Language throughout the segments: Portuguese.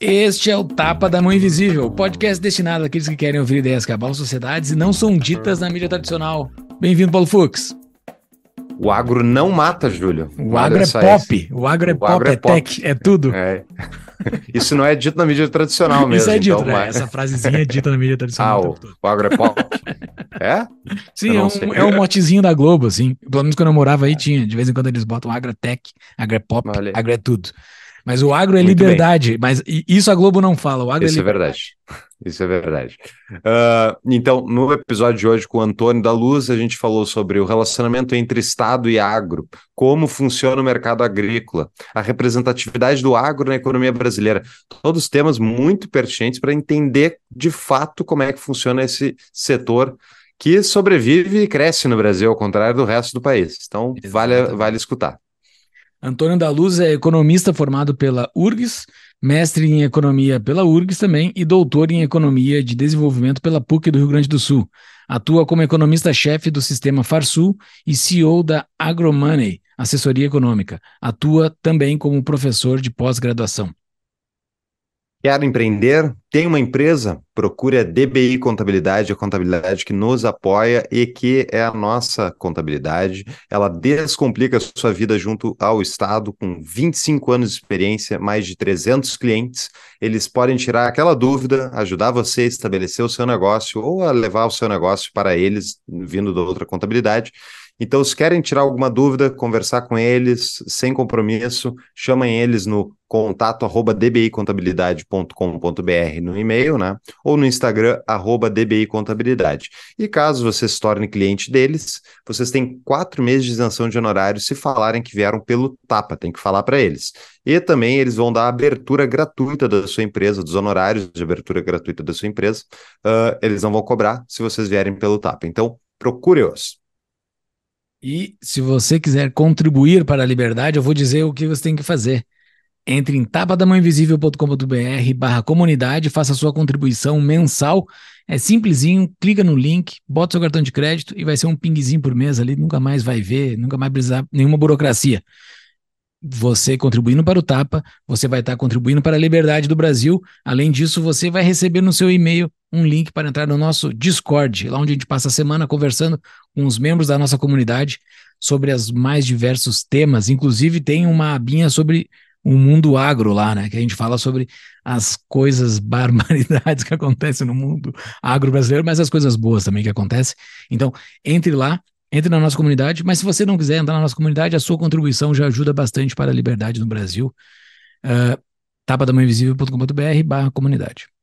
Este é o Tapa da Mão Invisível, podcast destinado àqueles que querem ouvir ideias que abalam sociedades e não são ditas na mídia tradicional. Bem-vindo, Paulo Fux. O agro não mata, Júlio. O agro é pop. O agro é o pop, agro é, é pop. tech, é tudo. É. Isso não é dito na mídia tradicional mesmo. Isso é dito, então, né? Mas... Essa frasezinha é dita na mídia tradicional. Ah, o, o agro é pop. é? Sim, é um, é um, motezinho da Globo, assim. Pelo menos quando eu morava aí tinha. De vez em quando eles botam agro é tech, agro é pop, Valeu. agro é tudo. Mas o agro é Muito liberdade, bem. mas isso a Globo não fala. O agro isso é, é verdade. Isso é verdade. Uh, então, no episódio de hoje com o Antônio da Luz, a gente falou sobre o relacionamento entre Estado e agro, como funciona o mercado agrícola, a representatividade do agro na economia brasileira. Todos temas muito pertinentes para entender de fato como é que funciona esse setor que sobrevive e cresce no Brasil, ao contrário do resto do país. Então, vale, vale escutar. Antônio da Luz é economista formado pela URGS, mestre em economia pela URGS também e doutor em economia de desenvolvimento pela PUC do Rio Grande do Sul. Atua como economista-chefe do sistema Farsul e CEO da AgroMoney, assessoria econômica. Atua também como professor de pós-graduação. Quer empreender? Tem uma empresa? Procure a DBI Contabilidade, a contabilidade que nos apoia e que é a nossa contabilidade. Ela descomplica a sua vida junto ao Estado, com 25 anos de experiência, mais de 300 clientes. Eles podem tirar aquela dúvida, ajudar você a estabelecer o seu negócio ou a levar o seu negócio para eles, vindo da outra contabilidade. Então, se querem tirar alguma dúvida, conversar com eles, sem compromisso, chamem eles no contato arroba dbicontabilidade.com.br no e-mail, né? Ou no Instagram, arroba dbicontabilidade. E caso você se torne cliente deles, vocês têm quatro meses de isenção de honorários se falarem que vieram pelo Tapa, tem que falar para eles. E também eles vão dar a abertura gratuita da sua empresa, dos honorários de abertura gratuita da sua empresa, uh, eles não vão cobrar se vocês vierem pelo Tapa. Então, procure-os. E se você quiser contribuir para a liberdade, eu vou dizer o que você tem que fazer. Entre em tapadamãoinvisível.com.br barra comunidade, faça sua contribuição mensal. É simplesinho, clica no link, bota seu cartão de crédito e vai ser um pingzinho por mês ali, nunca mais vai ver, nunca mais precisar nenhuma burocracia. Você contribuindo para o Tapa, você vai estar contribuindo para a liberdade do Brasil. Além disso, você vai receber no seu e-mail um link para entrar no nosso Discord, lá onde a gente passa a semana conversando com os membros da nossa comunidade sobre os mais diversos temas. Inclusive, tem uma abinha sobre o mundo agro lá, né? Que a gente fala sobre as coisas, barbaridades que acontecem no mundo agro brasileiro, mas as coisas boas também que acontecem. Então, entre lá, entre na nossa comunidade. Mas se você não quiser entrar na nossa comunidade, a sua contribuição já ajuda bastante para a liberdade no Brasil. Uh, tapadamainvisível.com.br barra comunidade.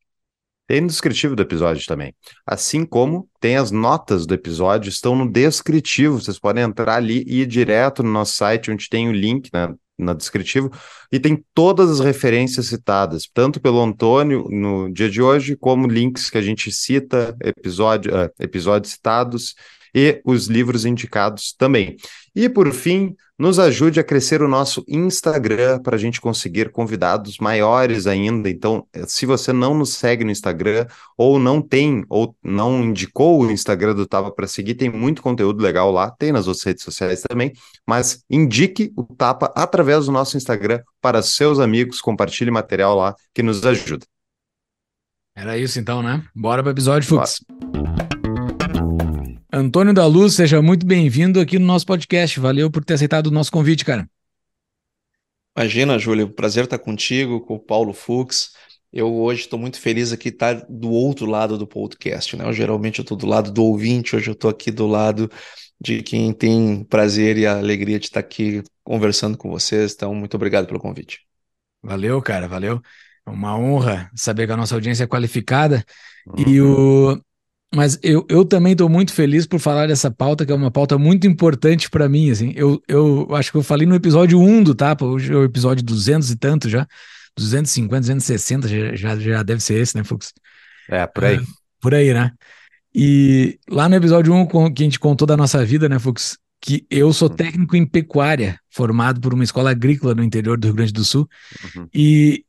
Tem no descritivo do episódio também. Assim como tem as notas do episódio, estão no descritivo. Vocês podem entrar ali e ir direto no nosso site, onde tem o link né, no descritivo, e tem todas as referências citadas, tanto pelo Antônio no dia de hoje, como links que a gente cita, episódio, uh, episódios citados e os livros indicados também. E por fim, nos ajude a crescer o nosso Instagram para a gente conseguir convidados maiores ainda. Então, se você não nos segue no Instagram ou não tem ou não indicou o Instagram do Tapa para seguir, tem muito conteúdo legal lá, tem nas outras redes sociais também, mas indique o Tapa através do nosso Instagram para seus amigos, compartilhe material lá que nos ajuda. Era isso então, né? Bora para o episódio, Fux. Antônio da Luz, seja muito bem-vindo aqui no nosso podcast. Valeu por ter aceitado o nosso convite, cara. Imagina, Júlio, prazer estar contigo, com o Paulo Fux. Eu hoje estou muito feliz aqui estar do outro lado do podcast, né? Eu, geralmente eu estou do lado do ouvinte, hoje eu estou aqui do lado de quem tem prazer e a alegria de estar aqui conversando com vocês. Então, muito obrigado pelo convite. Valeu, cara, valeu. É uma honra saber que a nossa audiência é qualificada. Uhum. E o, mas eu, eu também estou muito feliz por falar dessa pauta, que é uma pauta muito importante para mim. Assim. Eu, eu acho que eu falei no episódio 1 do Tapa, hoje é o episódio 200 e tanto já, 250, 260, já, já, já deve ser esse, né, Fux? É, por aí. É, por aí, né? E lá no episódio 1, que a gente contou da nossa vida, né, Fux? que eu sou Uhum. técnico em pecuária, formado por uma escola agrícola no interior do Rio Grande do Sul, Uhum. e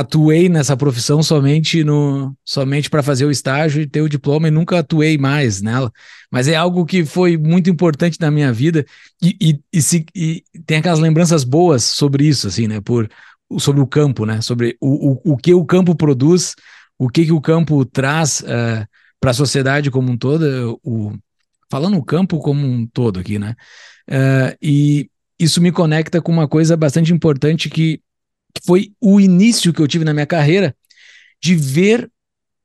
atuei nessa profissão somente no somente para fazer o estágio e ter o diploma e nunca atuei mais nela. Mas é algo que foi muito importante na minha vida e, e, e, se, e tem aquelas lembranças boas sobre isso, assim, né? Por, sobre o campo, né? Sobre o, o, o que o campo produz, o que, que o campo traz uh, para a sociedade como um todo, o, falando o campo como um todo aqui, né? Uh, e isso me conecta com uma coisa bastante importante que foi o início que eu tive na minha carreira de ver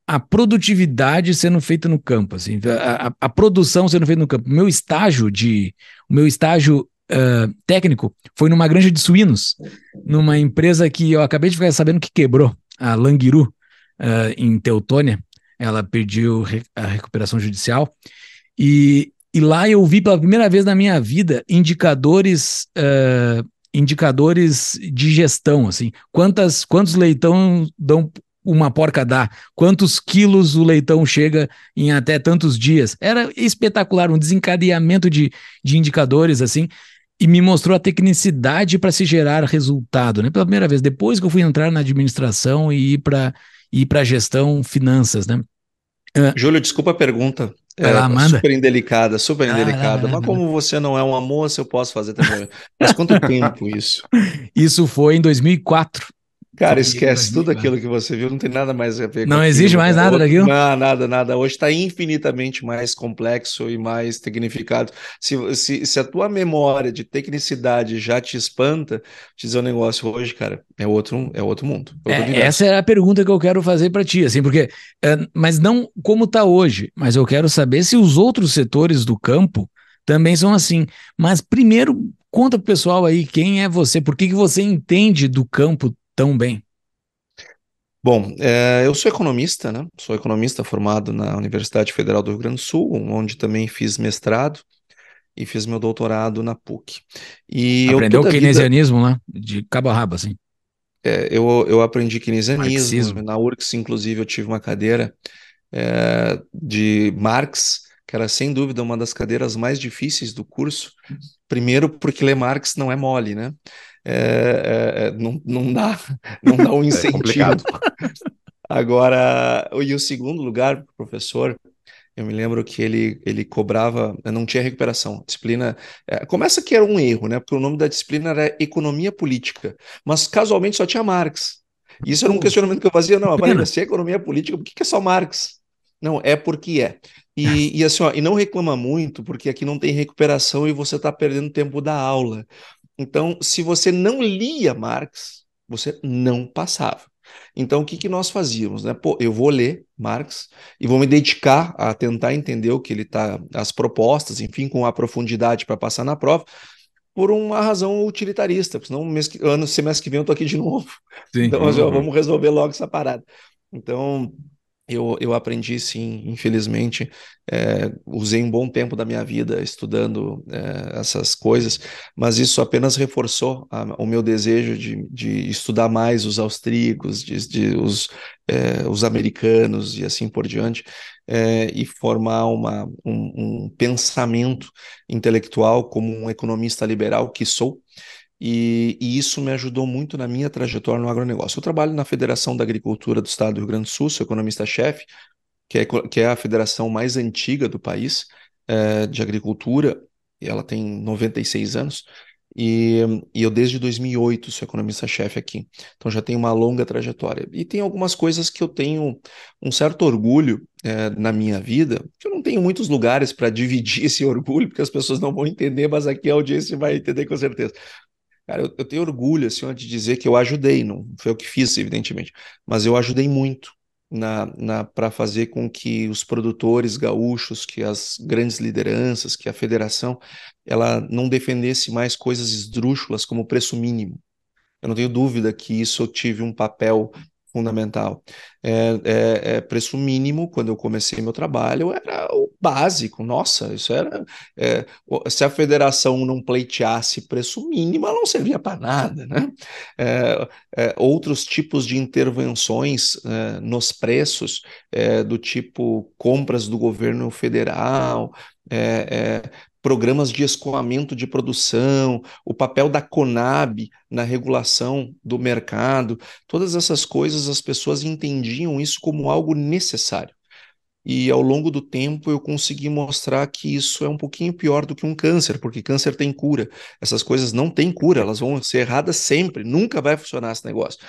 a produtividade sendo feita no campo, assim, a, a, a produção sendo feita no campo. Meu estágio de, o meu estágio uh, técnico foi numa granja de suínos, numa empresa que eu acabei de ficar sabendo que quebrou, a Langiru, uh, em Teutônia. Ela pediu a recuperação judicial e, e lá eu vi pela primeira vez na minha vida indicadores uh, indicadores de gestão, assim, quantas, quantos leitão dão uma porca dá, quantos quilos o leitão chega em até tantos dias. Era espetacular, um desencadeamento de, de indicadores, assim, e me mostrou a tecnicidade para se gerar resultado, né? Pela primeira vez, depois que eu fui entrar na administração e ir para ir para gestão, finanças, né? Uh, Júlio, desculpa a pergunta. É, manda. super indelicada, super Ah, indelicada. Mas como você não é uma moça, eu posso fazer também. Mas quanto tempo isso? Isso foi em 2004. Cara, esquece tudo 2004. aquilo que você viu, não tem nada mais a ver com Não existe aquilo. mais nada Outro- daquilo? Não, nada, nada. Hoje está infinitamente mais complexo e mais tecnificado. Se, se, se a tua memória de tecnicidade já te espanta, te dizer um negócio hoje, cara, é outro, é outro mundo. é outro É, essa é a pergunta que eu quero fazer para ti, assim, porque, é, mas não como está hoje, mas eu quero saber se os outros setores do campo também são assim. Mas primeiro, conta pro pessoal aí quem é você, por que, que você entende do campo tão bem? Bom, é, eu sou economista, né? Sou economista formado na Universidade Federal do Rio Grande do Sul, onde também fiz mestrado e fiz meu doutorado na PUC. E eu Aprendeu o a vida- keynesianismo lá, de cabo a rabo, assim. É, eu, eu aprendi keynesianismo, Marxismo. na URGS, inclusive, eu tive uma cadeira é, de Marx, que era sem dúvida uma das cadeiras mais difíceis do curso. Primeiro, porque ler Marx não é mole, né? É, é, é, não, não dá, não dá um É incentivo. complicado. Agora, e o segundo lugar, professor, eu me lembro que ele, ele cobrava, não tinha recuperação. Disciplina. é, começa que era um erro, né? Porque o nome da disciplina era Economia Política, mas casualmente só tinha Marx. E isso era um questionamento que eu fazia. Não, mas peraí, se é economia política, por que que é só Marx? Não, é porque é. E, e assim, ó, e não reclama muito, porque aqui não tem recuperação e você está perdendo tempo da aula. Então, se você não lia Marx, você não passava. Então, o que que nós fazíamos, né? Pô, eu vou ler Marx e vou me dedicar a tentar entender o que ele tá, as propostas, enfim, com a profundidade para passar na prova, por uma razão utilitarista, porque senão mês ano, semestre que vem eu tô aqui de novo. Sim. Então, Uhum. vamos resolver logo essa parada. Então, eu, eu aprendi, sim, infelizmente, é, usei um bom tempo da minha vida estudando é, essas coisas, mas isso apenas reforçou a- o meu desejo de, de estudar mais os austríacos, de, de os, é, os americanos e assim por diante, e formar uma, um, um pensamento intelectual como um economista liberal que sou. E, e isso me ajudou muito na minha trajetória no agronegócio. Eu trabalho na Federação da Agricultura do Estado do Rio Grande do Sul, sou economista-chefe, que é, que é a federação mais antiga do país eh, de agricultura, e ela tem 96 anos, e, e eu desde 2008 sou economista-chefe aqui, então já tenho uma longa trajetória. E tem algumas coisas que eu tenho um certo orgulho eh, na minha vida, que eu não tenho muitos lugares para dividir esse orgulho, porque as pessoas não vão entender, mas aqui a audiência vai entender com certeza. Cara, eu, eu tenho orgulho, assim, de dizer que eu ajudei, não foi eu que fiz, evidentemente, mas eu ajudei muito na, na, para fazer com que os produtores gaúchos, que as grandes lideranças, que a federação, ela não defendesse mais coisas esdrúxulas como preço mínimo. Eu não tenho dúvida que isso tive um papel fundamental. É, é, é preço mínimo, quando eu comecei meu trabalho, era o básico. Nossa, isso era. é, se a federação não pleiteasse preço mínimo, ela não servia para nada, né? É, é, outros tipos de intervenções é, nos preços, do tipo compras do governo federal, é, é, programas de escoamento de produção, o papel da Conab na regulação do mercado, todas essas coisas as pessoas entendiam isso como algo necessário. E ao longo do tempo eu consegui mostrar que isso é um pouquinho pior do que um câncer, porque câncer tem cura. Essas coisas não têm cura, elas vão ser erradas sempre, nunca vai funcionar esse negócio.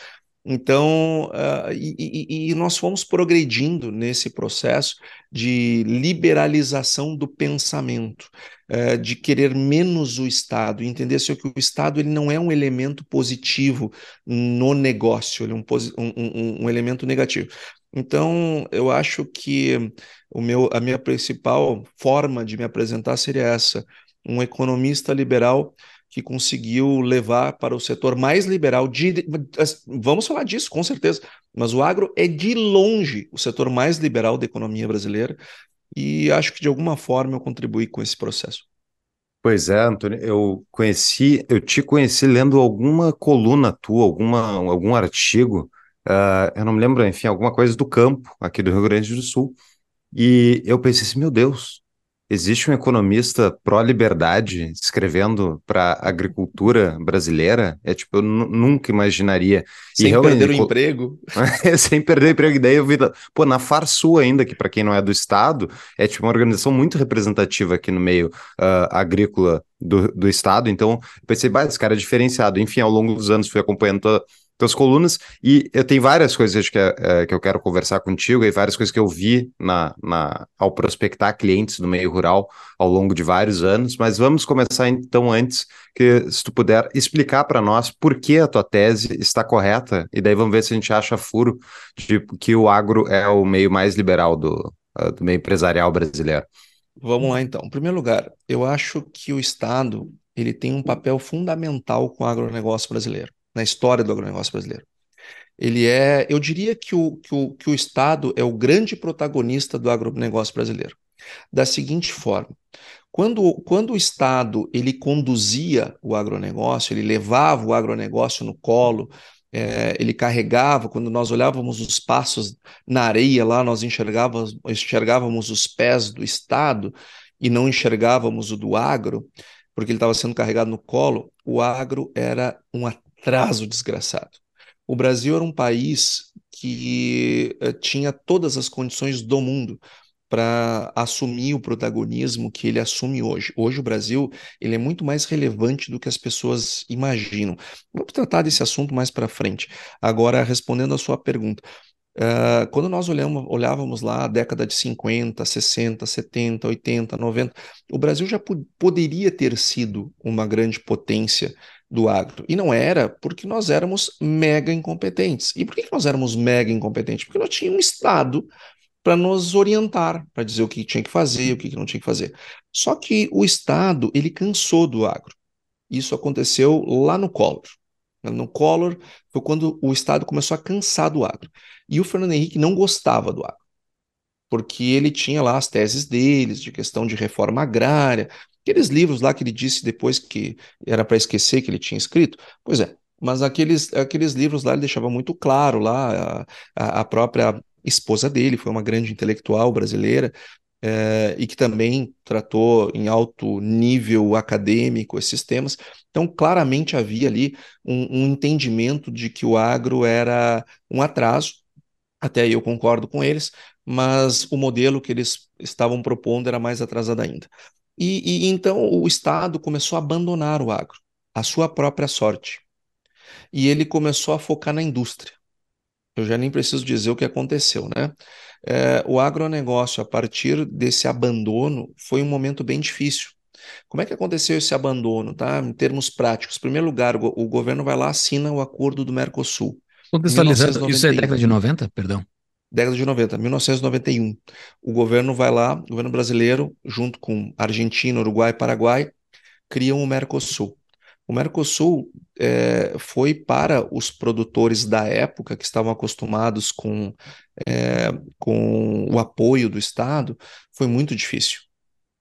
Então, uh, e, e, e, nós fomos progredindo nesse processo de liberalização do pensamento, uh, de querer menos o Estado, entender -se que o Estado ele não é um elemento positivo no negócio, ele é um, um, um elemento negativo. Então, eu acho que o meu, a minha principal forma de me apresentar seria essa: um economista liberal que conseguiu levar para o setor mais liberal. De, vamos falar disso, com certeza. Mas o agro é de longe o setor mais liberal da economia brasileira e acho que de alguma forma eu contribuí com esse processo. Pois é, Antônio, eu conheci, eu te conheci lendo alguma coluna tua, alguma, algum artigo, uh, eu não me lembro, enfim, alguma coisa do campo aqui do Rio Grande do Sul. E eu pensei assim, meu Deus, Existe um economista pró-liberdade escrevendo para a agricultura brasileira? É tipo, eu nunca imaginaria. Sem e perder o emprego. sem perder o emprego. E daí eu vi, pô, na Farsul ainda, que para quem não é do Estado, é tipo uma organização muito representativa aqui no meio uh, agrícola do, do Estado. Então, eu pensei, bah, esse cara é diferenciado. Enfim, ao longo dos anos fui acompanhando toda, tuas colunas, e eu tenho várias coisas que, é, que eu quero conversar contigo, e várias coisas que eu vi na, na, ao prospectar clientes do meio rural ao longo de vários anos, mas vamos começar então antes, que se tu puder explicar para nós por que a tua tese está correta, e daí vamos ver se a gente acha furo de que o agro é o meio mais liberal do, ah, do meio empresarial brasileiro. Vamos lá então. Em primeiro lugar, eu acho que o Estado ele tem um papel fundamental com o agronegócio brasileiro na história do agronegócio brasileiro. Ele é, eu diria que o, que o, que o Estado é o grande protagonista do agronegócio brasileiro. Da seguinte forma, quando, quando o Estado ele conduzia o agronegócio, ele levava o agronegócio no colo, é, ele carregava, quando nós olhávamos os passos na areia lá, nós enxergávamos, enxergávamos os pés do Estado e não enxergávamos o do agro, porque ele estava sendo carregado no colo, o agro era um atraso desgraçado. O Brasil era um país que uh, tinha todas as condições do mundo para assumir o protagonismo que ele assume hoje. Hoje o Brasil ele é muito mais relevante do que as pessoas imaginam. Vamos tratar desse assunto mais para frente. Agora, respondendo a sua pergunta, Uh, quando nós olhamos, olhávamos lá a década de 50, 60, 70, 80, 90, o Brasil já poderia ter sido uma grande potência do agro. E não era porque nós éramos mega incompetentes. E por que nós éramos mega incompetentes? Porque nós tínhamos um Estado para nos orientar, para dizer o que tinha que fazer, o que não tinha que fazer. Só que o Estado, ele cansou do agro. Isso aconteceu lá no Collor. No Collor foi quando o Estado começou a cansar do agro. E o Fernando Henrique não gostava do agro porque ele tinha lá as teses deles de questão de reforma agrária, Aqueles livros lá que ele disse depois que era para esquecer que ele tinha escrito, pois é, mas aqueles, aqueles livros lá ele deixava muito claro lá, a, a própria esposa dele foi uma grande intelectual brasileira, é, e que também tratou em alto nível acadêmico esses temas. Então, claramente havia ali um, um entendimento de que o agro era um atraso, até eu concordo com eles, mas o modelo que eles estavam propondo era mais atrasado ainda. E, e então o Estado começou a abandonar o agro, a sua própria sorte. E ele começou a focar na indústria. Eu já nem preciso dizer o que aconteceu, né? É, o agronegócio, a partir desse abandono, foi um momento bem difícil. Como é que aconteceu esse abandono, tá? Em termos práticos, em primeiro lugar, o, o governo vai lá assina o acordo do Mercosul. Contextualizando, isso é década de 90, perdão? Década de 90, 1991. O governo vai lá, o governo brasileiro, junto com Argentina, Uruguai e Paraguai, criam o Mercosul. O Mercosul é, foi para os produtores da época que estavam acostumados com, é, com o apoio do Estado, foi muito difícil,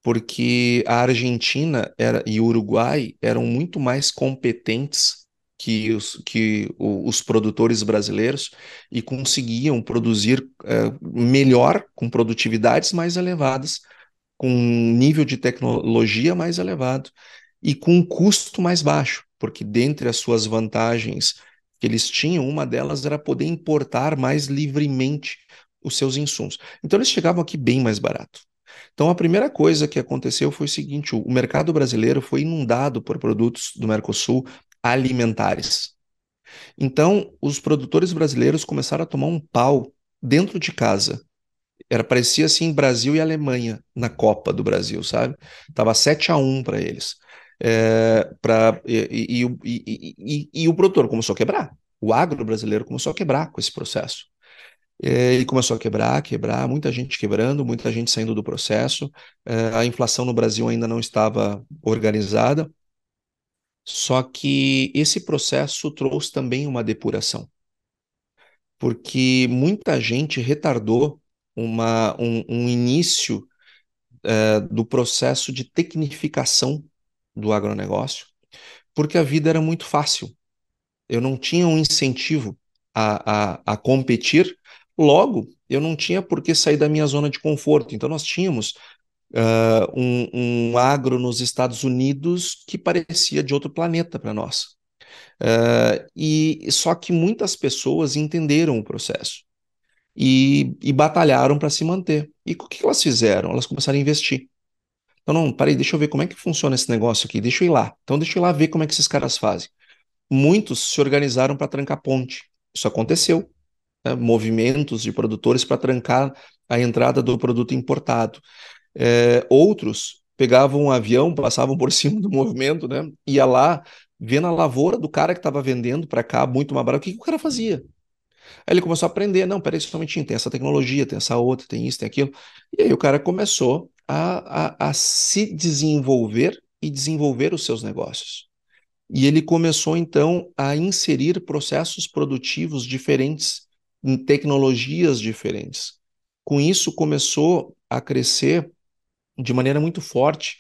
porque a Argentina era, e o Uruguai eram muito mais competentes que os, que os produtores brasileiros e conseguiam produzir uh, melhor, com produtividades mais elevadas, com nível de tecnologia mais elevado e com um custo mais baixo, porque dentre as suas vantagens que eles tinham, uma delas era poder importar mais livremente os seus insumos. Então eles chegavam aqui bem mais barato. Então a primeira coisa que aconteceu foi o seguinte: o mercado brasileiro foi inundado por produtos do Mercosul alimentares. Então os produtores brasileiros começaram a tomar um pau dentro de casa. Era parecia assim Brasil e Alemanha na Copa do Brasil, sabe? Tava 7 a 1 para eles. É, pra, e, e, e, e, o produtor começou a quebrar. O agro brasileiro começou a quebrar com esse processo. É, e começou a quebrar, quebrar, muita gente quebrando, muita gente saindo do processo. É, a inflação no Brasil ainda não estava organizada. Só que esse processo trouxe também uma depuração, porque muita gente retardou uma, um, um início é, do processo de tecnificação do agronegócio, porque a vida era muito fácil. Eu não tinha um incentivo a, a, a competir Logo, eu não tinha por que sair da minha zona de conforto. Então, nós tínhamos uh, um, um, agro nos Estados Unidos que parecia de outro planeta para nós. Uh, e só que muitas pessoas entenderam o processo e, e batalharam para se manter. E o que elas fizeram? Elas começaram a investir. Então, não, peraí, deixa eu ver como é que funciona esse negócio aqui, deixa eu ir lá. Então, deixa eu ir lá ver como é que esses caras fazem. Muitos se organizaram para trancar ponte. Isso aconteceu né, movimentos de produtores para trancar a entrada do produto importado. É, outros pegavam um avião, passavam por cima do movimento, né, ia lá, vendo a lavoura do cara que estava vendendo para cá muito mais barato, o que, que o cara fazia? Aí ele começou a aprender, não, peraí, só um tem essa tecnologia, tem essa outra, tem isso, tem aquilo. E aí o cara começou a, a, a se desenvolver e desenvolver os seus negócios. E ele começou então a inserir processos produtivos diferentes em tecnologias diferentes. Com isso, começou a crescer de maneira muito forte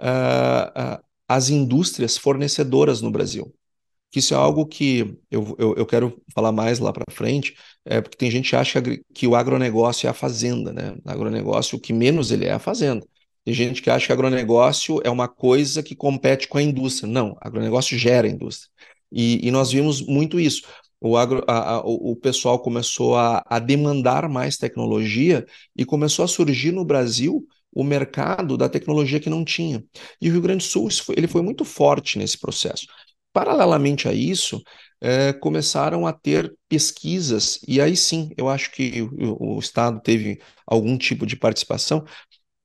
uh, uh, as indústrias fornecedoras no Brasil. Que isso é algo que eu, eu, eu quero falar mais lá para frente, é, porque tem gente que acha que o agronegócio é a fazenda, né? O agronegócio, o que menos ele é, é a fazenda. Tem gente que acha que agronegócio é uma coisa que compete com a indústria. Não, agronegócio gera indústria. E, e nós vimos muito isso o, agro, a, a, o pessoal começou a, a, demandar mais tecnologia e começou a surgir no Brasil o mercado da tecnologia que não tinha. E o Rio Grande do Sul ele foi muito forte nesse processo. Paralelamente a isso, é, começaram a ter pesquisas, e aí sim, eu acho que o, o Estado teve algum tipo de participação,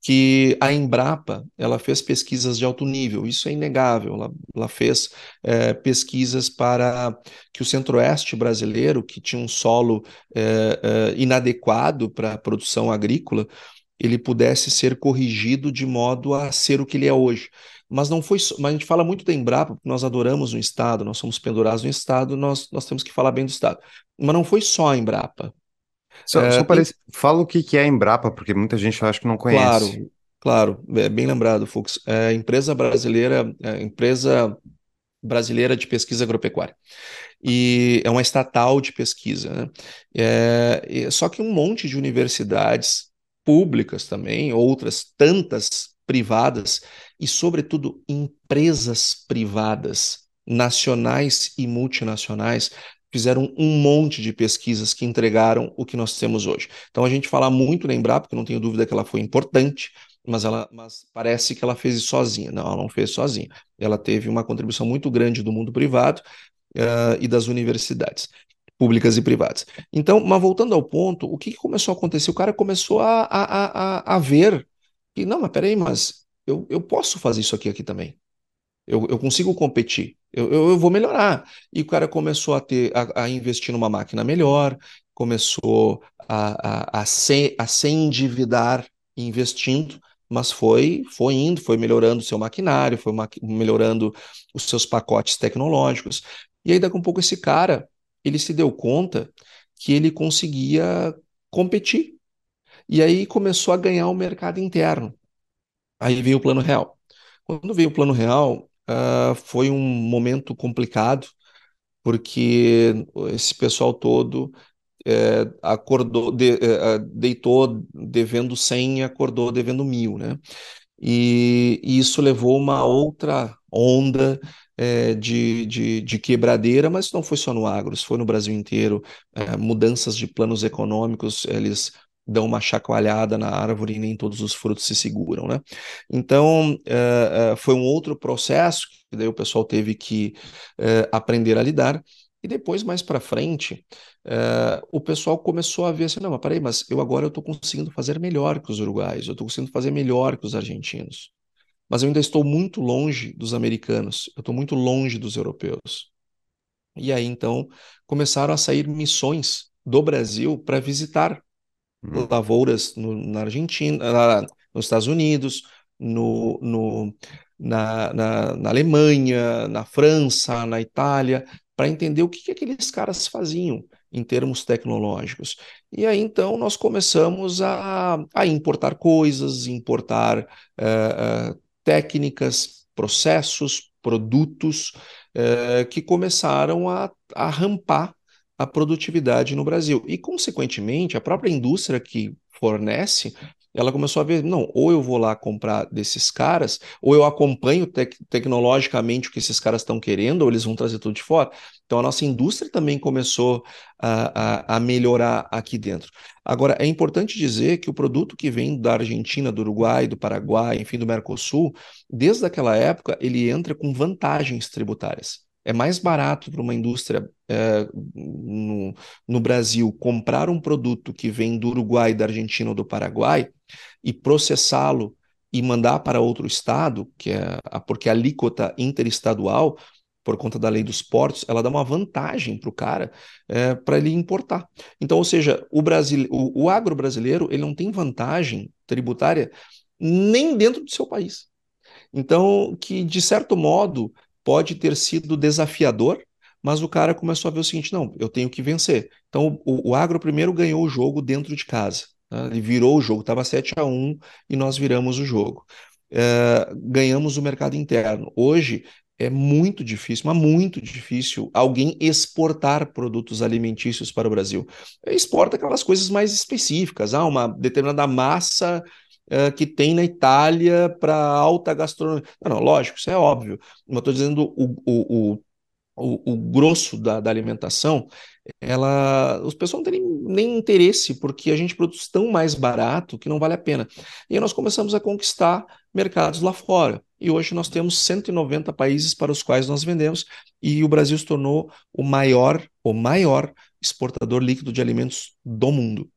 que a Embrapa ela fez pesquisas de alto nível, isso é inegável. Ela, ela fez é, pesquisas para que o centro-oeste brasileiro, que tinha um solo é, é, inadequado para a produção agrícola, ele pudesse ser corrigido de modo a ser o que ele é hoje. Mas não foi. Mas a gente fala muito da Embrapa, porque nós adoramos o Estado, nós somos pendurados no Estado, nós, nós temos que falar bem do Estado. Mas não foi só a Embrapa. Só, é, só parece... tem... Fala o que, que é a Embrapa, porque muita gente acha que não conhece. Claro, claro, é bem lembrado, Fux. É empresa brasileira, é empresa brasileira de pesquisa agropecuária. E é uma estatal de pesquisa. Né? É, só que um monte de universidades públicas também, outras tantas privadas, e, sobretudo, empresas privadas, nacionais e multinacionais, fizeram um monte de pesquisas que entregaram o que nós temos hoje. Então a gente fala muito lembrar, porque não tenho dúvida que ela foi importante, mas ela mas parece que ela fez isso sozinha. Não, ela não fez sozinha. Ela teve uma contribuição muito grande do mundo privado uh, e das universidades públicas e privadas. Então, mas voltando ao ponto, o que, que começou a acontecer? O cara começou a, a, a, a ver que, não, mas peraí, mas eu, eu posso fazer isso aqui, aqui também. Eu, eu consigo competir, eu, eu, eu, vou melhorar. E o cara começou a ter a, a investir numa máquina melhor, começou a, a, a, se, a se endividar investindo, mas foi, foi indo, foi melhorando o seu maquinário, foi melhorando os seus pacotes tecnológicos. E aí, daqui a um pouco, esse cara, ele se deu conta que ele conseguia competir. E aí começou a ganhar o mercado interno. Aí veio o plano real. Quando veio o plano real, uh, foi um momento complicado, porque esse pessoal todo é, acordou, de, é, deitou devendo 100 e acordou devendo mil, né? E, e isso levou uma outra onda é, de, de, de, quebradeira, mas não foi só no agro, foi no Brasil inteiro. É, mudanças de planos econômicos, eles dão uma chacoalhada na árvore e nem todos os frutos se seguram, né? Então, é, foi um outro processo que daí o pessoal teve que aprender a lidar. E depois, mais para frente, é, o pessoal começou a ver assim, não, mas peraí, mas eu agora eu estou conseguindo fazer melhor que os uruguaios, eu estou conseguindo fazer melhor que os argentinos. Mas eu ainda estou muito longe dos americanos, eu estou muito longe dos europeus. E aí, então, começaram a sair missões do Brasil para visitar hum. lavouras no, na Argentina, na, nos Estados Unidos, no, no, na, na, na, Alemanha, na França, na Itália, para entender o que, que aqueles caras faziam em termos tecnológicos. E aí então nós começamos a, a importar coisas, importar uh, uh, técnicas, processos, produtos uh, que começaram a, a rampar a produtividade no Brasil. E, consequentemente, a própria indústria que fornece ela começou a ver, não, ou eu vou lá comprar desses caras, ou eu acompanho tec tecnologicamente o que esses caras estão querendo, ou eles vão trazer tudo de fora. Então a nossa indústria também começou a, a, a, melhorar aqui dentro. Agora, é importante dizer que o produto que vem da Argentina, do Uruguai, do Paraguai, enfim, do Mercosul, desde aquela época, ele entra com vantagens tributárias. É mais barato para uma indústria é, no, no, Brasil comprar um produto que vem do Uruguai, da Argentina ou do Paraguai e processá-lo e mandar para outro estado, que é a, porque a alíquota interestadual, por conta da lei dos portos, ela dá uma vantagem para o cara é, para ele importar. Então, ou seja, o, Brasil, o, o agro brasileiro ele não tem vantagem tributária nem dentro do seu país. Então, que de certo modo pode ter sido desafiador, mas o cara começou a ver o seguinte: não, eu tenho que vencer. Então, o, o agro primeiro ganhou o jogo dentro de casa. Né? Ele virou o jogo, estava 7 a 1 e nós viramos o jogo. É, ganhamos o mercado interno. Hoje é muito difícil, mas muito difícil alguém exportar produtos alimentícios para o Brasil. Exporta aquelas coisas mais específicas, ah, uma determinada massa que tem na Itália para alta gastronomia. Não, não, lógico, isso é óbvio. Mas estou dizendo o, o, o, o, grosso da, da alimentação, ela, os pessoas não têm nem, nem, interesse, porque a gente produz tão mais barato que não vale a pena. E aí nós começamos a conquistar mercados lá fora. E hoje nós temos 190 países para os quais nós vendemos, e o Brasil se tornou o maior, o maior exportador líquido de alimentos do mundo.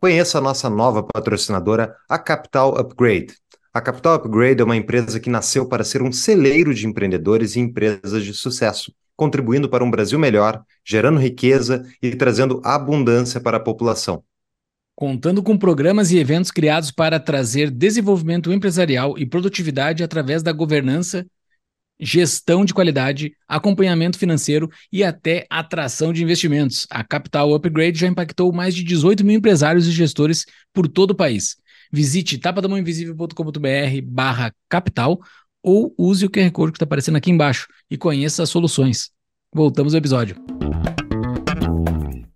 Conheça a nossa nova patrocinadora, a Capital Upgrade. A Capital Upgrade é uma empresa que nasceu para ser um celeiro de empreendedores e empresas de sucesso, contribuindo para um Brasil melhor, gerando riqueza e trazendo abundância para a população. Contando com programas e eventos criados para trazer desenvolvimento empresarial e produtividade através da governança gestão de qualidade, acompanhamento financeiro e até atração de investimentos. A Capital Upgrade já impactou mais de 18 mil empresários e gestores por todo o país. Visite tapadamãoinvisível.com.br barra capital ou use o QR Code que está aparecendo aqui embaixo e conheça as soluções. Voltamos ao episódio.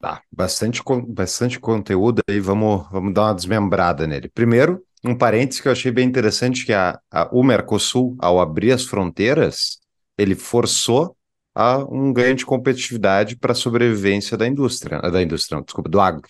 Tá, bastante, bastante conteúdo aí, vamos, vamos dar uma desmembrada nele. Primeiro, um parênteses que eu achei bem interessante, que a, a, o Mercosul, ao abrir as fronteiras, ele forçou a um ganho de competitividade para a sobrevivência da indústria, da indústria, não, desculpa, do agro.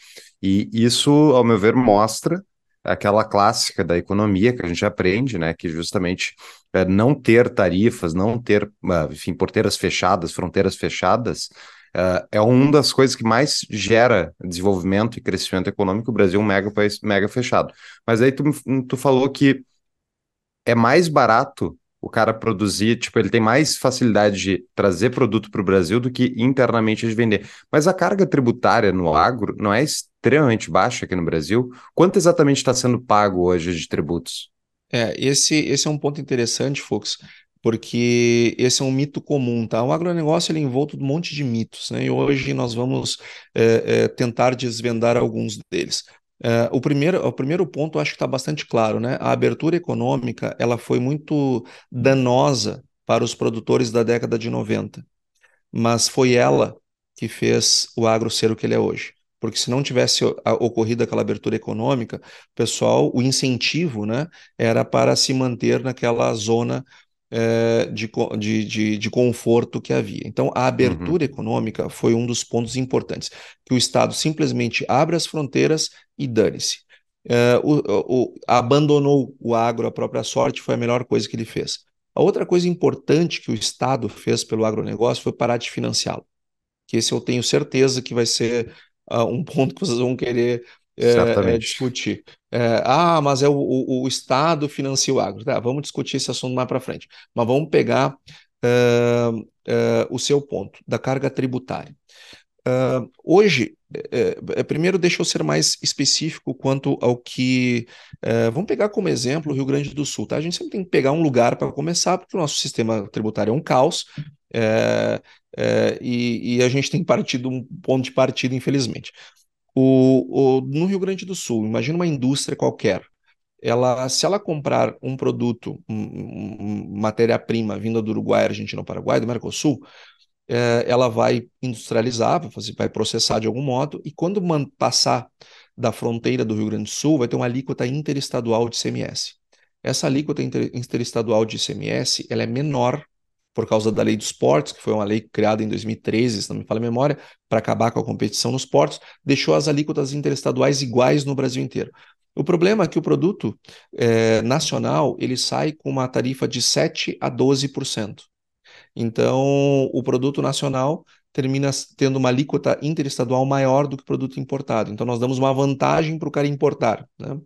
E isso, ao meu ver, mostra aquela clássica da economia que a gente aprende, né, que justamente é, não ter tarifas, não ter, ah, enfim, porteiras fechadas, fronteiras fechadas, Uh, é uma das coisas que mais gera desenvolvimento e crescimento econômico. O Brasil é um mega país mega fechado. Mas aí tu, tu falou que é mais barato o cara produzir, tipo, ele tem mais facilidade de trazer produto para o Brasil do que internamente de vender. Mas a carga tributária no agro não é extremamente baixa aqui no Brasil. Quanto exatamente está sendo pago hoje de tributos? É, esse, esse é um ponto interessante, Fux porque esse é um mito comum, tá? O agronegócio ele é envolto de um monte de mitos, né? E hoje nós vamos é, é, tentar desvendar alguns deles. É, o, primeiro, o primeiro ponto acho que está bastante claro, né? A abertura econômica ela foi muito danosa para os produtores da década de 90, mas foi ela que fez o agro ser o que ele é hoje. Porque se não tivesse ocorrido aquela abertura econômica, pessoal, o incentivo né, era para se manter naquela zona de, de, de, de, conforto que havia. Então, a abertura uhum. econômica foi um dos pontos importantes, que o Estado simplesmente abre as fronteiras e dane-se. O, o, abandonou o agro à própria sorte, foi a melhor coisa que ele fez. A outra coisa importante que o Estado fez pelo agronegócio foi parar de financiá-lo. Que esse eu tenho certeza que vai ser uh, um ponto que vocês vão querer é, é, discutir. É, ah, mas é o, o, o, Estado financia o agro. Tá, vamos discutir esse assunto mais para frente. Mas vamos pegar uh, uh, o seu ponto da carga tributária. Uh, hoje, é, é, primeiro deixa eu ser mais específico quanto ao que. Vamos pegar como exemplo o Rio Grande do Sul. Tá? A gente sempre tem que pegar um lugar para começar, porque o nosso sistema tributário é um caos e, e, a gente tem partido um ponto de partida, infelizmente. O, o, no Rio Grande do Sul, imagina uma indústria qualquer. Ela, se ela comprar um produto, um, um, matéria-prima vinda do Uruguai, Argentina ou Paraguai, do Mercosul, é, ela vai industrializar, vai, fazer, vai processar de algum modo, e quando passar da fronteira do Rio Grande do Sul, vai ter uma alíquota interestadual de ICMS. Essa alíquota interestadual de ICMS ela é menor por causa da lei dos portos, que foi uma lei criada em 2013, se não me falha a memória, para acabar com a competição nos portos, deixou as alíquotas interestaduais iguais no Brasil inteiro. O problema é que o produto é, nacional ele sai com uma tarifa de 7 a 12%. Então, o produto nacional termina tendo uma alíquota interestadual maior do que o produto importado. Então, nós damos uma vantagem para o cara importar. Né?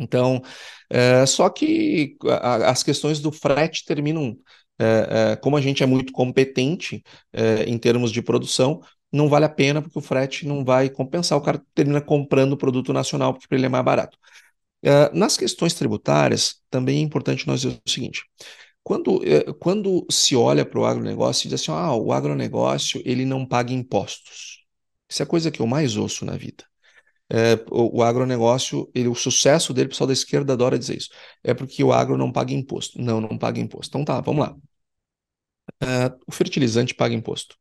Então, é, só que a, as questões do frete terminam é, é, como a gente é muito competente é, em termos de produção, não vale a pena porque o frete não vai compensar, o cara termina comprando o produto nacional porque para ele é mais barato. É, nas questões tributárias, também é importante nós dizer o seguinte: quando, quando se olha para o agronegócio e diz assim, ah, o agronegócio ele não paga impostos. Isso é a coisa que eu mais ouço na vida. É, o, o, agronegócio, ele, o sucesso dele, o pessoal da esquerda adora dizer isso. É porque o agro não paga imposto. Não, não paga imposto. Então tá, vamos lá. Uh, o fertilizante paga imposto.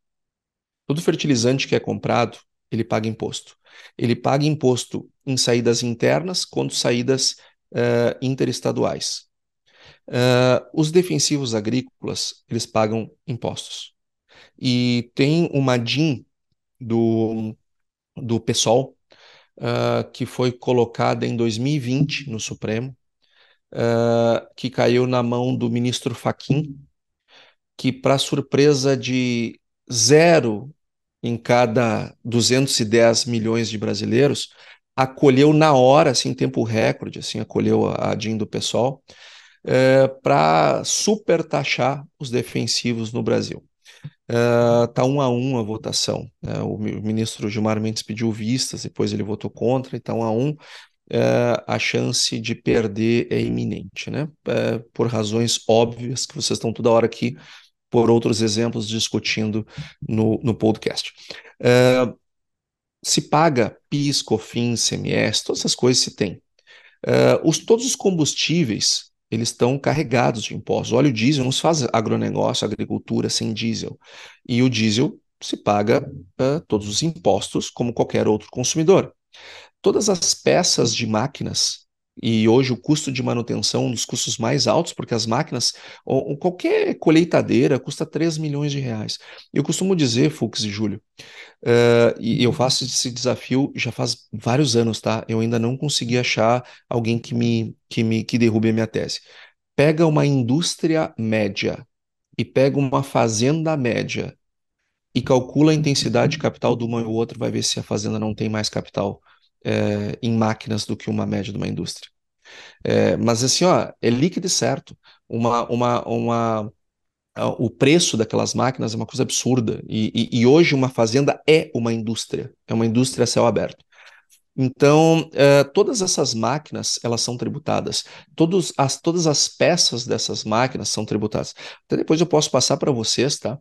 Todo fertilizante que é comprado, ele paga imposto. Ele paga imposto em saídas internas quanto saídas uh, interestaduais. Uh, os defensivos agrícolas, eles pagam impostos. E tem uma DIN do, do PSOL, uh, que foi colocada em 2020 no Supremo, uh, que caiu na mão do ministro Faquim, que, para surpresa de zero em cada 210 milhões de brasileiros, acolheu na hora, assim, em tempo recorde, assim, acolheu a, DIN do PSOL, uh, para super taxar os defensivos no Brasil. Está uh, um a um a votação. Né? O ministro Gilmar Mendes pediu vistas, depois ele votou contra, então um a um. Uh, a chance de perder é iminente, né? Uh, por razões óbvias que vocês estão toda hora aqui, por outros exemplos discutindo no, no podcast. Uh, se paga PIS, COFINS, CMS, todas essas coisas se tem. os, todos os combustíveis eles estão carregados de impostos. O óleo diesel não se faz agronegócio, agricultura sem diesel. E o diesel se paga uh, todos os impostos como qualquer outro consumidor. Todas as peças de máquinas, e hoje o custo de manutenção é um dos custos mais altos, porque as máquinas, ou, qualquer colheitadeira custa 3 milhões de reais. Eu costumo dizer, Fux e Júlio, uh, e eu faço esse desafio já faz vários anos, tá? Eu ainda não consegui achar alguém que me, que me que derrube a minha tese. Pega uma indústria média e pega uma fazenda média e calcula a intensidade de capital de uma e outra, vai ver se a fazenda não tem mais capital é, em máquinas do que uma média de uma indústria. É, mas assim, ó, é líquido e certo. Uma, uma, uma, o preço daquelas máquinas é uma coisa absurda. E, e, e, hoje uma fazenda é uma indústria, é uma indústria a céu aberto. Então, eh, todas essas máquinas, elas são tributadas. Todos as, todas as peças dessas máquinas são tributadas. Até depois eu posso passar para vocês, tá?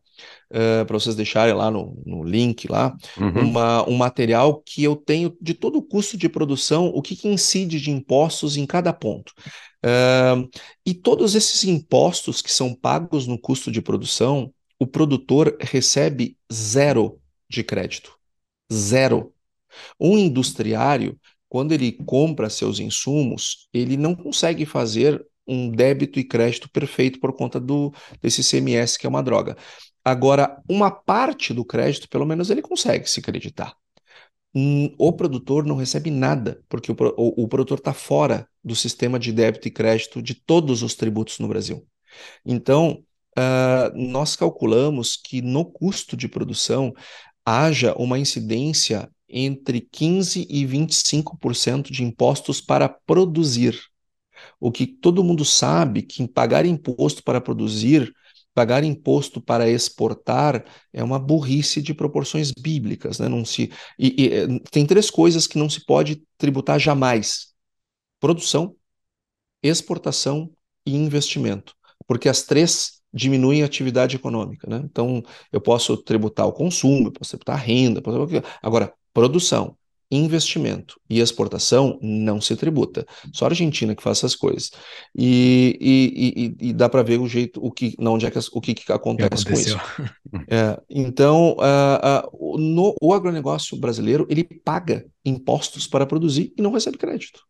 Uh, para vocês deixarem lá no, no link lá, uhum. uma, um material que eu tenho de todo o custo de produção, o que, que incide de impostos em cada ponto. Uh, e todos esses impostos que são pagos no custo de produção, o produtor recebe zero de crédito. Zero. Um industriário, quando ele compra seus insumos, ele não consegue fazer um débito e crédito perfeito por conta do desse CMS, que é uma droga. Agora, uma parte do crédito, pelo menos, ele consegue se creditar. Hum, o produtor não recebe nada, porque o, o, o produtor está fora do sistema de débito e crédito de todos os tributos no Brasil. Então, uh, nós calculamos que no custo de produção haja uma incidência entre 15% e 25% de impostos para produzir. O que todo mundo sabe que pagar imposto para produzir, pagar imposto para exportar é uma burrice de proporções bíblicas, né? Não se e, e, eh, tem três coisas que não se pode tributar jamais: produção, exportação e investimento, porque as três diminuem a atividade econômica, né? Então eu posso tributar o consumo, eu posso tributar a renda, posso... agora produção, investimento e exportação não se tributa. Só a Argentina que faz essas coisas. E, e, e, e dá para ver o jeito, o que, não, onde é que, o que, que acontece com isso. É, então, uh, uh, no, o agronegócio brasileiro, ele paga impostos para produzir e não recebe crédito.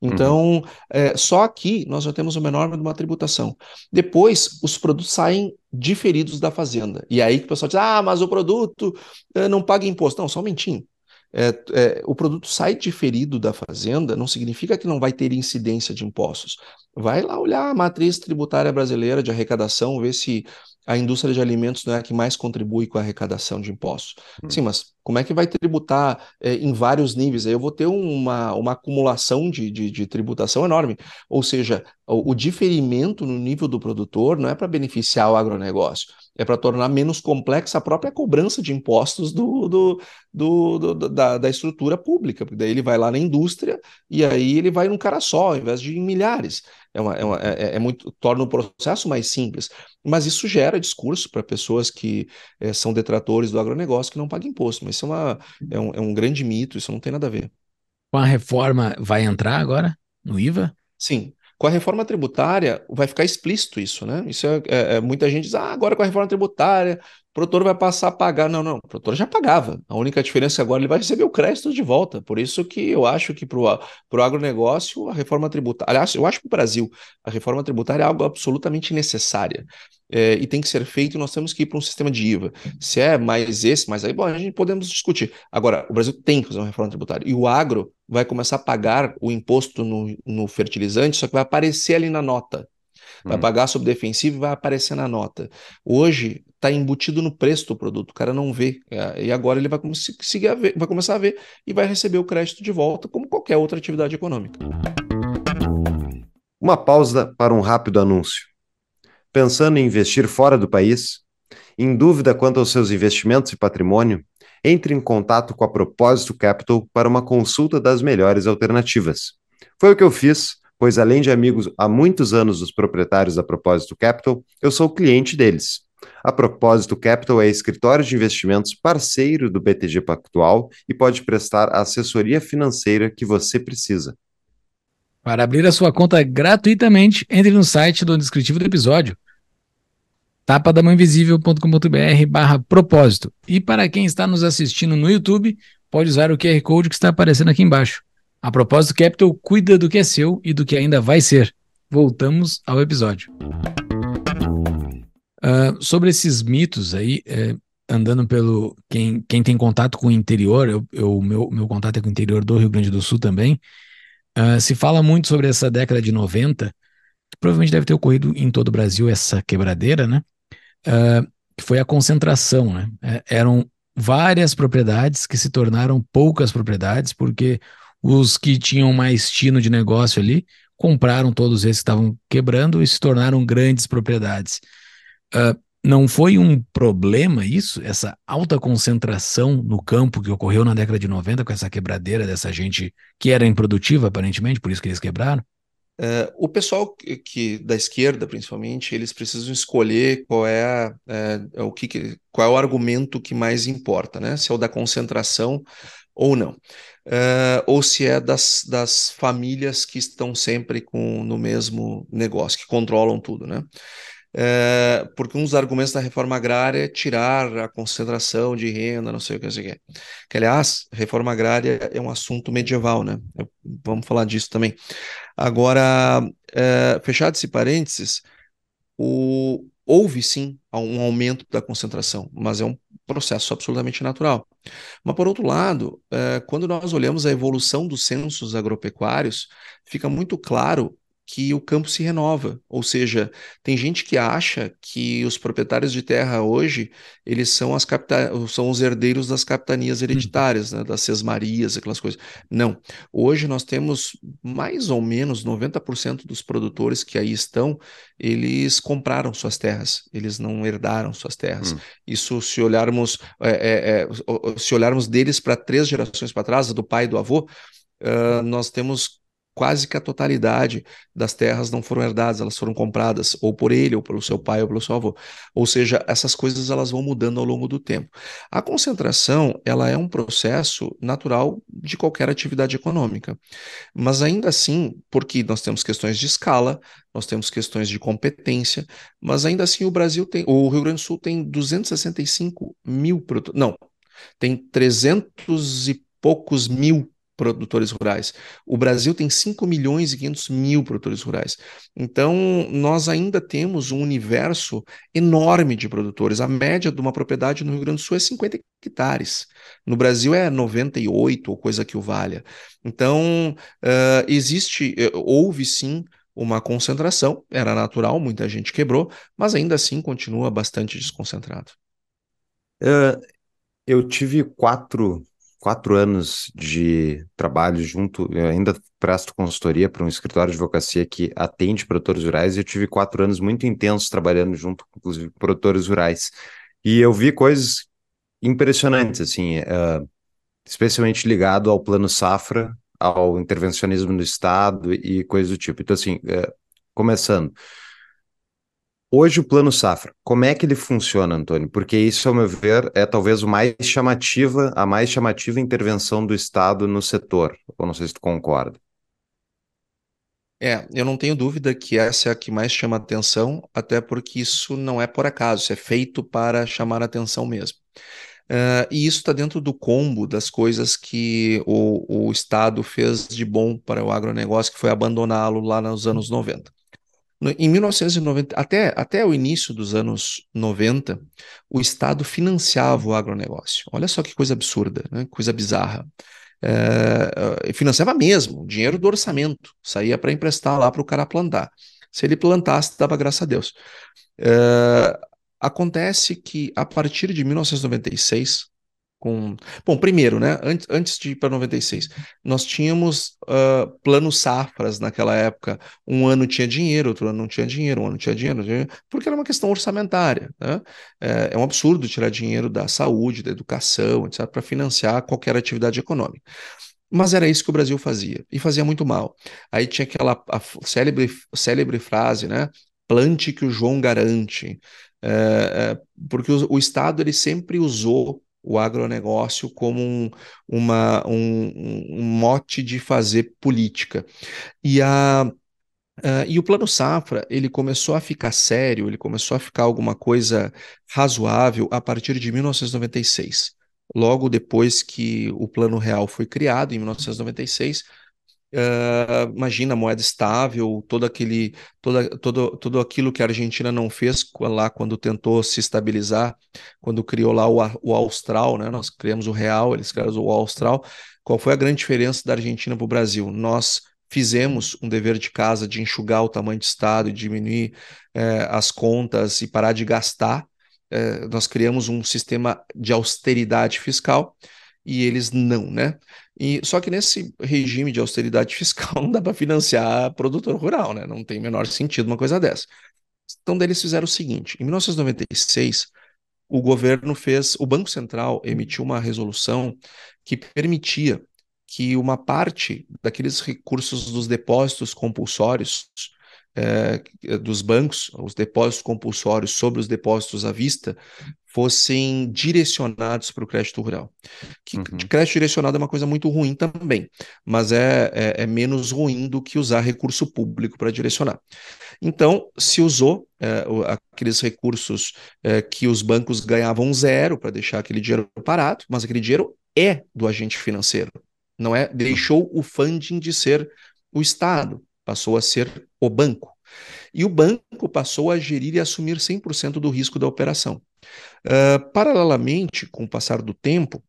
Então, uhum. é, só aqui nós já temos uma enorme uma tributação. Depois, os produtos saem diferidos da fazenda. E aí que o pessoal diz: ah, mas o produto é, não paga imposto. Não, só um momentinho é, é, o produto sai diferido da fazenda, não significa que não vai ter incidência de impostos. Vai lá olhar a matriz tributária brasileira de arrecadação, ver se a indústria de alimentos não é a que mais contribui com a arrecadação de impostos. Hum. Sim, mas como é que vai tributar é, em vários níveis? Aí eu vou ter uma, uma acumulação de, de, de tributação enorme. Ou seja, o, o, diferimento no nível do produtor não é para beneficiar o agronegócio, é para tornar menos complexa a própria cobrança de impostos do, do, do, do da, da, estrutura pública, porque daí ele vai lá na indústria e aí ele vai num cara só, ao invés de em milhares. É, uma, é, uma, é, é muito torna o processo mais simples, mas isso gera discurso para pessoas que é, são detratores do agronegócio que não pagam imposto. Mas isso é, uma, é, um, é um grande mito, isso não tem nada a ver. Com a reforma vai entrar agora no IVA? Sim, com a reforma tributária, vai ficar explícito isso, né? Isso é, é, é, muita gente diz, ah, agora com a reforma tributária, o produtor vai passar a pagar. Não, não, o produtor já pagava. A única diferença é que agora ele vai receber o crédito de volta. Por isso que eu acho que para o agronegócio, a reforma tributária, aliás, eu acho que para o Brasil, a reforma tributária é algo absolutamente necessária é, e tem que ser feito, nós temos que ir para um sistema de IVA. Se é mais esse, mais aí, bom, a gente podemos discutir. Agora, o Brasil tem que fazer uma reforma tributária. E o agro vai começar a pagar o imposto no, no fertilizante, só que vai aparecer ali na nota. Vai hum. pagar sobre defensivo e vai aparecer na nota. Hoje está embutido no preço do produto, o cara não vê. É, e agora ele vai, conseguir a ver, vai começar a ver e vai receber o crédito de volta, como qualquer outra atividade econômica. Uma pausa para um rápido anúncio pensando em investir fora do país? Em dúvida quanto aos seus investimentos e patrimônio? Entre em contato com a Propósito Capital para uma consulta das melhores alternativas. Foi o que eu fiz, pois além de amigos há muitos anos dos proprietários da Propósito Capital, eu sou cliente deles. A Propósito Capital é escritório de investimentos parceiro do BTG Pactual e pode prestar a assessoria financeira que você precisa. Para abrir a sua conta gratuitamente, entre no site do descritivo do episódio tapadamãoinvisível.com.br barra propósito. E para quem está nos assistindo no YouTube, pode usar o QR Code que está aparecendo aqui embaixo. A propósito, Capital cuida do que é seu e do que ainda vai ser. Voltamos ao episódio. Uh, sobre esses mitos aí, é, andando pelo. Quem, quem tem contato com o interior, eu, eu, meu, meu contato é com o interior do Rio Grande do Sul também. Uh, se fala muito sobre essa década de 90, que provavelmente deve ter ocorrido em todo o Brasil essa quebradeira, né? Uh, que foi a concentração, né? É, eram várias propriedades que se tornaram poucas propriedades, porque os que tinham mais tino de negócio ali compraram todos esses que estavam quebrando e se tornaram grandes propriedades. Uh, não foi um problema isso, essa alta concentração no campo que ocorreu na década de 90 com essa quebradeira dessa gente que era improdutiva, aparentemente, por isso que eles quebraram? Uh, o pessoal que, que, da esquerda, principalmente, eles precisam escolher qual é, é o que, qual é o argumento que mais importa, né? Se é o da concentração ou não, uh, ou se é das, das famílias que estão sempre com no mesmo negócio, que controlam tudo, né? É, porque um dos argumentos da reforma agrária é tirar a concentração de renda, não sei o que, não sei o que. que aliás, reforma agrária é um assunto medieval, né? Vamos falar disso também. Agora, é, fechado esse parênteses, o, houve sim um aumento da concentração, mas é um processo absolutamente natural. Mas, por outro lado, é, quando nós olhamos a evolução dos censos agropecuários, fica muito claro que o campo se renova, ou seja, tem gente que acha que os proprietários de terra hoje eles são as capita são os herdeiros das capitanias hereditárias, né, das sesmarias, aquelas coisas. Não. Hoje nós temos mais ou menos 90% dos produtores que aí estão, eles compraram suas terras, eles não herdaram suas terras. Hum. Isso se olharmos é, é, é, se olharmos deles para três gerações para trás, do pai e do avô, Uh, nós temos quase que a totalidade das terras não foram herdadas, elas foram compradas ou por ele, ou pelo seu pai, ou pelo seu avô. Ou seja, essas coisas elas vão mudando ao longo do tempo. A concentração, ela é um processo natural de qualquer atividade econômica. Mas ainda assim, porque nós temos questões de escala, nós temos questões de competência, mas ainda assim o Brasil tem, o Rio Grande do Sul tem 265 mil, não, tem 300 e poucos mil produtores rurais. O Brasil tem 5 milhões e 500 mil produtores rurais. Então, nós ainda temos um universo enorme de produtores. A média de uma propriedade no Rio Grande do Sul é 50 hectares. No Brasil é 98 ou coisa que o valha. Então, uh, existe, uh, houve sim uma concentração, era natural, muita gente quebrou, mas ainda assim continua bastante desconcentrado. Uh, eu tive quatro quatro anos de trabalho junto, eu ainda presto consultoria para um escritório de advocacia que atende produtores rurais e eu tive quatro anos muito intensos trabalhando junto, inclusive, com produtores rurais. E eu vi coisas impressionantes, assim, uh, especialmente ligado ao plano safra, ao intervencionismo do Estado e coisas do tipo. Então, assim, uh, começando, Hoje o Plano Safra, como é que ele funciona, Antônio? Porque isso, ao meu ver, é talvez o mais chamativa, a mais chamativa intervenção do Estado no setor. Ou não sei se tu concorda. É, eu não tenho dúvida que essa é a que mais chama atenção, até porque isso não é por acaso, isso é feito para chamar atenção mesmo. Uh, e isso está dentro do combo das coisas que o, o Estado fez de bom para o agronegócio, que foi abandoná-lo lá nos anos 90. Em 1990, até, até o início dos anos 90, o Estado financiava o agronegócio. Olha só que coisa absurda, né? coisa bizarra. É, financiava mesmo, dinheiro do orçamento, saía para emprestar lá para o cara plantar. Se ele plantasse, dava graças a Deus. É, acontece que a partir de 1996, com. Bom, primeiro, né? Antes, antes de ir para 96, nós tínhamos uh, planos safras naquela época. Um ano tinha dinheiro, outro ano não tinha dinheiro, um ano tinha dinheiro, porque era uma questão orçamentária. Né? É, é um absurdo tirar dinheiro da saúde, da educação, etc., para financiar qualquer atividade econômica. Mas era isso que o Brasil fazia, e fazia muito mal. Aí tinha aquela célebre, célebre frase, né? Plante que o João garante. É, é, porque o, o Estado ele sempre usou o agronegócio como um, uma, um, um mote de fazer política. E a Uh, e o Plano Safra, ele começou a ficar sério, ele começou a ficar alguma coisa razoável a partir de 1996. Logo depois que o Plano Real foi criado, em 1996, Uh, imagina moeda estável, todo aquele, toda, todo, tudo aquilo que a Argentina não fez lá quando tentou se estabilizar, quando criou lá o, o Austral, né? Nós criamos o real, eles criaram o Austral. Qual foi a grande diferença da Argentina para o Brasil? Nós fizemos um dever de casa de enxugar o tamanho de Estado e diminuir eh, as contas e parar de gastar. Eh, nós criamos um sistema de austeridade fiscal e eles não, né? E, só que nesse regime de austeridade fiscal não dá para financiar produtor rural, né? Não tem o menor sentido uma coisa dessa. Então, daí eles fizeram o seguinte: em 1996, o governo fez, o Banco Central emitiu uma resolução que permitia que uma parte daqueles recursos dos depósitos compulsórios é, dos bancos, os depósitos compulsórios sobre os depósitos à vista, fossem direcionados para o crédito rural. Que uhum. crédito direcionado é uma coisa muito ruim também, mas é, é, é menos ruim do que usar recurso público para direcionar. Então, se usou é, aqueles recursos é, que os bancos ganhavam zero para deixar aquele dinheiro parado, mas aquele dinheiro é do agente financeiro, não é? Deixou o funding de ser o Estado, passou a ser o banco. E o banco passou a gerir e assumir 100% do risco da operação. Uh, paralelamente, com o passar do tempo,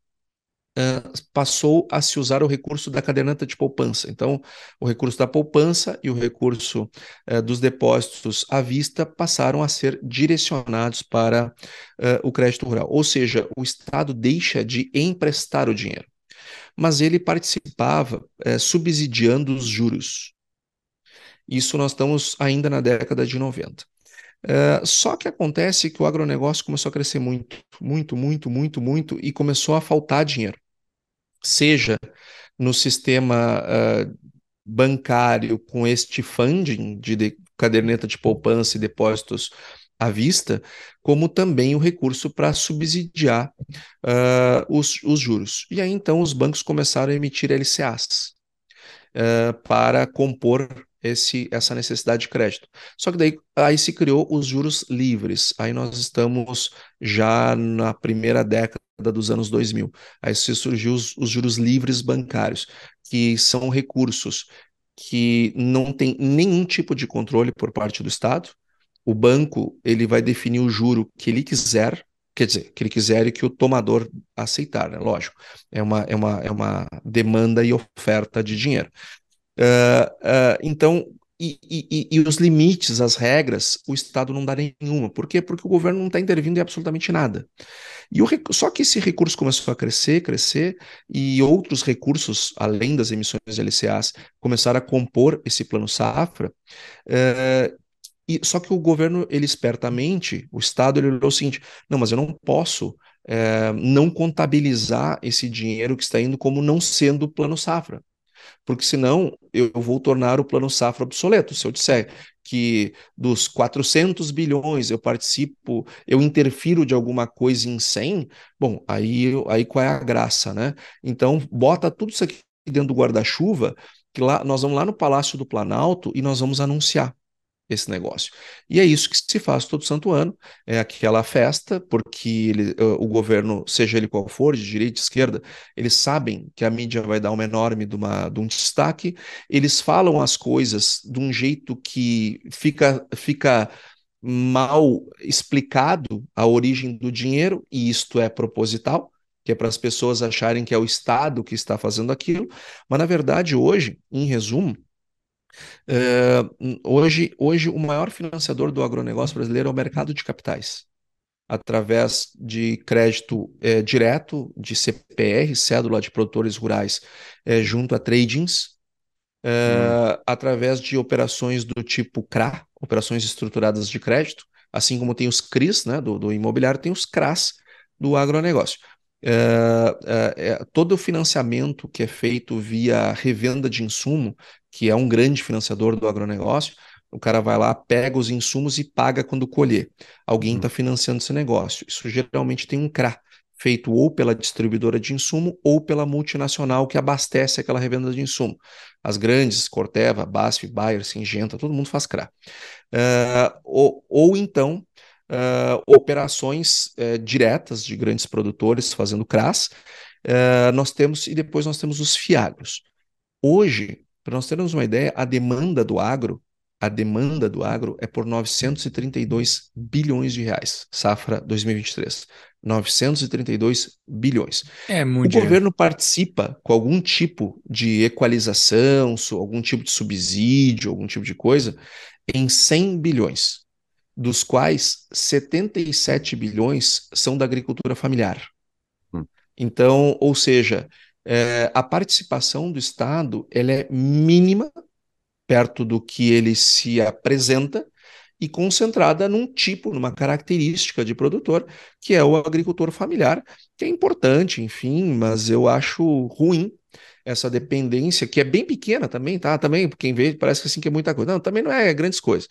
Uh, passou a se usar o recurso da caderneta de poupança. Então, o recurso da poupança e o recurso uh, dos depósitos à vista passaram a ser direcionados para uh, o crédito rural. Ou seja, o Estado deixa de emprestar o dinheiro, mas ele participava eh, subsidiando os juros. Isso nós estamos ainda na década de 90. Uh, só que acontece que o agronegócio começou a crescer muito, muito, muito, muito, muito e começou a faltar dinheiro. Seja no sistema uh, bancário com este funding de, de caderneta de poupança e depósitos à vista, como também o recurso para subsidiar uh, os, os, juros. E aí então os bancos começaram a emitir LCAs uh, para compor esse, essa necessidade de crédito. Só que daí aí se criou os juros livres. Aí nós estamos já na primeira década dos anos 2000. Aí se surgiu os, os juros livres bancários, que são recursos que não tem nenhum tipo de controle por parte do Estado. O banco ele vai definir o juro que ele quiser, quer dizer, que ele quiser e que o tomador aceitar, né? Lógico, é uma, é uma, é uma demanda e oferta de dinheiro. Uh, então, e, e, e, os limites, as regras, o Estado não dá nenhuma. Por quê? Porque o governo não está intervindo em absolutamente nada. E o, só que esse recurso começou a crescer, crescer, e outros recursos, além das emissões de LCAs, começaram a compor esse plano safra. Uh, e, só que o governo, ele espertamente, o Estado, ele olhou o seguinte: não, mas eu não posso não contabilizar esse dinheiro que está indo como não sendo plano safra porque senão eu vou tornar o plano safra obsoleto. Se eu disser que dos 400 bilhões eu participo, eu interfiro de alguma coisa em 100, bom, aí, aí qual é a graça, né? Então, bota tudo isso aqui dentro do guarda-chuva, que lá nós vamos lá no Palácio do Planalto e nós vamos anunciar esse negócio. E é isso que se faz todo santo ano, é aquela festa, porque ele, o governo, seja ele qual for, de direita, de esquerda, eles sabem que a mídia vai dar uma enorme de, uma, de um destaque, eles falam as coisas de um jeito que fica, fica mal explicado a origem do dinheiro, e isto é proposital, que é para as pessoas acharem que é o Estado que está fazendo aquilo, mas na verdade hoje, em resumo, Uh, hoje, hoje, o maior financiador do agronegócio brasileiro é o mercado de capitais, através de crédito é, direto de CPR, cédula de produtores rurais, é, junto a tradings, uh, hum. através de operações do tipo CRA, operações estruturadas de crédito, assim como tem os CRIs né, do, do imobiliário, tem os CRAs do agronegócio. Uh, uh, todo o financiamento que é feito via revenda de insumo, que é um grande financiador do agronegócio, o cara vai lá, pega os insumos e paga quando colher. Alguém está uhum. financiando esse negócio. Isso geralmente tem um CRA, feito ou pela distribuidora de insumo ou pela multinacional que abastece aquela revenda de insumo. As grandes, Corteva, BASF, Bayer, Singenta, todo mundo faz CRA. Uh, ou, ou então uh, operações uh, diretas de grandes produtores fazendo CRAS. Uh, nós temos, e depois nós temos os fiagros. Hoje, para nós termos uma ideia, a demanda do agro, a demanda do agro é por 932 bilhões de reais, safra 2023. 932 bilhões. É muito. O governo participa com algum tipo de equalização, algum tipo de subsídio, algum tipo de coisa, em 100 bilhões dos quais 77 bilhões são da agricultura familiar. Hum. Então, ou seja, é, a participação do Estado ela é mínima perto do que ele se apresenta e concentrada num tipo, numa característica de produtor, que é o agricultor familiar, que é importante, enfim, mas eu acho ruim essa dependência, que é bem pequena também, tá? Também, quem vê, parece que assim que é muita coisa. Não, também não é grandes coisas.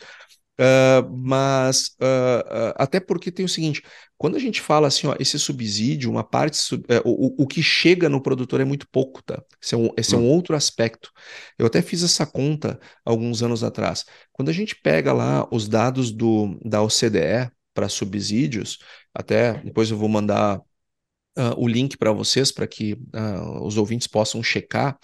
Uh, mas uh, uh, até porque tem o seguinte: quando a gente fala assim, ó, esse subsídio, uma parte, sub, é, o, o que chega no produtor é muito pouco, tá? Esse é, um, esse é um hum. outro aspecto. Eu até fiz essa conta alguns anos atrás. Quando a gente pega lá os dados do, da OCDE para subsídios, até depois eu vou mandar o link para vocês, para que os ouvintes possam checar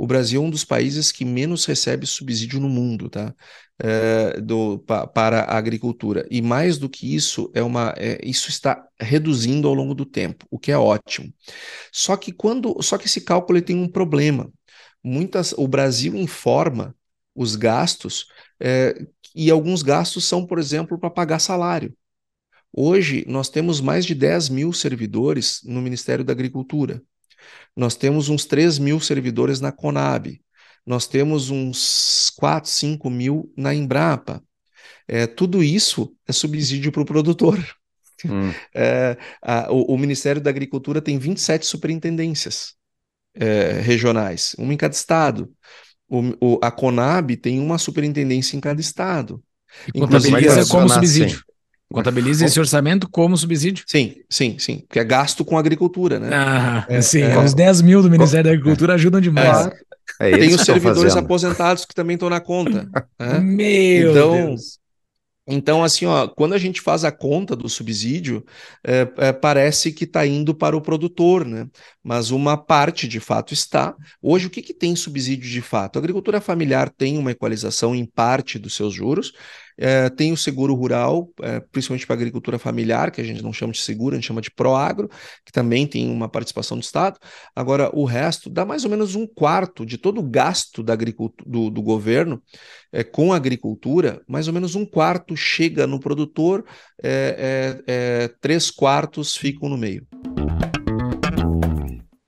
o Brasil é um dos países que menos recebe subsídio no mundo, tá? É, do, pa, para a agricultura. E mais do que isso, é uma, é, isso está reduzindo ao longo do tempo, o que é ótimo. Só que quando, só que esse cálculo tem um problema. Muitas, o Brasil informa os gastos é, e alguns gastos são, por exemplo, para pagar salário. Hoje, nós temos mais de 10 mil servidores no Ministério da Agricultura. Nós temos uns 3 mil servidores na Conab. Nós temos uns 4, 5 mil na Embrapa. É, tudo isso é subsídio para o produtor. Hum. É, a, o, o, Ministério da Agricultura tem 27 superintendências é, regionais, uma em cada estado. O, o, a Conab tem uma superintendência em cada estado. E contabiliza como subsídio. Contabiliza esse orçamento como subsídio? Sim, sim, sim. Porque é gasto com agricultura, né? Ah, é, sim. É, os 10 mil do Ministério da Agricultura ajudam demais. É, Tem os servidores aposentados que também estão na conta. né? Meu então, Deus. Então, assim, ó, quando a gente faz a conta do subsídio, é, é, parece que está indo para o produtor, né? Mas uma parte de fato está. Hoje, o que, que tem subsídio de fato? A agricultura familiar tem uma equalização em parte dos seus juros, é, tem o seguro rural, é, principalmente para a agricultura familiar, que a gente não chama de seguro, a gente chama de proagro, que também tem uma participação do Estado. Agora, o resto dá mais ou menos um quarto de todo o gasto da do, do governo é, com a agricultura, mais ou menos um quarto chega no produtor, é, é, é, três quartos ficam no meio.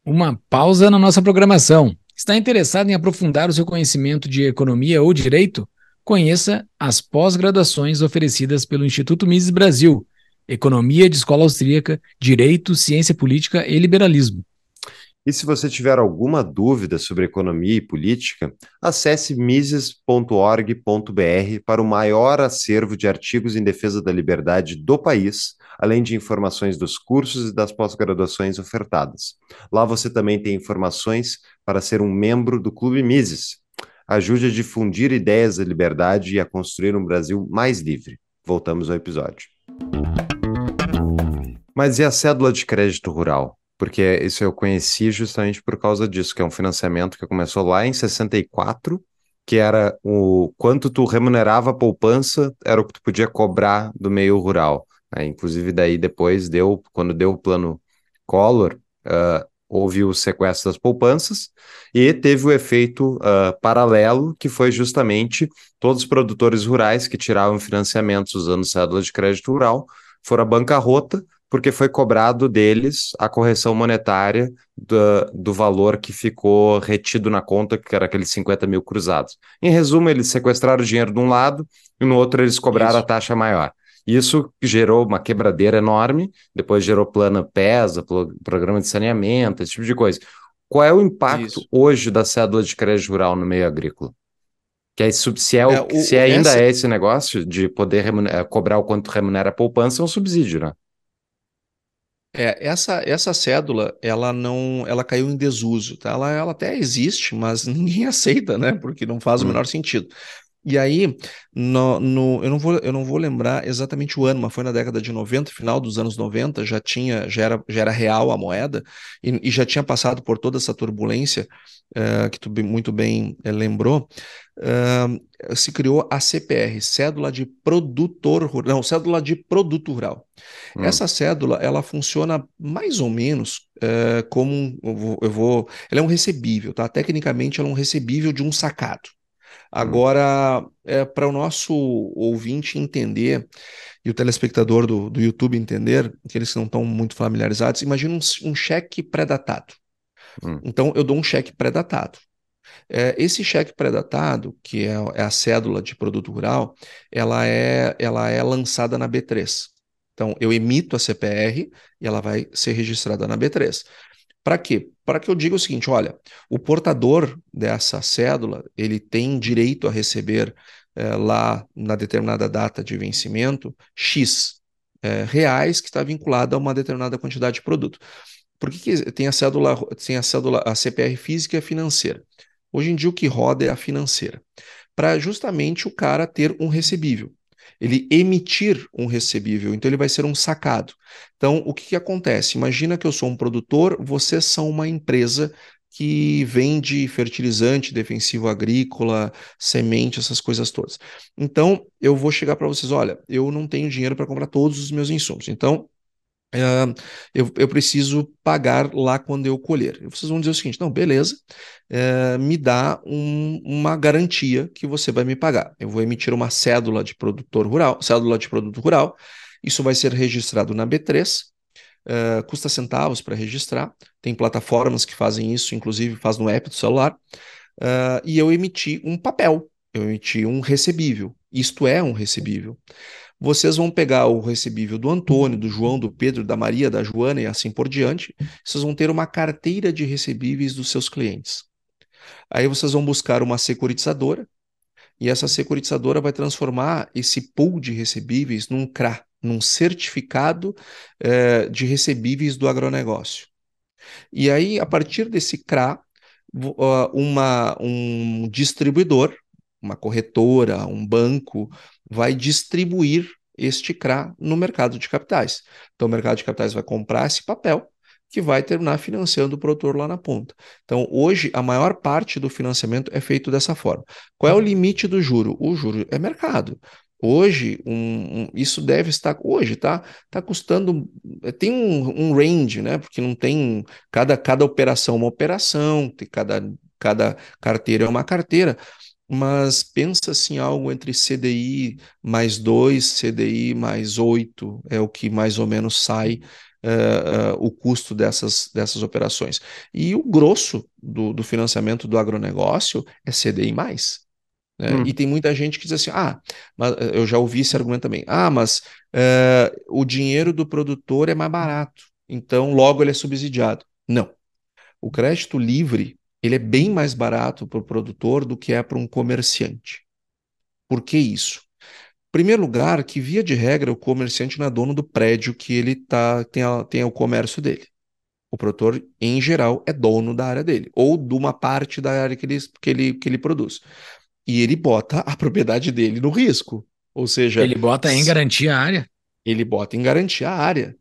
Uma pausa na nossa programação. Está interessado em aprofundar o seu conhecimento de economia ou direito? Conheça as pós-graduações oferecidas pelo Instituto Mises Brasil, Economia de Escola Austríaca, Direito, Ciência Política e Liberalismo. E se você tiver alguma dúvida sobre economia e política, acesse mises.org.br para o maior acervo de artigos em defesa da liberdade do país, além de informações dos cursos e das pós-graduações ofertadas. Lá você também tem informações para ser um membro do Clube Mises, ajude a difundir ideias da liberdade e a construir um Brasil mais livre. Voltamos ao episódio. Mas e a cédula de crédito rural? Porque isso eu conheci justamente por causa disso, que é um financiamento que começou lá em 64, que era o quanto tu remunerava a poupança, era o que tu podia cobrar do meio rural. Né? Inclusive, daí depois deu, quando deu o plano Collor, uh, houve o sequestro das poupanças e teve o efeito uh, paralelo, que foi justamente todos os produtores rurais que tiravam financiamentos usando cédula de crédito rural foram à bancarrota, porque foi cobrado deles a correção monetária do, do valor que ficou retido na conta, que era aqueles 50 mil cruzados. Em resumo, eles sequestraram o dinheiro de um lado e no outro eles cobraram Isso. a taxa maior. Isso gerou uma quebradeira enorme, depois gerou plano PESA, programa de saneamento, esse tipo de coisa. Qual é o impacto Isso. hoje da cédula de crédito rural no meio agrícola? Que é, se, é, é o, se ainda essa... é esse negócio de poder remunerar, cobrar o quanto remunera a poupança, é um subsídio, né? É, essa, essa cédula, ela não, ela caiu em desuso, tá? Ela, ela até existe, mas ninguém aceita, né? Porque não faz hum. o menor sentido. E aí, no, no, eu, não vou, eu não vou lembrar exatamente o ano, mas foi na década de 90, final dos anos 90, já tinha, já era, já era real a moeda, e, e já tinha passado por toda essa turbulência uh, que tu muito bem uh, lembrou, uh, se criou a CPR, Cédula de Produtor Rural, não, Cédula de Produto Rural. Hum. Essa cédula, ela funciona mais ou menos como, um, eu vou, eu vou, ela é um recebível, tá? Tecnicamente, ela é um recebível de um sacado. Agora, é, para o nosso ouvinte entender e o telespectador do, do YouTube entender, aqueles que não estão muito familiarizados, imagina um, um cheque pré-datado. Hum. Então, eu dou um cheque pré-datado. É, esse cheque pré-datado, que é, é, a cédula de produto rural, ela é, ela é lançada na B3. Então, eu emito a CPR e ela vai ser registrada na B3. Para quê? Para que eu diga o seguinte: olha, o portador dessa cédula ele tem direito a receber é, lá na determinada data de vencimento X é, reais que está vinculada a uma determinada quantidade de produto. Por que, que tem a cédula, tem a cédula, a CPR física e a financeira? Hoje em dia o que roda é a financeira, para justamente o cara ter um recebível ele emitir um recebível, então ele vai ser um sacado. Então, o que, que acontece? Imagina que eu sou um produtor, vocês são uma empresa que vende fertilizante defensivo agrícola, semente, essas coisas todas. Então, eu vou chegar para vocês, olha, eu não tenho dinheiro para comprar todos os meus insumos. Então, Uh, eu, eu, preciso pagar lá quando eu colher. Vocês vão dizer o seguinte: não, beleza, uh, me dá um, uma garantia que você vai me pagar. Eu vou emitir uma cédula de produtor rural, cédula de produto rural. Isso vai ser registrado na B3, uh, ah, custa centavos para registrar. Tem plataformas que fazem isso, inclusive faz no app do celular. e eu emiti um papel, eu emiti um recebível. Isto é um recebível vocês vão pegar o recebível do Antônio, do João, do Pedro, da Maria, da Joana e assim por diante. Vocês vão ter uma carteira de recebíveis dos seus clientes. Aí vocês vão buscar uma securitizadora e essa securitizadora vai transformar esse pool de recebíveis num CRA, num certificado eh, de recebíveis do agronegócio. E aí, a partir desse CRA, uma, um distribuidor, uma corretora, um banco, vai distribuir este CRA no mercado de capitais. Então, o mercado de capitais vai comprar esse papel que vai terminar financiando o produtor lá na ponta. Então, hoje, a maior parte do financiamento é feito dessa forma. Qual é o limite do juro? O juro é mercado. Hoje, um, um, isso deve estar. Hoje, tá? Tá custando. Tem um, um, range, né? Porque não tem. Cada, cada operação é uma operação, cada, cada carteira é uma carteira mas pensa assim algo entre CDI mais 2, CDI mais 8, é o que mais ou menos sai uh, uh, o custo dessas, dessas operações. E o grosso do, do financiamento do agronegócio é CDI mais. Né? Hum. E tem muita gente que diz assim: ah, mas, eh, eu já ouvi esse argumento também. Ah, mas uh, o dinheiro do produtor é mais barato, então logo ele é subsidiado. Não. O crédito livre ele é bem mais barato para o produtor do que é para um comerciante. Por que isso? Primeiro lugar, que via de regra o comerciante não é dono do prédio que ele tá, tem, a, tem o comércio dele. O produtor, em geral, é dono da área dele, ou de uma parte da área que ele, que ele, que ele produz. E ele bota a propriedade dele no risco. Ou seja. Ele bota em garantia a área? Ele bota em garantia a área.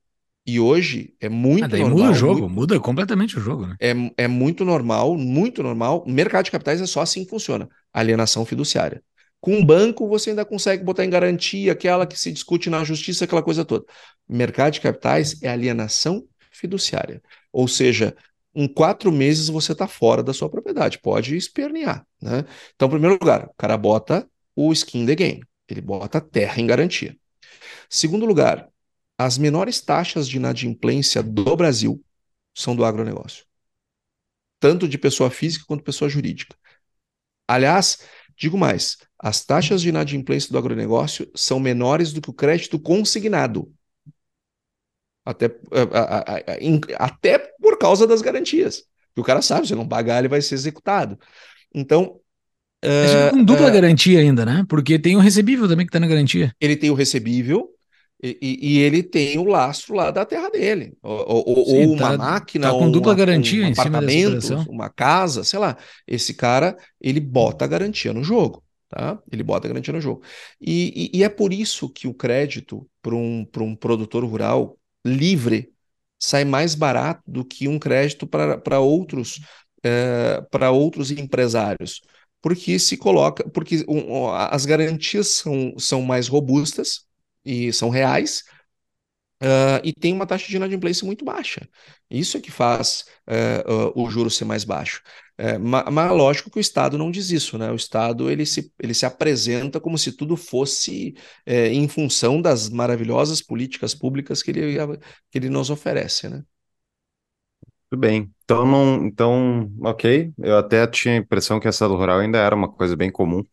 E hoje é muito ah, daí normal. Muda o jogo, muito, muda completamente o jogo, né? É, é muito normal, muito normal. Mercado de capitais é só assim que funciona: alienação fiduciária. Com um banco, você ainda consegue botar em garantia aquela que se discute na justiça, aquela coisa toda. Mercado de capitais é alienação fiduciária. Ou seja, em quatro meses você está fora da sua propriedade, pode espernear. Né? Então, em primeiro lugar, o cara bota o skin the game, ele bota a terra em garantia. Segundo lugar, as menores taxas de inadimplência do Brasil são do agronegócio. Tanto de pessoa física quanto pessoa jurídica. Aliás, digo mais, as taxas de inadimplência do agronegócio são menores do que o crédito consignado. Até, até por causa das garantias. Que o cara sabe, se não pagar, ele vai ser executado. Então. Uh, com dupla uh, garantia ainda, né? Porque tem o recebível também que está na garantia. Ele tem o recebível, e, e, ele tem o lastro lá da terra dele. Ou, ou, Sim, ou uma tá, máquina, tá com dupla uma, garantia um em apartamento, uma casa, sei lá. Esse cara, ele bota a garantia no jogo. Tá? Ele bota a garantia no jogo. E, e, e é por isso que o crédito para um, um produtor rural livre sai mais barato do que um crédito para outros, é, para outros empresários. Porque se coloca, porque um, as garantias são, são mais robustas, e são reais, uh, e tem uma taxa de inadimplência muito baixa. Isso é que faz uh, uh, o juro ser mais baixo. É, mas, mas, lógico que o Estado não diz isso, né? O Estado ele se, ele se apresenta como se tudo fosse é, em função das maravilhosas políticas públicas que ele, que ele nos oferece, né? Tudo bem. Então, não, então, ok. Eu até tinha a impressão que essa do rural ainda era uma coisa bem comum.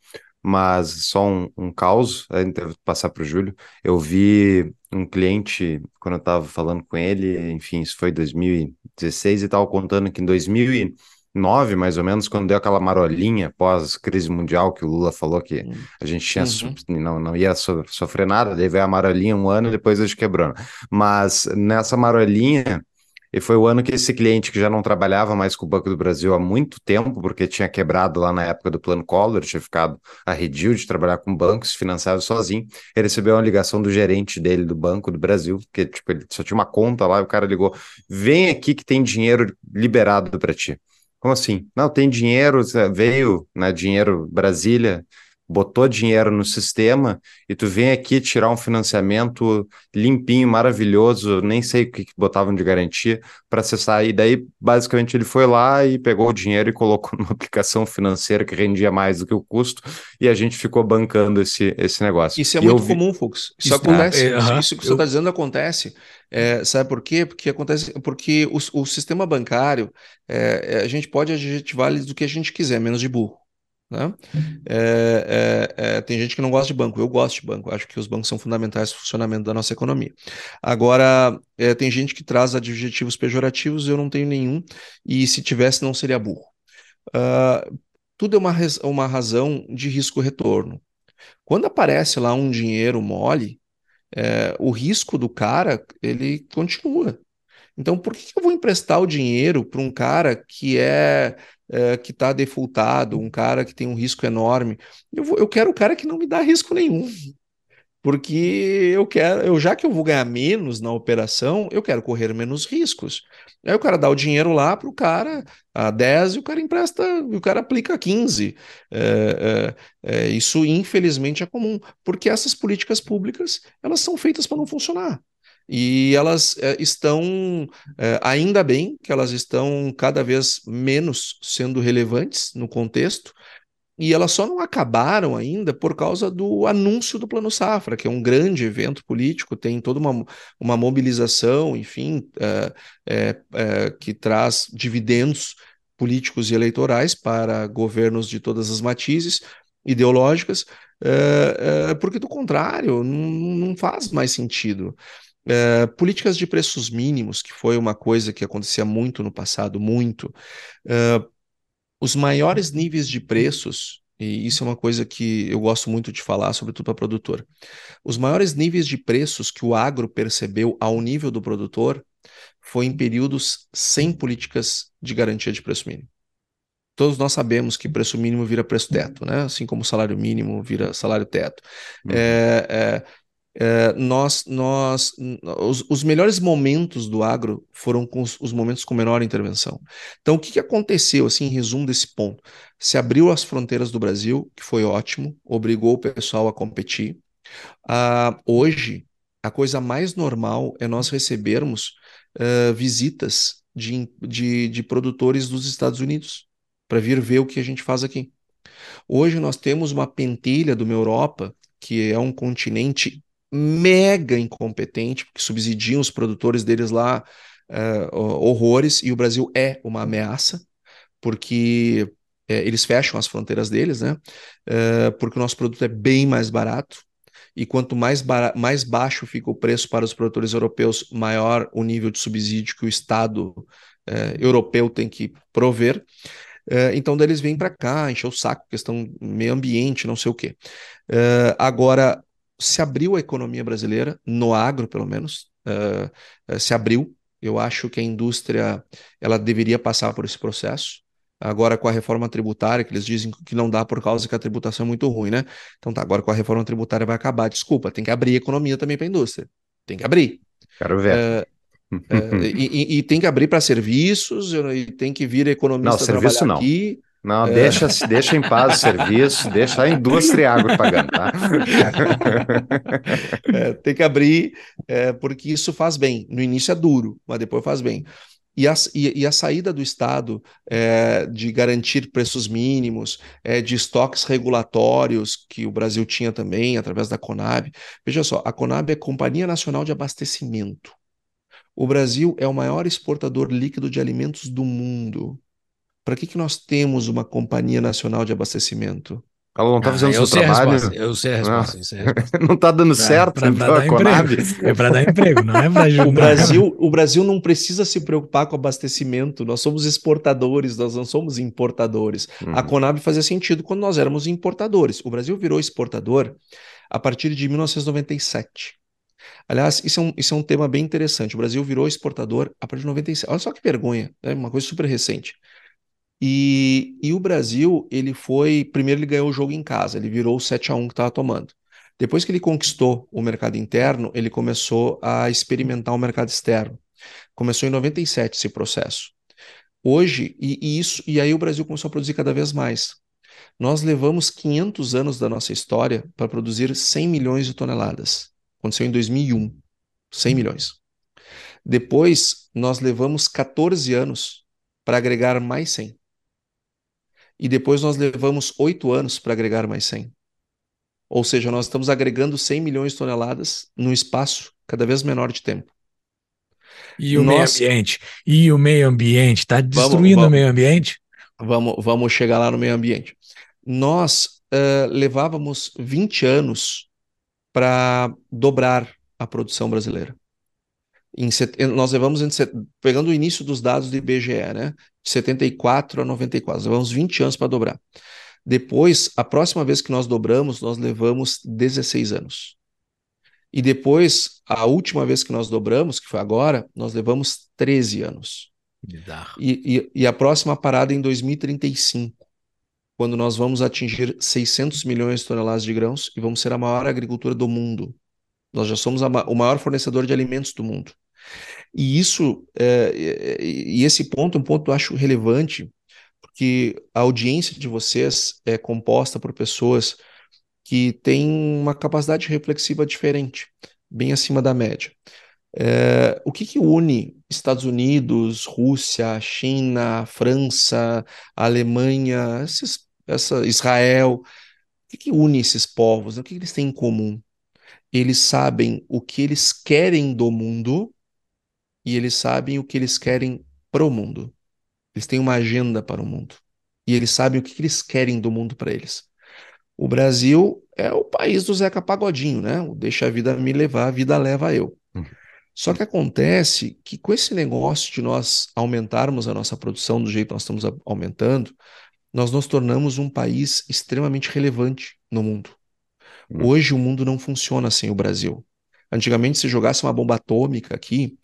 Mas só um, um caos, ainda vou passar para o Júlio. Eu vi um cliente, quando eu estava falando com ele, enfim, isso foi 2016 e estava contando que em 2009, mais ou menos, quando deu aquela marolinha pós-crise mundial, que o Lula falou que a gente tinha Uhum. não, não ia so- sofrer nada, daí veio a marolinha um ano e depois a gente quebrou. né? Mas nessa marolinha, e foi o ano que esse cliente que já não trabalhava mais com o Banco do Brasil há muito tempo, porque tinha quebrado lá na época do Plano Collor, tinha ficado arredio de trabalhar com bancos, financiava sozinho. Ele recebeu uma ligação do gerente dele do Banco do Brasil, que tipo, ele só tinha uma conta lá, e o cara ligou: vem aqui que tem dinheiro liberado para ti. Como assim? Não, tem dinheiro, veio, né, dinheiro Brasília, botou dinheiro no sistema e tu vem aqui tirar um financiamento limpinho, maravilhoso, nem sei o que, que botavam de garantia para acessar. E daí, basicamente, ele foi lá e pegou o dinheiro e colocou numa aplicação financeira que rendia mais do que o custo, e a gente ficou bancando esse, esse negócio. Isso é E eu muito vi- comum, Fux. Isso, Isso, acontece. é, Isso, que você Eu- está dizendo acontece. É, sabe por quê? Porque acontece porque o, o sistema bancário, é, é, a gente pode adjetivar do que a gente quiser, menos de burro. Né? É, é, é, tem gente que não gosta de banco. Eu gosto de banco. Acho que os bancos são fundamentais para o funcionamento da nossa economia. Agora, é, tem gente que traz adjetivos pejorativos. Eu não tenho nenhum. E se tivesse, não seria burro. Ah, tudo é uma, uma razão de risco-retorno. Quando aparece lá um dinheiro mole, é, o risco do cara, ele continua. Então, por que eu vou emprestar o dinheiro para um cara que é, é, que está defaultado, um cara que tem um risco enorme? Eu, vou- eu quero o cara que não me dá risco nenhum. Porque eu quero, eu, já que eu vou ganhar menos na operação, eu quero correr menos riscos. Aí o cara dá o dinheiro lá para o cara a 10 e o cara empresta, e o cara aplica 15. É, é, é, isso, infelizmente, é comum, porque essas políticas públicas elas são feitas para não funcionar. E elas é, estão, é, ainda bem que elas estão cada vez menos sendo relevantes no contexto, e elas só não acabaram ainda por causa do anúncio do Plano Safra, que é um grande evento político, tem toda uma, uma mobilização, enfim, é, que traz dividendos políticos e eleitorais para governos de todas as matizes ideológicas, porque do contrário, não, não faz mais sentido. É, políticas de preços mínimos, que foi uma coisa que acontecia muito no passado, muito. É, os maiores níveis de preços, e isso é uma coisa que eu gosto muito de falar, sobretudo para produtor. Os maiores níveis de preços que o agro percebeu ao nível do produtor foi em períodos sem políticas de garantia de preço mínimo. Todos nós sabemos que preço mínimo vira preço teto, né? Assim como salário mínimo vira salário teto. Uhum. É, é, é, nós, nós, os, os, melhores momentos do agro foram com os, os, momentos com menor intervenção. Então, o que, que aconteceu, assim, em resumo desse ponto? Se abriu as fronteiras do Brasil, que foi ótimo, obrigou o pessoal a competir. Ah, hoje, a coisa mais normal é nós recebermos uh, visitas de, de, de produtores dos Estados Unidos para vir ver o que a gente faz aqui. Hoje nós temos uma pentelha de uma Europa que é um continente mega incompetente, porque subsidiam os produtores deles lá uh, horrores, e o Brasil é uma ameaça, porque uh, eles fecham as fronteiras deles, né? Uh, porque o nosso produto é bem mais barato, e quanto mais, mais baixo fica o preço para os produtores europeus, maior o nível de subsídio que o Estado europeu tem que prover. Então, eles vêm para cá, encher o saco, questão meio ambiente, não sei o quê. Agora, se abriu a economia brasileira, no agro pelo menos, uh, se abriu. Eu acho que a indústria ela deveria passar por esse processo. Agora, com a reforma tributária, que eles dizem que não dá por causa que a tributação é muito ruim, né? Então tá, agora com a reforma tributária vai acabar. Desculpa, tem que abrir a economia também para a indústria. Tem que abrir. Quero ver. É, e, e, e, tem que abrir para serviços, e tem que vir economista não, serviço não. aqui. Não, é. deixa, deixa em paz o serviço, deixa a indústria e a agro pagando, tá? é, tem que abrir, é, porque isso faz bem. No início é duro, mas depois faz bem. E a, e, e a saída do Estado é, de garantir preços mínimos, é, de estoques regulatórios, que o Brasil tinha também, através da Conab. Veja só, a Conab é a Companhia Nacional de Abastecimento. O Brasil é o maior exportador líquido de alimentos do mundo. Para que, que nós temos uma Companhia Nacional de Abastecimento? Ela não tá Ah, fazendo eu seu a trabalho. resposta. Eu sei a resposta. Eu sei a resposta. Não tá dando Pra- certo, pra- pra então, dar a Conab. emprego. É para dar emprego, não é para ajudar. O Brasil, o Brasil não precisa se preocupar com abastecimento. Nós somos exportadores, nós não somos importadores. A Uhum. Conab fazia sentido quando nós éramos importadores. O Brasil virou exportador a partir de 1997. Aliás, isso é um, isso é um tema bem interessante. O Brasil virou exportador a partir de 97. Olha só que vergonha, é uma coisa super recente. E, e o Brasil, ele foi. Primeiro, ele ganhou o jogo em casa, ele virou o 7 a 1 que estava tomando. Depois que ele conquistou o mercado interno, ele começou a experimentar o mercado externo. Começou em 97 esse processo. Hoje, e, e isso, e aí o Brasil começou a produzir cada vez mais. Nós levamos 500 anos da nossa história para produzir 100 milhões de toneladas. Aconteceu em 2001, 100 milhões. Depois, nós levamos 14 anos para agregar mais 100. E depois nós levamos 8 anos para agregar mais 100. Ou seja, nós estamos agregando 100 milhões de toneladas num espaço cada vez menor de tempo. E o Nós- meio ambiente? E o meio ambiente? Está destruindo vamos. o meio ambiente? Vamos, vamos chegar lá no meio ambiente. Nós eh, levávamos 20 anos para dobrar a produção brasileira. Set- Nós levamos, set- pegando o início dos dados do IBGE, né? De 74 a 94, nós levamos 20 anos para dobrar. Depois, a próxima vez que nós dobramos, nós levamos 16 anos. E depois, a última vez que nós dobramos, que foi agora, nós levamos 13 anos. E, e- e a próxima parada é em 2035, quando nós vamos atingir 600 milhões de toneladas de grãos e vamos ser a maior agricultura do mundo. Nós já somos a o maior fornecedor de alimentos do mundo. E isso, é, e e esse ponto é um ponto que eu acho relevante, porque a audiência de vocês é composta por pessoas que têm uma capacidade reflexiva diferente, bem acima da média. É, o que que une Estados Unidos, Rússia, China, França, Alemanha, esses, essa, Israel? O que que une esses povos? O que que eles têm em comum? Eles sabem o que eles querem do mundo e eles sabem o que eles querem pro mundo. Eles têm uma agenda para o mundo e eles sabem o que eles querem do mundo para eles. O Brasil é o país do Zeca Pagodinho, né? O deixa a vida me levar, a vida leva eu. Uhum. Só que acontece que com esse negócio de nós aumentarmos a nossa produção do jeito que nós estamos aumentando, nós nos tornamos um país extremamente relevante no mundo. Uhum. Hoje o mundo não funciona sem o Brasil. Antigamente, se jogasse uma bomba atômica aqui,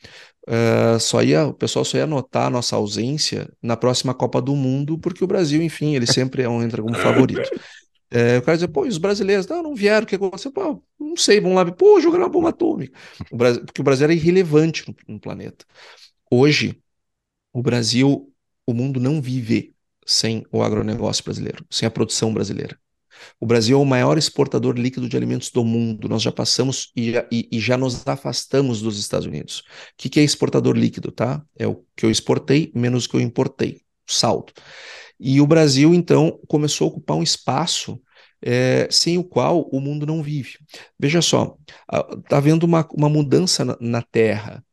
eh, só ia, o pessoal só ia notar a nossa ausência na próxima Copa do Mundo, porque o Brasil, enfim, ele sempre é um, entra como favorito. É, o cara diz, pô, e os brasileiros? Não, não vieram, o que aconteceu? Pô, não sei, vamos lá. Pô, jogaram uma bomba atômica. O Brasil, porque o Brasil era irrelevante no, no planeta. Hoje, o Brasil, o mundo não vive sem o agronegócio brasileiro, sem a produção brasileira. O Brasil é o maior exportador líquido de alimentos do mundo. Nós já passamos e já, e- e já nos afastamos dos Estados Unidos. O que, que é exportador líquido, tá? É o que eu exportei menos o que eu importei, saldo. E o Brasil, então, começou a ocupar um espaço eh, sem o qual o mundo não vive. Veja só, está havendo uma, uma mudança na, na Terra.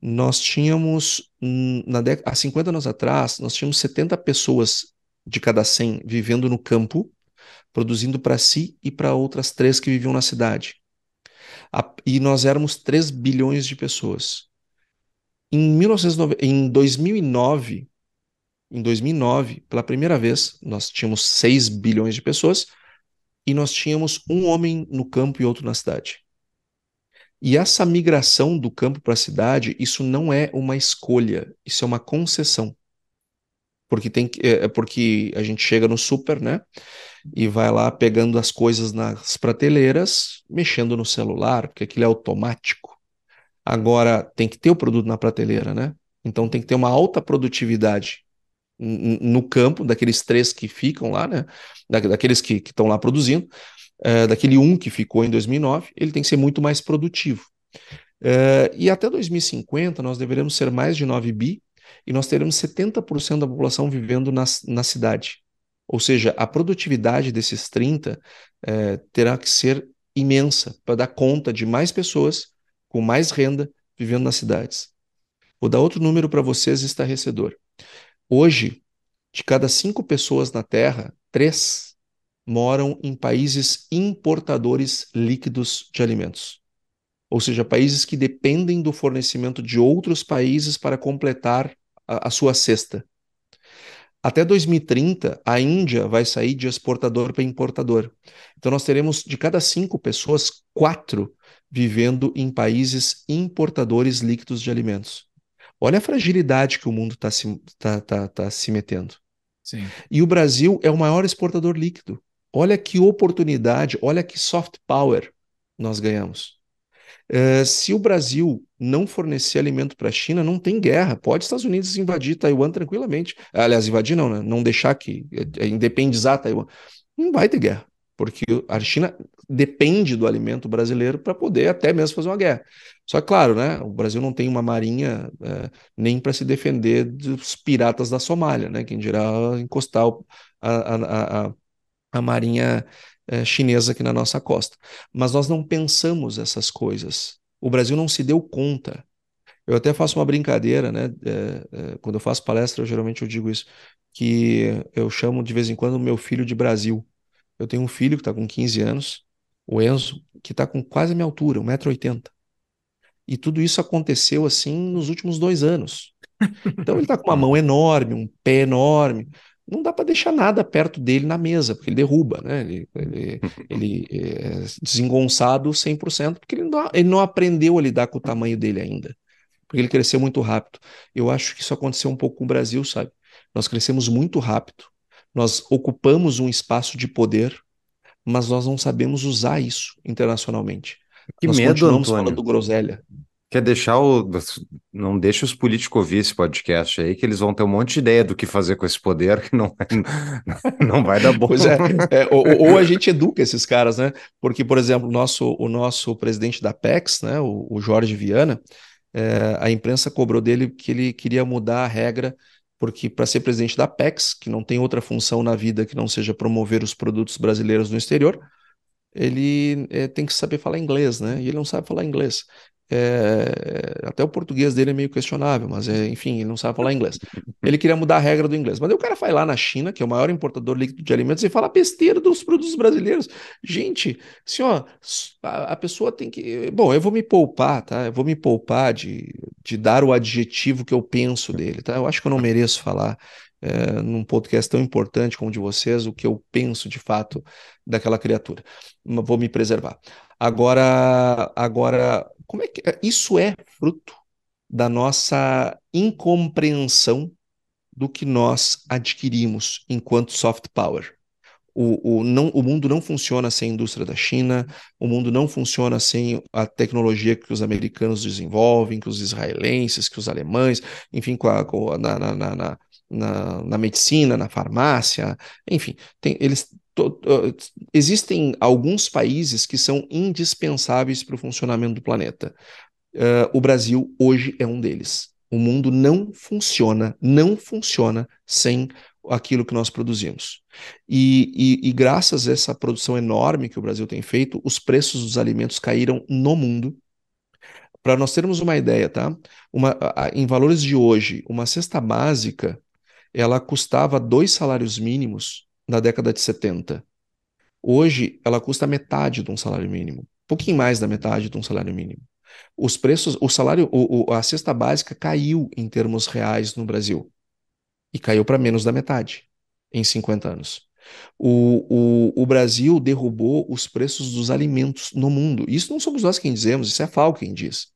Nós tínhamos, hum, na dec- há 50 anos atrás, nós tínhamos 70 pessoas de cada 100 vivendo no campo, produzindo para si e para outras três que viviam na cidade. A- e nós éramos 3 bilhões de pessoas. Em, 1990, em 2009, em 2009, pela primeira vez, nós tínhamos 6 bilhões de pessoas e nós tínhamos um homem no campo e outro na cidade. E essa migração do campo para a cidade, isso não é uma escolha, isso é uma concessão. Porque tem é, é porque a gente chega no super, né? E vai lá pegando as coisas nas prateleiras, mexendo no celular, porque aquilo é automático. Agora tem que ter o produto na prateleira, né? Então tem que ter uma alta produtividade no campo, daqueles três que ficam lá, né? Da- daqueles que estão lá produzindo, eh, daquele um que ficou em 2009, ele tem que ser muito mais produtivo. Eh, e até 2050 nós deveremos ser mais de 9 bi e nós teremos 70% da população vivendo na, na cidade. Ou seja, a produtividade desses 30 eh, terá que ser imensa para dar conta de mais pessoas com mais renda vivendo nas cidades. Vou dar outro número para vocês estarrecedor. Hoje, de cada cinco pessoas na Terra, três moram em países importadores líquidos de alimentos. Ou seja, países que dependem do fornecimento de outros países para completar a, a sua cesta. Até 2030, a Índia vai sair de exportador para importador. Então, nós teremos de cada cinco pessoas, quatro vivendo em países importadores líquidos de alimentos. Olha a fragilidade que o mundo está se, tá, tá, tá se metendo. Sim. E o Brasil é o maior exportador líquido. Olha que oportunidade, olha que soft power nós ganhamos. Uh, se o Brasil não fornecer alimento para a China, não tem guerra. Pode Estados Unidos invadir Taiwan tranquilamente. Aliás, invadir não, né? Não deixar que é, é, independizar Taiwan. Não vai ter guerra, porque a China depende do alimento brasileiro para poder até mesmo fazer uma guerra. Só que, claro, né? O Brasil não tem uma marinha nem para se defender dos piratas da Somália, né? Quem dirá encostar a, a, a, a marinha é, chinesa aqui na nossa costa. Mas nós não pensamos essas coisas. O Brasil não se deu conta. Eu até faço uma brincadeira, né? É, é, quando eu faço palestra, eu, geralmente eu digo isso, que eu chamo de vez em quando meu filho de Brasil. Eu tenho um filho que está com 15 anos, o Enzo, que está com quase a minha altura, 1,80m. E tudo isso aconteceu assim nos últimos dois anos. Então ele está com uma mão enorme, um pé enorme, não dá para deixar nada perto dele na mesa, porque ele derruba, né? Ele, ele, ele é desengonçado 100%, porque ele não, ele não aprendeu a lidar com o tamanho dele ainda, porque ele cresceu muito rápido. Eu acho que isso aconteceu um pouco com o Brasil, sabe? Nós crescemos muito rápido, nós ocupamos um espaço de poder, mas nós não sabemos usar isso internacionalmente. Que nós medo, continuamos Antônio. falando groselha. Quer deixar o. Não deixa os políticos ouvir esse podcast aí, que eles vão ter um monte de ideia do que fazer com esse poder, que não, não vai dar. Pois é, é ou, ou, a gente educa esses caras, né? Porque, por exemplo, nosso, o nosso presidente da PEX, né, o, o Jorge Viana, é, a imprensa cobrou dele que ele queria mudar a regra, porque para ser presidente da PEX, que não tem outra função na vida que não seja promover os produtos brasileiros no exterior, ele é, tem que saber falar inglês, né? E ele não sabe falar inglês. É, até o português dele é meio questionável, mas é, enfim, ele não sabe falar inglês. Ele queria mudar a regra do inglês. Mas o cara vai lá na China, que é o maior importador líquido de alimentos, e fala besteira dos produtos brasileiros. Gente, assim, ó, a, a, pessoa tem que. Bom, eu vou me poupar, tá? Eu vou me poupar de, de dar o adjetivo que eu penso dele, tá? Eu acho que eu não mereço falar. É, num podcast tão importante como o de vocês, o que eu penso de fato daquela criatura. Vou me preservar. Agora, agora como é que é? isso é fruto da nossa incompreensão do que nós adquirimos enquanto soft power. O, o, não, o mundo não funciona sem a indústria da China, o mundo não funciona sem a tecnologia que os americanos desenvolvem, que os israelenses, que os alemães, enfim, com a, com a, na, na, na, na, na medicina, na farmácia, enfim, tem, eles existem alguns países que são indispensáveis para o funcionamento do planeta. Uh, o Brasil hoje é um deles. O mundo não funciona, não funciona sem aquilo que nós produzimos. E, e, e, graças a essa produção enorme que o Brasil tem feito, os preços dos alimentos caíram no mundo. Para nós termos uma ideia, tá? Uma, em valores de hoje, uma cesta básica ela custava dois salários mínimos na década de 70. Hoje, ela custa metade de um salário mínimo, pouquinho mais da metade de um salário mínimo. Os preços, o salário, o, o, a cesta básica caiu em termos reais no Brasil e caiu para menos da metade em 50 anos. O, o, o, Brasil derrubou os preços dos alimentos no mundo. Isso não somos nós quem dizemos, isso é a FAO quem diz.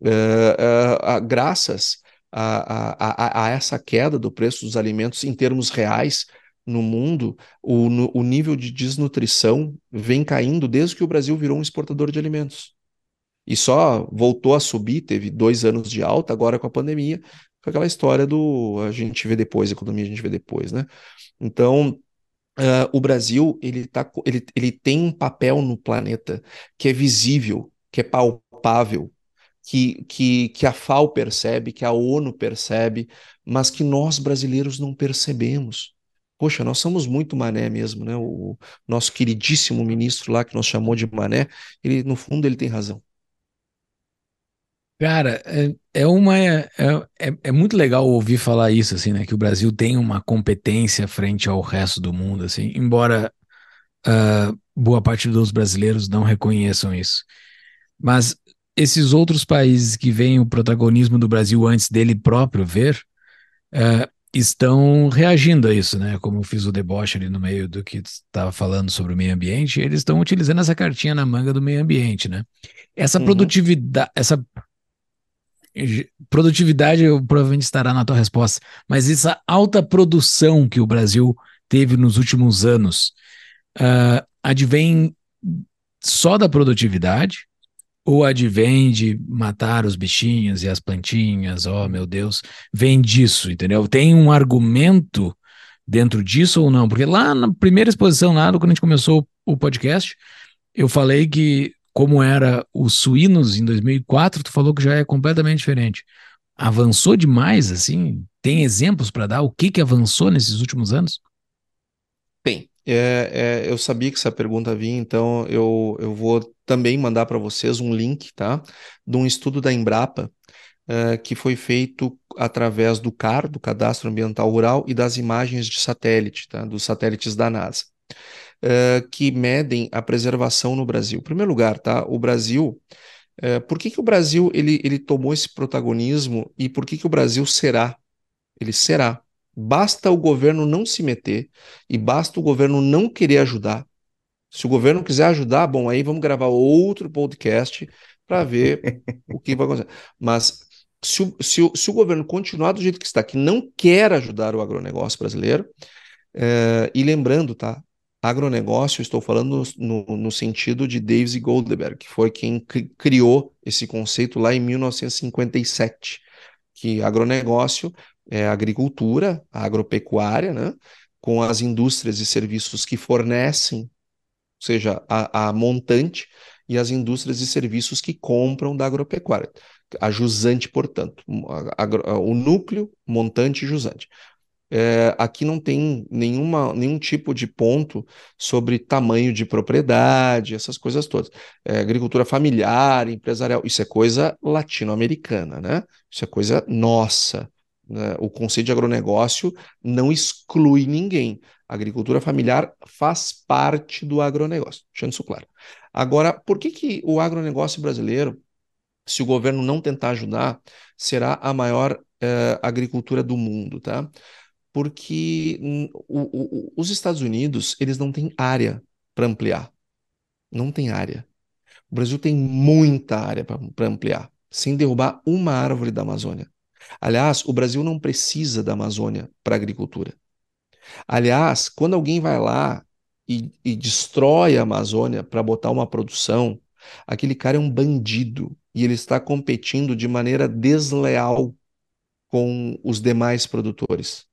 Uh, uh, uh, graças a, a, a, essa queda do preço dos alimentos em termos reais, no mundo, o, no, o nível de desnutrição vem caindo desde que o Brasil virou um exportador de alimentos. E só voltou a subir, teve dois anos de alta, agora com a pandemia, com aquela história do a gente vê depois, economia a gente vê depois, né? Então, uh, o Brasil, ele, tá, ele, ele tem um papel no planeta que é visível, que é palpável, que, que, que a FAO percebe, que a ONU percebe, mas que nós brasileiros não percebemos. Poxa, nós somos muito mané mesmo, né? O nosso queridíssimo ministro lá, que nos chamou de mané, ele, no fundo, ele tem razão. Cara, é, é uma é, é, é, muito legal ouvir falar isso, assim, né? Que o Brasil tem uma competência frente ao resto do mundo, assim, embora uh, boa parte dos brasileiros não reconheçam isso. Mas esses outros países que veem o protagonismo do Brasil antes dele próprio ver, uh, estão reagindo a isso, né? Como eu fiz o deboche ali no meio do que estava falando sobre o meio ambiente, eles estão utilizando essa cartinha na manga do meio ambiente, né? Essa uhum. produtividade, essa produtividade provavelmente estará na tua resposta, mas essa alta produção que o Brasil teve nos últimos anos, uh, advém só da produtividade ou advém de matar os bichinhos e as plantinhas, oh meu Deus, vem disso, entendeu? Tem um argumento dentro disso ou não? Porque lá na primeira exposição, lá quando a gente começou o podcast, eu falei que como era os suínos em 2004, tu falou que já é completamente diferente. Avançou demais, assim? Tem exemplos para dar? O que que avançou nesses últimos anos? Tem. É, é, eu sabia que essa pergunta vinha, então eu, eu vou também mandar para vocês um link, tá? De um estudo da Embrapa, é, que foi feito através do CAR, do Cadastro Ambiental Rural, e das imagens de satélite, tá? Dos satélites da NASA, é, que medem a preservação no Brasil. Em primeiro lugar, tá? O Brasil. É, por que, que o Brasil ele, ele tomou esse protagonismo e por que, que o Brasil será? Ele será Basta o governo não se meter e basta o governo não querer ajudar. Se o governo quiser ajudar, bom, aí vamos gravar outro podcast para ver o que vai acontecer. Mas se o, se, o, se o governo continuar do jeito que está, que não quer ajudar o agronegócio brasileiro, é, e lembrando, tá? Agronegócio, estou falando no, no, sentido de Davis Goldberg, que foi quem criou esse conceito lá em 1957, que agronegócio é, agricultura, agropecuária, né, com as indústrias e serviços que fornecem, seja, a, a montante, e as indústrias e serviços que compram da agropecuária. A jusante, portanto, a, a, o núcleo, montante e jusante. É, aqui não tem nenhuma, nenhum tipo de ponto sobre tamanho de propriedade, essas coisas todas. É, agricultura familiar, empresarial, isso é coisa latino-americana, né? Isso é coisa nossa. Né? O conceito de agronegócio não exclui ninguém. A agricultura familiar faz parte do agronegócio, deixando isso claro. Agora, por que, que o agronegócio brasileiro, se o governo não tentar ajudar, será a maior eh, agricultura do mundo, tá? Porque hum, o, o, os Estados Unidos, eles não têm área para ampliar. Não tem área. O Brasil tem muita área para ampliar, sem derrubar uma árvore da Amazônia. Aliás, o Brasil não precisa da Amazônia para agricultura. Aliás, quando alguém vai lá e, e destrói a Amazônia para botar uma produção, aquele cara é um bandido e ele está competindo de maneira desleal com os demais produtores.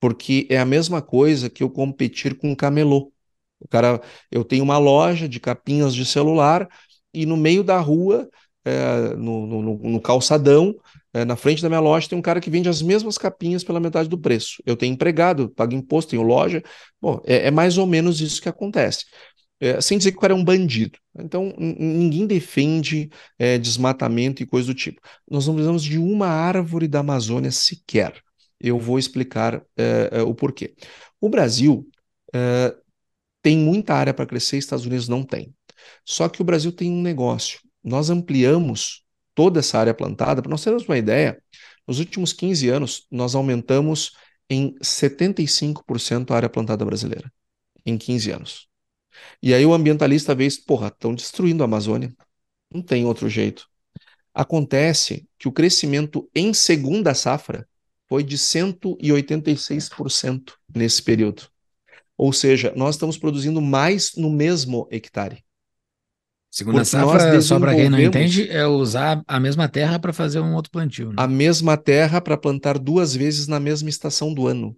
Porque é a mesma coisa que eu competir com um camelô. O cara, eu tenho uma loja de capinhas de celular e no meio da rua, é, no, no, no calçadão, é, na frente da minha loja tem um cara que vende as mesmas capinhas pela metade do preço. Eu tenho empregado, pago imposto, tenho loja. Bom, é, é mais ou menos isso que acontece. É, sem dizer que o cara é um bandido. Então, ninguém defende é, desmatamento e coisa do tipo. Nós não precisamos de uma árvore da Amazônia sequer. Eu vou explicar é, o porquê. O Brasil tem muita área para crescer, Estados Unidos não tem. Só que o Brasil tem um negócio. Nós ampliamos toda essa área plantada, para nós termos uma ideia, nos últimos 15 anos, nós aumentamos em 75% a área plantada brasileira, em 15 anos. E aí o ambientalista vê isso, porra, estão destruindo a Amazônia. Não tem outro jeito. Acontece que o crescimento em segunda safra foi de 186% nesse período. Ou seja, nós estamos produzindo mais no mesmo hectare. Segunda safra, só para quem não entende, é usar a mesma terra para fazer um outro plantio. Né? A mesma terra para plantar duas vezes na mesma estação do ano.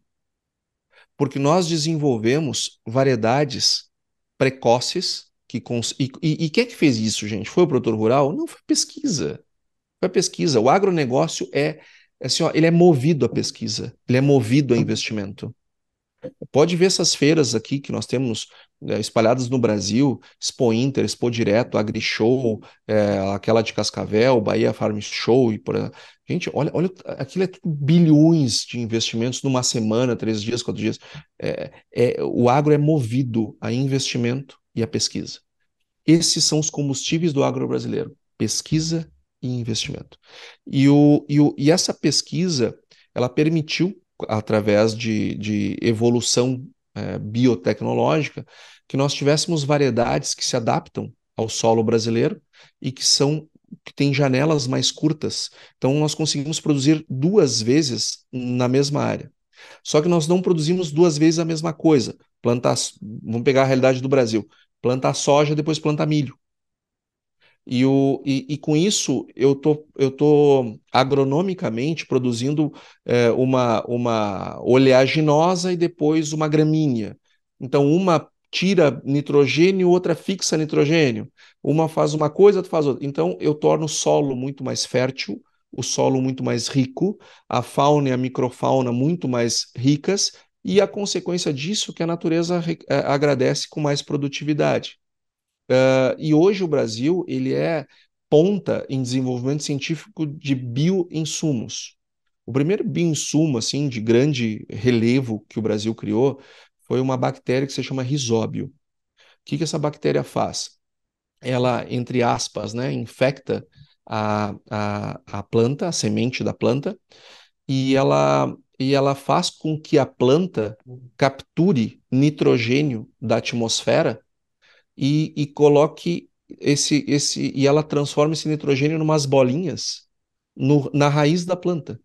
Porque nós desenvolvemos variedades precoces que cons... e, e, e quem é que fez isso, gente? Foi o produtor rural? Não, foi pesquisa. Foi pesquisa. O agronegócio é, é assim, ó, ele é movido à pesquisa, ele é movido a investimento. Pode ver essas feiras aqui que nós temos espalhadas no Brasil, Expo Inter, Expo Direto, AgriShow, é, aquela de Cascavel, Bahia Farm Show e por Gente, olha, olha, aquilo é bilhões de investimentos numa semana, três dias, quatro dias. É, é, o agro é movido a investimento e a pesquisa. Esses são os combustíveis do agro brasileiro: pesquisa e investimento. E, o, e, o, e essa pesquisa ela permitiu, através de, de evolução é, biotecnológica, que nós tivéssemos variedades que se adaptam ao solo brasileiro e que são que têm janelas mais curtas. Então nós conseguimos produzir duas vezes na mesma área. Só que nós não produzimos duas vezes a mesma coisa. Plantar, vamos pegar a realidade do Brasil plantar soja, depois plantar milho. E, o, e, e, com isso eu tô, eu tô agronomicamente produzindo é, uma, uma oleaginosa e depois uma gramínea. Então, uma tira nitrogênio, outra fixa nitrogênio. Uma faz uma coisa, outra faz outra. Então, eu torno o solo muito mais fértil, o solo muito mais rico, a fauna e a microfauna muito mais ricas, e a consequência disso que a natureza é, agradece com mais produtividade. Uh, e hoje o Brasil ele é ponta em desenvolvimento científico de bioinsumos. O primeiro bioinsumo assim de grande relevo que o Brasil criou foi uma bactéria que se chama risóbio. O que, que essa bactéria faz? Ela, entre aspas, né, infecta a, a, a planta, a semente da planta, e ela e ela faz com que a planta capture nitrogênio da atmosfera e, e coloque esse, esse e ela transforma esse nitrogênio em umas bolinhas no, na raiz da planta.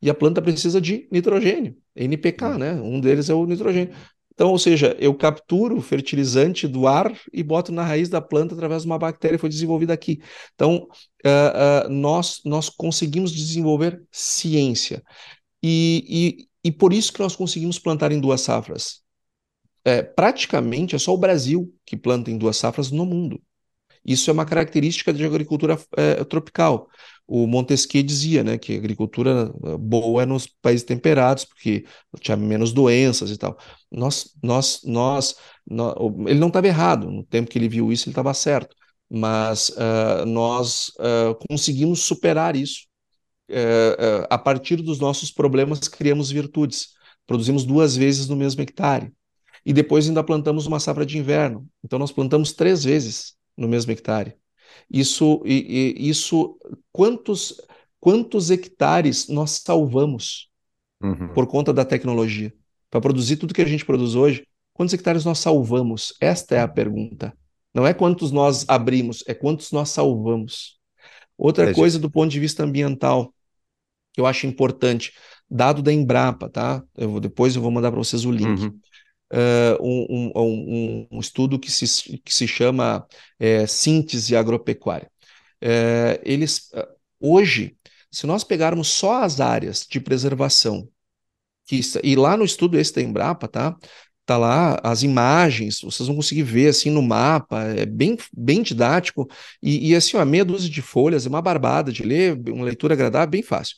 E a planta precisa de nitrogênio, NPK, hum. né? Um deles é o nitrogênio. Então, ou seja, eu capturo o fertilizante do ar e boto na raiz da planta através de uma bactéria que foi desenvolvida aqui. Então, uh, uh, nós, nós conseguimos desenvolver ciência. E, e, e por isso que nós conseguimos plantar em duas safras. É, praticamente é só o Brasil que planta em duas safras no mundo. Isso é uma característica de agricultura é, tropical. O Montesquieu dizia né, que a agricultura é, boa é nos países temperados, porque tinha menos doenças e tal. Nós, nós, nós, nós ele não estava errado, no tempo que ele viu isso, ele estava certo. Mas uh, nós uh, conseguimos superar isso é, a partir dos nossos problemas, criamos virtudes. Produzimos duas vezes no mesmo hectare. E depois ainda plantamos uma safra de inverno. Então, nós plantamos três vezes no mesmo hectare. Isso, e, e, isso quantos, quantos hectares nós salvamos uhum. por conta da tecnologia? Para produzir tudo que a gente produz hoje, quantos hectares nós salvamos? Esta é a pergunta. Não é quantos nós abrimos, é quantos nós salvamos. Outra é, coisa do ponto de vista ambiental que eu acho importante, dado da Embrapa, tá? Eu vou, depois eu vou mandar para vocês o link. Uhum. Uh, um, um, um, estudo que se, que se chama é, síntese agropecuária. É, eles hoje, se nós pegarmos só as áreas de preservação, que, e lá no estudo esse da Embrapa, tá? Tá lá as imagens, vocês vão conseguir ver assim no mapa, é bem, bem didático, e, e assim, ó, meia dúzia de folhas, é uma barbada de ler, uma leitura agradável, bem fácil.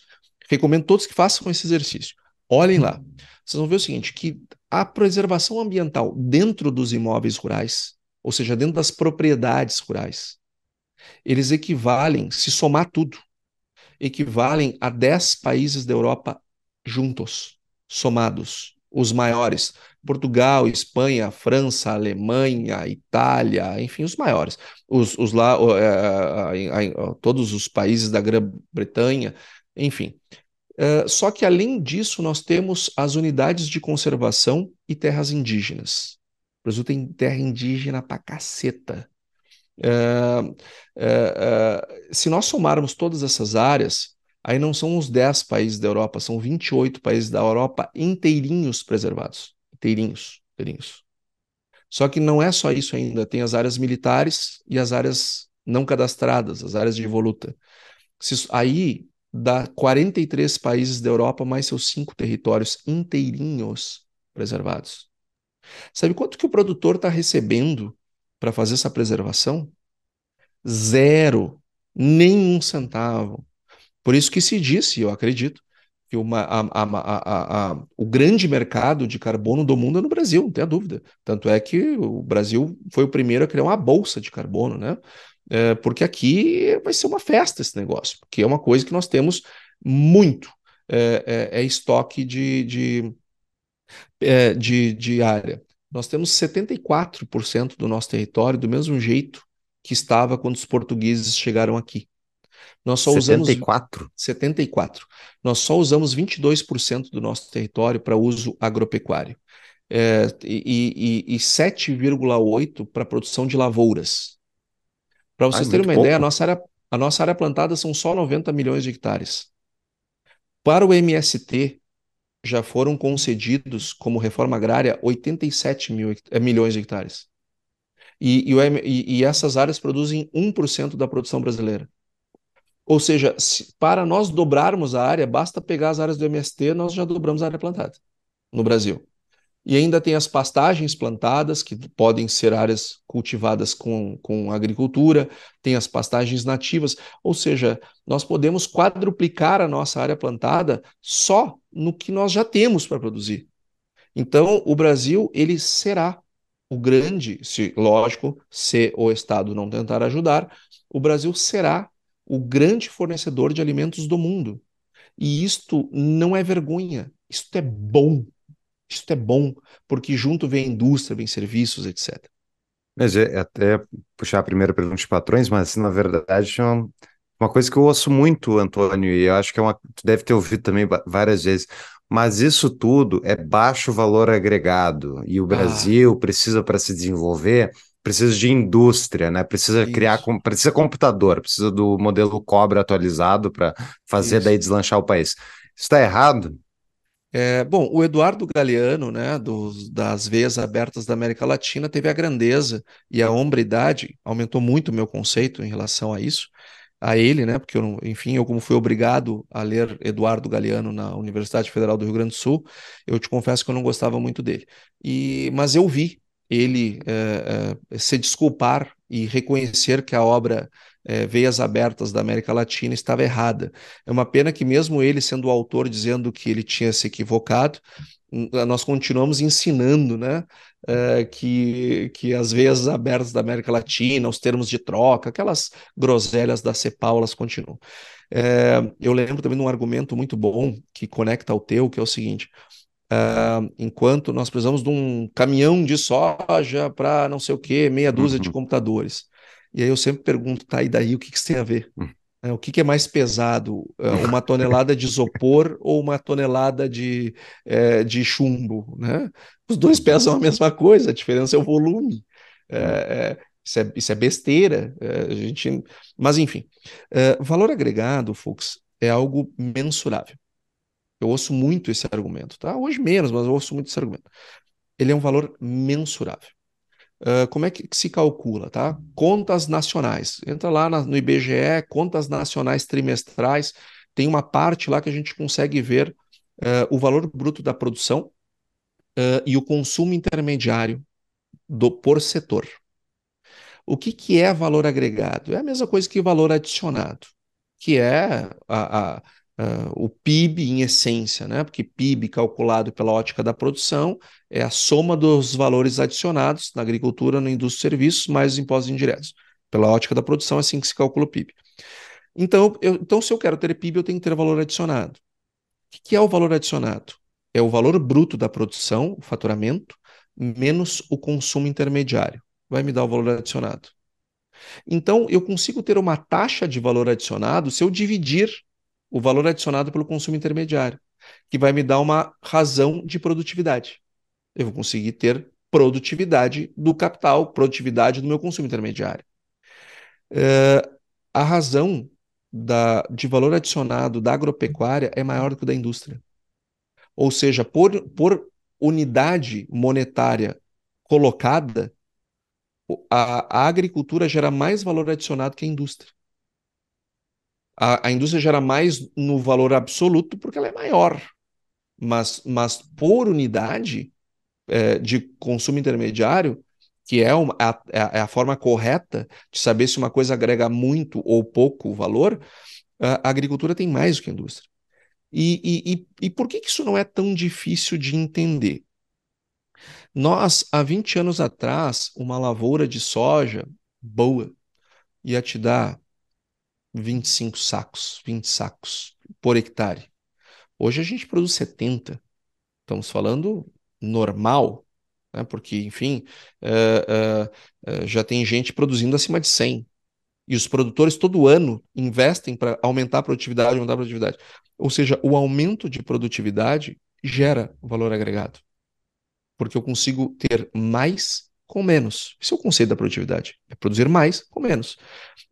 Recomendo todos que façam esse exercício. Olhem lá. Vocês vão ver o seguinte, que a preservação ambiental dentro dos imóveis rurais, ou seja, dentro das propriedades rurais, eles equivalem, se somar tudo, equivalem a 10 países da Europa juntos, somados, os maiores. Portugal, Espanha, França, Alemanha, Itália, enfim, os maiores. Os, os lá, todos os países da Grã-Bretanha, enfim. Uh, só que, além disso, nós temos as unidades de conservação e terras indígenas. O Brasil tem terra indígena pra caceta. Uh, uh, se nós somarmos todas essas áreas, aí não são os 10 países da Europa, são 28 países da Europa inteirinhos preservados. Inteirinhos, inteirinhos. Só que não é só isso ainda, tem as áreas militares e as áreas não cadastradas, as áreas de voluta. Se, aí dá 43 países da Europa, mais seus cinco territórios inteirinhos preservados. Sabe quanto que o produtor está recebendo para fazer essa preservação? Zero, nem um centavo. Por isso que se disse, eu acredito, que uma, a, a, a, o grande mercado de carbono do mundo é no Brasil, não tenha dúvida. Tanto é que o Brasil foi o primeiro a criar uma bolsa de carbono, né? É, porque aqui vai ser uma festa esse negócio, porque é uma coisa que nós temos muito, é, é, é estoque de, de, é, de, de área. Nós temos 74% do nosso território do mesmo jeito que estava quando os portugueses chegaram aqui. Nós só 74? usamos 74. Nós só usamos 22% do nosso território para uso agropecuário. É, e, e, e 7,8% para produção de lavouras. Para vocês terem uma pouco. ideia, a nossa, área, a nossa área plantada são só 90 milhões de hectares. Para o MST, já foram concedidos como reforma agrária 87 mil, é, milhões de hectares. E, e, e essas áreas produzem 1% da produção brasileira. Ou seja, se, para nós dobrarmos a área, basta pegar as áreas do MST, nós já dobramos a área plantada no Brasil. E ainda tem as pastagens plantadas, que podem ser áreas cultivadas com, com agricultura, tem as pastagens nativas, ou seja, nós podemos quadruplicar a nossa área plantada só no que nós já temos para produzir. Então, o Brasil, ele será o grande, se lógico, se o Estado não tentar ajudar, o Brasil será o grande fornecedor de alimentos do mundo. E isto não é vergonha, isto é bom. Isto é bom, porque junto vem a indústria, vem serviços, etc. Mas é, é até puxar a primeira pergunta de patrões, mas na verdade é uma, uma coisa que eu ouço muito, Antônio, e eu acho que é uma. Tu deve ter ouvido também várias vezes. Mas isso tudo é baixo valor agregado, e o ah. Brasil ah. precisa, para se desenvolver, precisa de indústria, né? Precisa Isso. criar, precisa computador, precisa do modelo Cobra atualizado para fazer Isso. daí deslanchar o país. Está errado? É, bom, o Eduardo Galeano, né, dos, das veias abertas da América Latina, teve a grandeza e a hombridade, aumentou muito o meu conceito em relação a isso, a ele, né, porque eu, enfim, eu como fui obrigado a ler Eduardo Galeano na Universidade Federal do Rio Grande do Sul, eu te confesso que eu não gostava muito dele. E, mas eu vi ele é, é, se desculpar e reconhecer que a obra é, Veias Abertas da América Latina estava errada. É uma pena que, mesmo ele sendo o autor dizendo que ele tinha se equivocado, nós continuamos ensinando né, é, que, que as veias abertas da América Latina, os termos de troca, aquelas groselhas da CEPAL, elas continuam. É, eu lembro também de um argumento muito bom que conecta ao teu, que é o seguinte: Uh, enquanto nós precisamos de um caminhão de soja para não sei o que, meia dúzia uhum. de computadores. E aí eu sempre pergunto, tá, e daí o que, que isso tem a ver? Uhum. É, o que, que, é mais pesado, uh, uma tonelada de isopor ou uma tonelada de, uh, de chumbo? Né? Os dois pesam a mesma coisa, a diferença é o volume. É, uhum. é, isso, é, isso é besteira. É, a gente... Mas, enfim, valor agregado, Fux, é algo mensurável. Eu ouço muito esse argumento, tá? Hoje menos, mas eu ouço muito esse argumento. Ele é um valor mensurável. Uh, como é que, que, se calcula, tá? Contas nacionais. Entra lá na, no IBGE, contas nacionais trimestrais. Tem uma parte lá que a gente consegue ver uh, o valor bruto da produção uh, e o consumo intermediário do por setor. O que, que é valor agregado? É a mesma coisa que valor adicionado, que é a, a Uh, o PIB em essência, né? Porque PIB calculado pela ótica da produção é a soma dos valores adicionados na agricultura, na indústria e serviços, mais os impostos indiretos. Pela ótica da produção, é assim que se calcula o PIB. Então, eu, então, se eu quero ter PIB, eu tenho que ter valor adicionado. O que é o valor adicionado? É o valor bruto da produção, o faturamento, menos o consumo intermediário. Vai me dar o valor adicionado. Então, eu consigo ter uma taxa de valor adicionado se eu dividir o valor adicionado pelo consumo intermediário, que vai me dar uma razão de produtividade. Eu vou conseguir ter produtividade do capital, produtividade do meu consumo intermediário. É, a razão da, de valor adicionado da agropecuária é maior do que da indústria. Ou seja, por, por unidade monetária colocada, a, a agricultura gera mais valor adicionado que a indústria a, a indústria gera mais no valor absoluto porque ela é maior. Mas, mas por unidade é, de consumo intermediário, que é, uma, a, é a forma correta de saber se uma coisa agrega muito ou pouco valor, a agricultura tem mais do que a indústria. E, e, e, e por que, que isso não é tão difícil de entender? Nós, há 20 anos atrás, uma lavoura de soja boa ia te dar 25 sacos, 20 sacos por hectare. Hoje a gente produz 70. Estamos falando normal, né? porque, enfim, uh, uh, uh, já tem gente produzindo acima de 100. E os produtores todo ano investem para aumentar a produtividade, aumentar a produtividade. Ou seja, o aumento de produtividade gera valor agregado. Porque eu consigo ter mais com menos. Isso é o conceito da produtividade. É produzir mais com menos.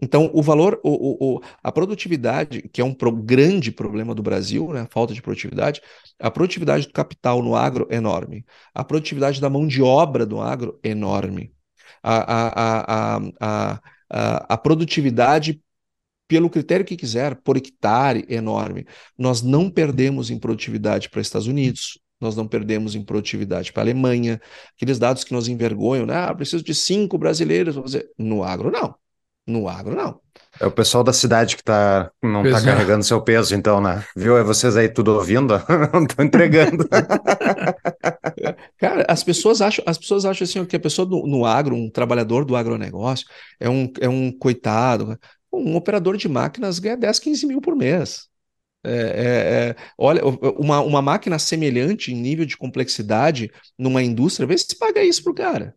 Então, o valor, o, o, a produtividade, que é um pro, grande problema do Brasil, né, a falta de produtividade, a produtividade do capital no agro é enorme. A produtividade da mão de obra do agro é enorme. A, a, a, a, a, a produtividade pelo critério que quiser, por hectare, é enorme. Nós não perdemos em produtividade para Estados Unidos, nós não perdemos em produtividade para a Alemanha. Aqueles dados que nos envergonham, né? Ah, preciso de cinco brasileiros para fazer. No agro, não. No agro, não. É o pessoal da cidade que tá, não está carregando seu peso, então, né? Viu? É vocês aí tudo ouvindo? não estão entregando. Cara, as pessoas acham, as pessoas acham assim que a pessoa no, no agro, um trabalhador do agronegócio, é um, é um coitado. Um operador de máquinas ganha 10, 15 mil por mês. É, é, é, olha, uma, uma máquina semelhante em nível de complexidade numa indústria, vê se paga isso pro cara.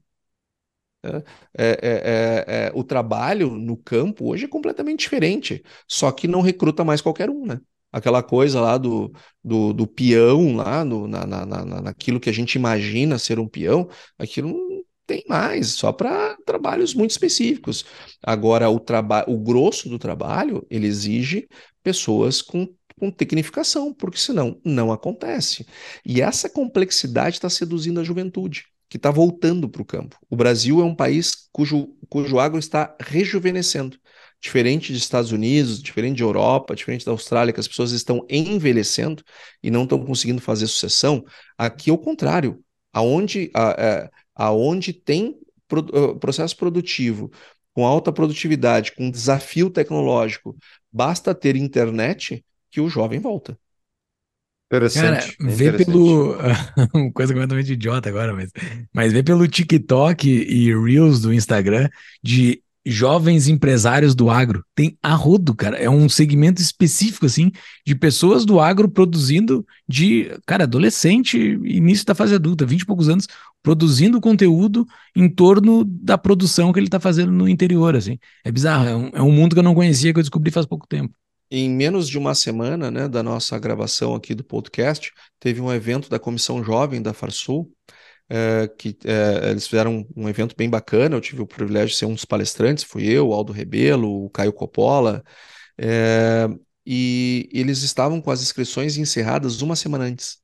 É, é, é, o trabalho no campo hoje é completamente diferente, só que não recruta mais qualquer um, né? Aquela coisa lá do, do, do peão, lá no, na, na, na, naquilo que a gente imagina ser um peão, aquilo não tem mais, só para trabalhos muito específicos. Agora, o, traba o grosso do trabalho, ele exige pessoas com com tecnificação, porque senão não acontece. E essa complexidade está seduzindo a juventude, que está voltando para o campo. O Brasil é um país cujo, cujo agro está rejuvenescendo. Diferente dos Estados Unidos, diferente de Europa, diferente da Austrália, que as pessoas estão envelhecendo e não estão conseguindo fazer sucessão, aqui é o contrário. Aonde, a, a, é, aonde tem pro, processo produtivo com alta produtividade, com desafio tecnológico, basta ter internet, que o jovem volta. Interessante. Cara, vê pelo. Uma coisa completamente idiota agora, mas, mas vê pelo TikTok e Reels do Instagram de jovens empresários do agro. Tem arrodo, cara. É um segmento específico, assim, de pessoas do agro produzindo de, cara, adolescente, início da fase adulta, 20 e poucos anos, produzindo conteúdo em torno da produção que ele tá fazendo no interior, assim. É bizarro. É um, é um mundo que eu não conhecia, que eu descobri faz pouco tempo em menos de uma semana né, da nossa gravação aqui do podcast, teve um evento da Comissão Jovem da Farsul, é, que é, eles fizeram um evento bem bacana. Eu tive o privilégio de ser um dos palestrantes, fui eu, Aldo Rebelo, o Caio Coppola, é, e eles estavam com as inscrições encerradas uma semana antes,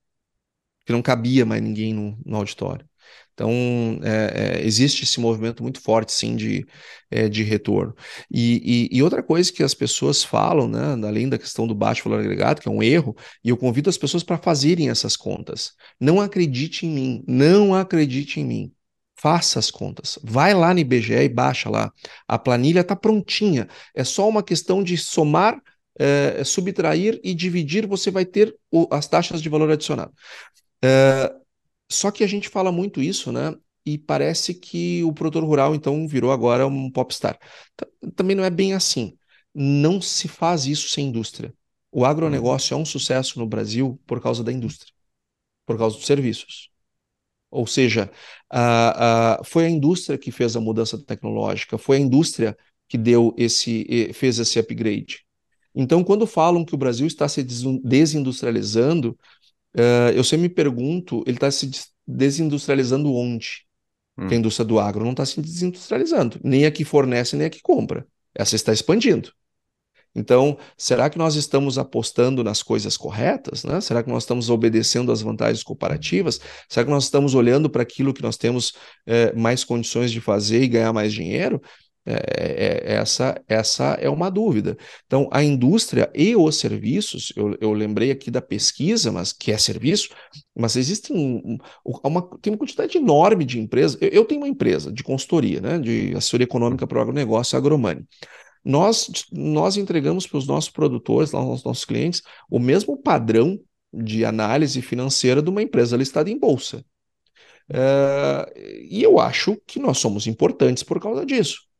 que não cabia mais ninguém no, no auditório. Então, é, é, existe esse movimento muito forte, sim, de, é, de retorno. E, e, e, outra coisa que as pessoas falam, né, além da questão do baixo valor agregado, que é um erro, e eu convido as pessoas para fazerem essas contas. Não acredite em mim, não acredite em mim. Faça as contas. Vai lá no IBGE e baixa lá. A planilha está prontinha. É só uma questão de somar, é, subtrair e dividir, você vai ter o, as taxas de valor adicionado. É, só que a gente fala muito isso, né? E parece que o produtor rural, então, virou agora um popstar. Também não é bem assim. Não se faz isso sem indústria. O agronegócio é um sucesso no Brasil por causa da indústria, por causa dos serviços. Ou seja, foi a indústria que fez a mudança tecnológica, foi a indústria que deu esse, fez esse upgrade. Então, quando falam que o Brasil está se desindustrializando, Uh, eu sempre me pergunto, ele está se desindustrializando onde? Hum. Que a indústria do agro não está se desindustrializando. Nem a que fornece, nem a que compra. Essa está expandindo. Então, será que nós estamos apostando nas coisas corretas? Né? Será que nós estamos obedecendo às vantagens comparativas? Será que nós estamos olhando para aquilo que nós temos é, mais condições de fazer e ganhar mais dinheiro? É, é, é, essa, essa é uma dúvida. Então, a indústria e os serviços, eu, eu lembrei aqui da pesquisa, mas que é serviço, mas existe um, uma, tem uma quantidade enorme de empresas. Eu, eu, tenho uma empresa de consultoria, né, de assessoria econômica para o agronegócio, Agromani. Nós, nós entregamos para os nossos produtores, aos nossos clientes, o mesmo padrão de análise financeira de uma empresa listada em bolsa. É, e eu acho que nós somos importantes por causa disso.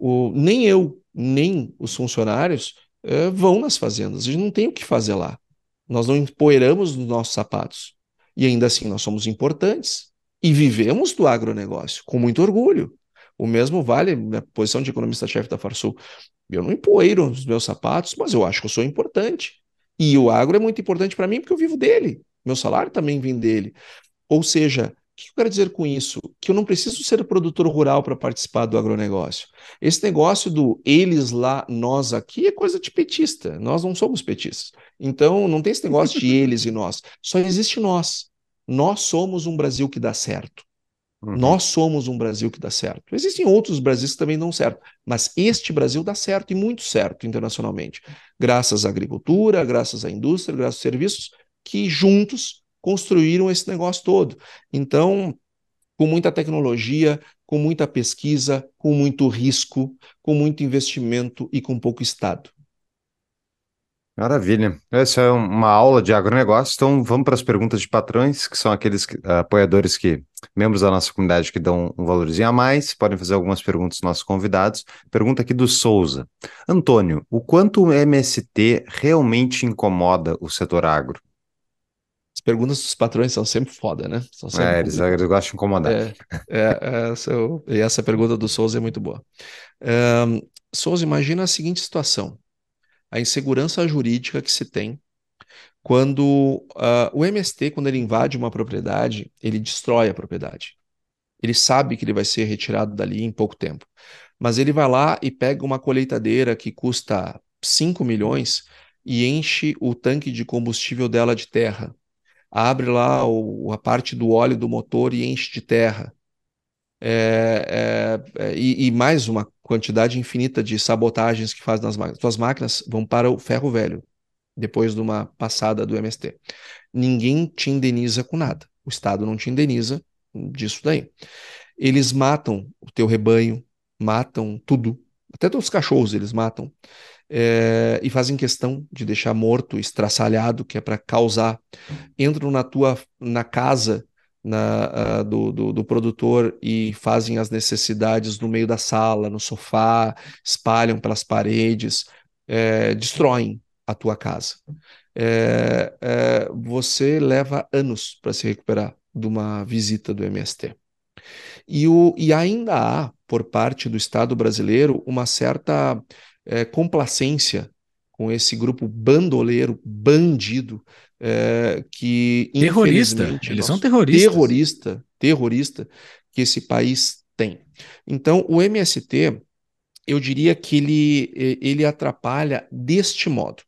O, nem eu, nem os funcionários é, vão nas fazendas, a gente não tem o que fazer lá. Nós não empoeiramos nos nossos sapatos. E ainda assim nós somos importantes e vivemos do agronegócio com muito orgulho. O mesmo vale na posição de economista-chefe da Farsul. Eu não empoeiro os meus sapatos, mas eu acho que eu sou importante. E o agro é muito importante para mim porque eu vivo dele. Meu salário também vem dele. Ou seja, que eu quero dizer com isso? Que eu não preciso ser produtor rural para participar do agronegócio. Esse negócio do eles lá, nós aqui é coisa de petista. Nós não somos petistas. Então não tem esse negócio de eles e nós. Só existe nós. Nós somos um Brasil que dá certo. Uhum. Nós somos um Brasil que dá certo. Existem outros Brasis que também dão certo, mas este Brasil dá certo e muito certo internacionalmente, graças à agricultura, graças à indústria, graças aos serviços que juntos construíram esse negócio todo. Então, com muita tecnologia, com muita pesquisa, com muito risco, com muito investimento e com pouco Estado. Maravilha. Essa é uma aula de agronegócio. Então, vamos para as perguntas de patrões, que são aqueles que, apoiadores que, membros da nossa comunidade que dão um valorzinho a mais, podem fazer algumas perguntas aos nossos convidados. Pergunta aqui do Souza. Antônio, o quanto o MST realmente incomoda o setor agro? As perguntas dos patrões são sempre foda, né? Sempre é, eles, eles, gostam de incomodar. É, é, é essa, e essa pergunta do Souza é muito boa. Um, Souza, imagina a seguinte situação: a insegurança jurídica que se tem quando uh, o MST, quando ele invade uma propriedade, ele destrói a propriedade. Ele sabe que ele vai ser retirado dali em pouco tempo. Mas ele vai lá e pega uma colheitadeira que custa 5 milhões e enche o tanque de combustível dela de terra abre lá o, a parte do óleo do motor e enche de terra. É, é, é, e, e, mais uma quantidade infinita de sabotagens que faz nas máquinas. Suas máquinas vão para o ferro velho, depois de uma passada do MST. Ninguém te indeniza com nada. O Estado não te indeniza disso daí. Eles matam o teu rebanho, matam tudo. Até os cachorros eles matam. É, e fazem questão de deixar morto, estraçalhado, que é para causar. Entram na tua na casa na, uh, do, do, do, produtor e fazem as necessidades no meio da sala, no sofá, espalham pelas paredes, é, destroem a tua casa. É, é, você leva anos para se recuperar de uma visita do MST. E, o, e ainda há, por parte do Estado brasileiro, uma certa é, complacência com esse grupo bandoleiro, bandido, é, que terrorista, eles são terroristas, terrorista, terrorista que esse país tem. Então, o MST, eu diria que ele ele atrapalha deste modo.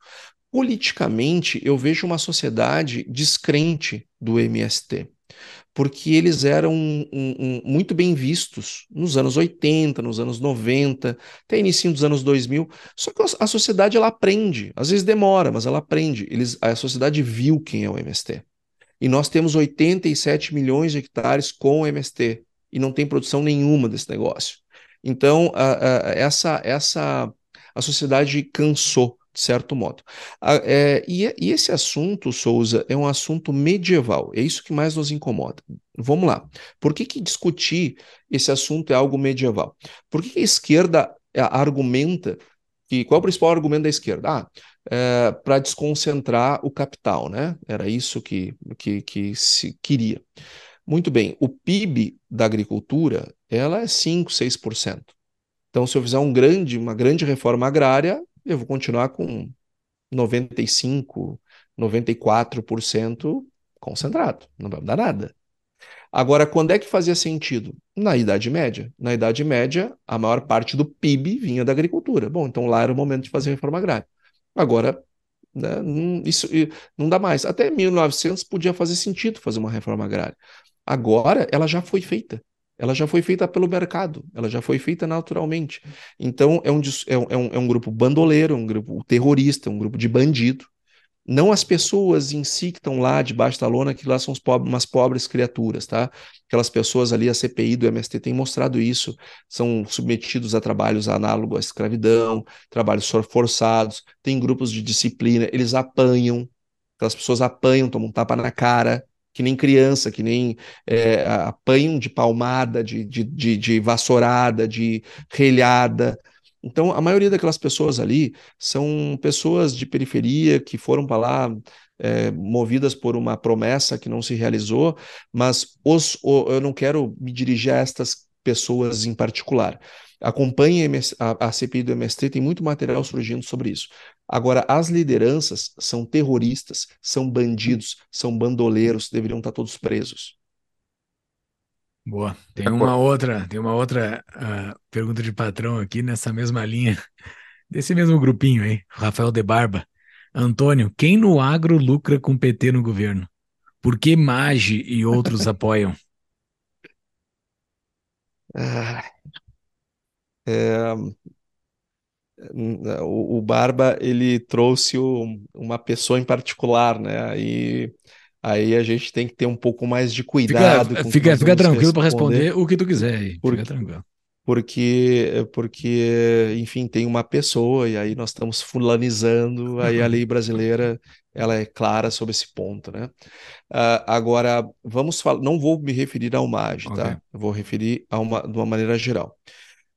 Politicamente, eu vejo uma sociedade descrente do MST porque eles eram um, um, muito bem vistos nos anos 80, nos anos 90, até início dos anos 2000. Só que a sociedade ela aprende, às vezes demora, mas ela aprende. Eles, a sociedade viu quem é o MST. E nós temos 87 milhões de hectares com MST e não tem produção nenhuma desse negócio. Então, a, a, essa, essa a sociedade cansou de certo modo. É, e, e, esse assunto, Souza, é um assunto medieval, é isso que mais nos incomoda. Vamos lá. Por que, que discutir esse assunto é algo medieval? Por que, que a esquerda é, argumenta que. Qual é o principal argumento da esquerda? Ah, é, para desconcentrar o capital, né? Era isso que, que, que se queria. Muito bem, o PIB da agricultura ela é 5, 6%. Então, se eu fizer um grande, uma grande reforma agrária, eu vou continuar com 95, 94% concentrado. Não vai mudar nada. Agora, quando é que fazia sentido? Na Idade Média. Na Idade Média, a maior parte do PIB vinha da agricultura. Bom, então lá era o momento de fazer reforma agrária. Agora, né, isso não dá mais. Até 1900 podia fazer sentido fazer uma reforma agrária. Agora, ela já foi feita. Ela já foi feita pelo mercado, ela já foi feita naturalmente. Então, é um, é é um, é um grupo bandoleiro, é um grupo terrorista, é um grupo de bandido, não as pessoas em si que estão lá debaixo da lona, que lá são pobres, umas pobres criaturas, tá? Aquelas pessoas ali, a CPI do MST tem mostrado isso, são submetidos a trabalhos análogos à escravidão, trabalhos forçados, tem grupos de disciplina, eles apanham, aquelas pessoas apanham, tomam um tapa na cara, que nem criança, que nem é, apanham de palmada, de, de, de, de vassourada, de relhada, então, a maioria daquelas pessoas ali são pessoas de periferia que foram para lá é, movidas por uma promessa que não se realizou, mas os, o, eu não quero me dirigir a estas pessoas em particular. Acompanhe a, a CPI do MST, tem muito material surgindo sobre isso. Agora, as lideranças são terroristas, são bandidos, são bandoleiros, deveriam estar todos presos. Boa. Tem uma outra, tem uma outra uh, pergunta de patrão aqui nessa mesma linha, desse mesmo grupinho aí, Rafael de Barba. Antônio, quem no agro lucra com PT no governo? Por que Mage e outros apoiam? Ah, é, o, o, Barba ele trouxe o, uma pessoa em particular, né? Aí Aí a gente tem que ter um pouco mais de cuidado. Fica, fica, fica tranquilo para responder o que tu quiser aí. Fica tranquilo. Porque, porque, enfim, tem uma pessoa e aí nós estamos fulanizando, aí a lei brasileira ela é clara sobre esse ponto, né? Uh, agora, vamos falar, não vou me referir ao MAG, tá? okay. tá? vou referir a uma, de uma maneira geral.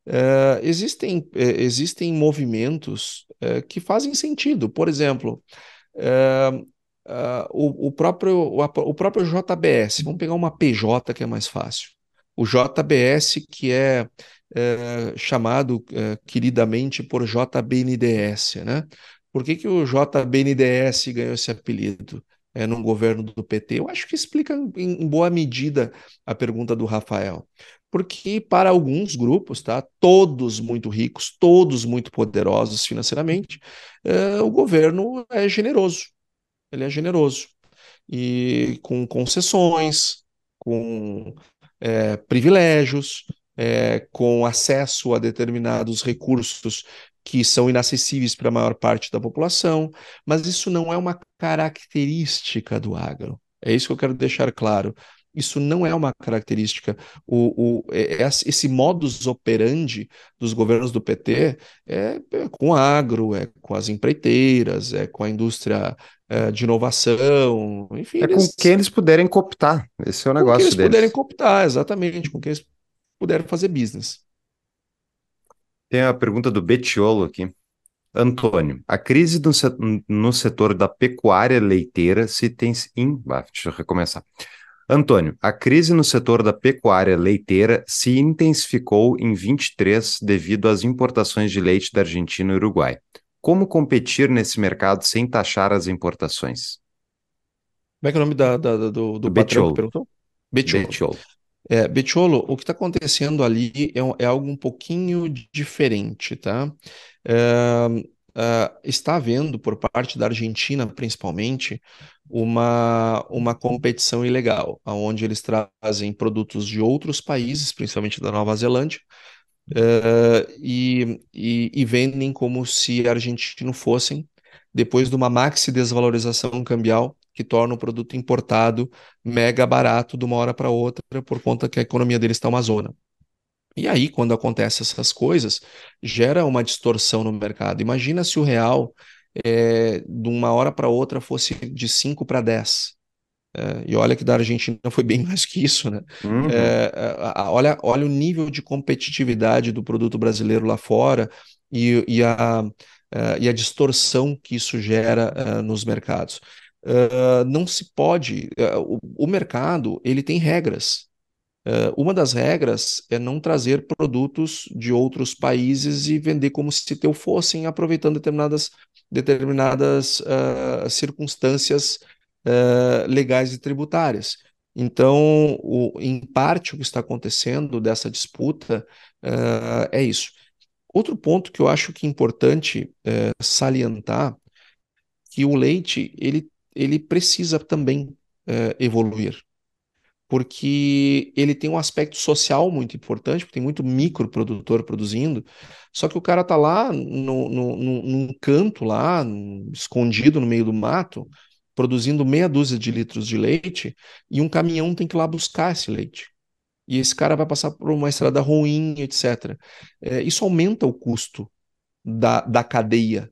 Uh, existem, uh, existem movimentos eh, que fazem sentido. Por exemplo, o, o, próprio, o, o, próprio JBS. Vamos pegar uma PJ que é mais fácil. O JBS, que é, é chamado é, queridamente por JBNDS. Né? Por que, que o JBNDS ganhou esse apelido? É, num governo do PT, eu acho que explica em, boa medida a pergunta do Rafael porque para alguns grupos, tá, todos muito ricos, todos muito poderosos financeiramente, é, o governo é generoso ele é generoso e com concessões, com é, privilégios, é, com acesso a determinados recursos que são inacessíveis para a maior parte da população, mas isso não é uma característica do agro. É isso que eu quero deixar claro. Isso não é uma característica. O, o, é, é esse modus operandi dos governos do PT é, é com o agro, é com as empreiteiras, é com a indústria é, de inovação, enfim. É eles, com quem eles puderem cooptar. Esse é o negócio deles. Com quem eles puderem cooptar, exatamente, com quem eles puderem fazer business. Tem a pergunta do Betiolo aqui. Antônio, a crise no, setor da pecuária leiteira se tem. In... Ah, deixa eu recomeçar. Antônio, a crise no setor da pecuária leiteira se intensificou em 23 devido às importações de leite da Argentina e Uruguai. Como competir nesse mercado sem taxar as importações? Como é que é o nome da, da, do, do, do Betiolo. que perguntou? Betiolo. Betiolo. É, Betiolo, o que está acontecendo ali é, é, algo um pouquinho diferente, tá? É, é, está havendo, por parte da Argentina principalmente, uma, uma competição ilegal, onde eles trazem produtos de outros países, principalmente da Nova Zelândia, uh, e, e, e, vendem como se argentinos fossem, depois de uma maxi desvalorização cambial que torna o produto importado mega barato de uma hora para outra, por conta que a economia deles está uma zona. E aí, quando acontecem essas coisas, gera uma distorção no mercado. Imagina se o real é, de uma hora para outra fosse de 5 para 10. É, e olha que da Argentina foi bem mais que isso, né? Uhum. É, olha, olha o nível de competitividade do produto brasileiro lá fora e, e, a, é, e a distorção que isso gera é, nos mercados. É, não se pode. O, o, mercado ele tem regras. uma das regras é não trazer produtos de outros países e vender como se teu fossem, aproveitando determinadas determinadas uh, circunstâncias uh, legais e tributárias. Então, o, em parte, o que está acontecendo dessa disputa uh, é isso. Outro ponto que eu acho que é importante salientar que o leite ele, ele precisa também evoluir. porque ele tem um aspecto social muito importante, porque tem muito microprodutor produzindo, só que o cara tá lá no, no, no, num canto lá, escondido no meio do mato, produzindo meia dúzia de litros de leite, e um caminhão tem que ir lá buscar esse leite. E esse cara vai passar por uma estrada ruim, etc. É, isso aumenta o custo da, da cadeia.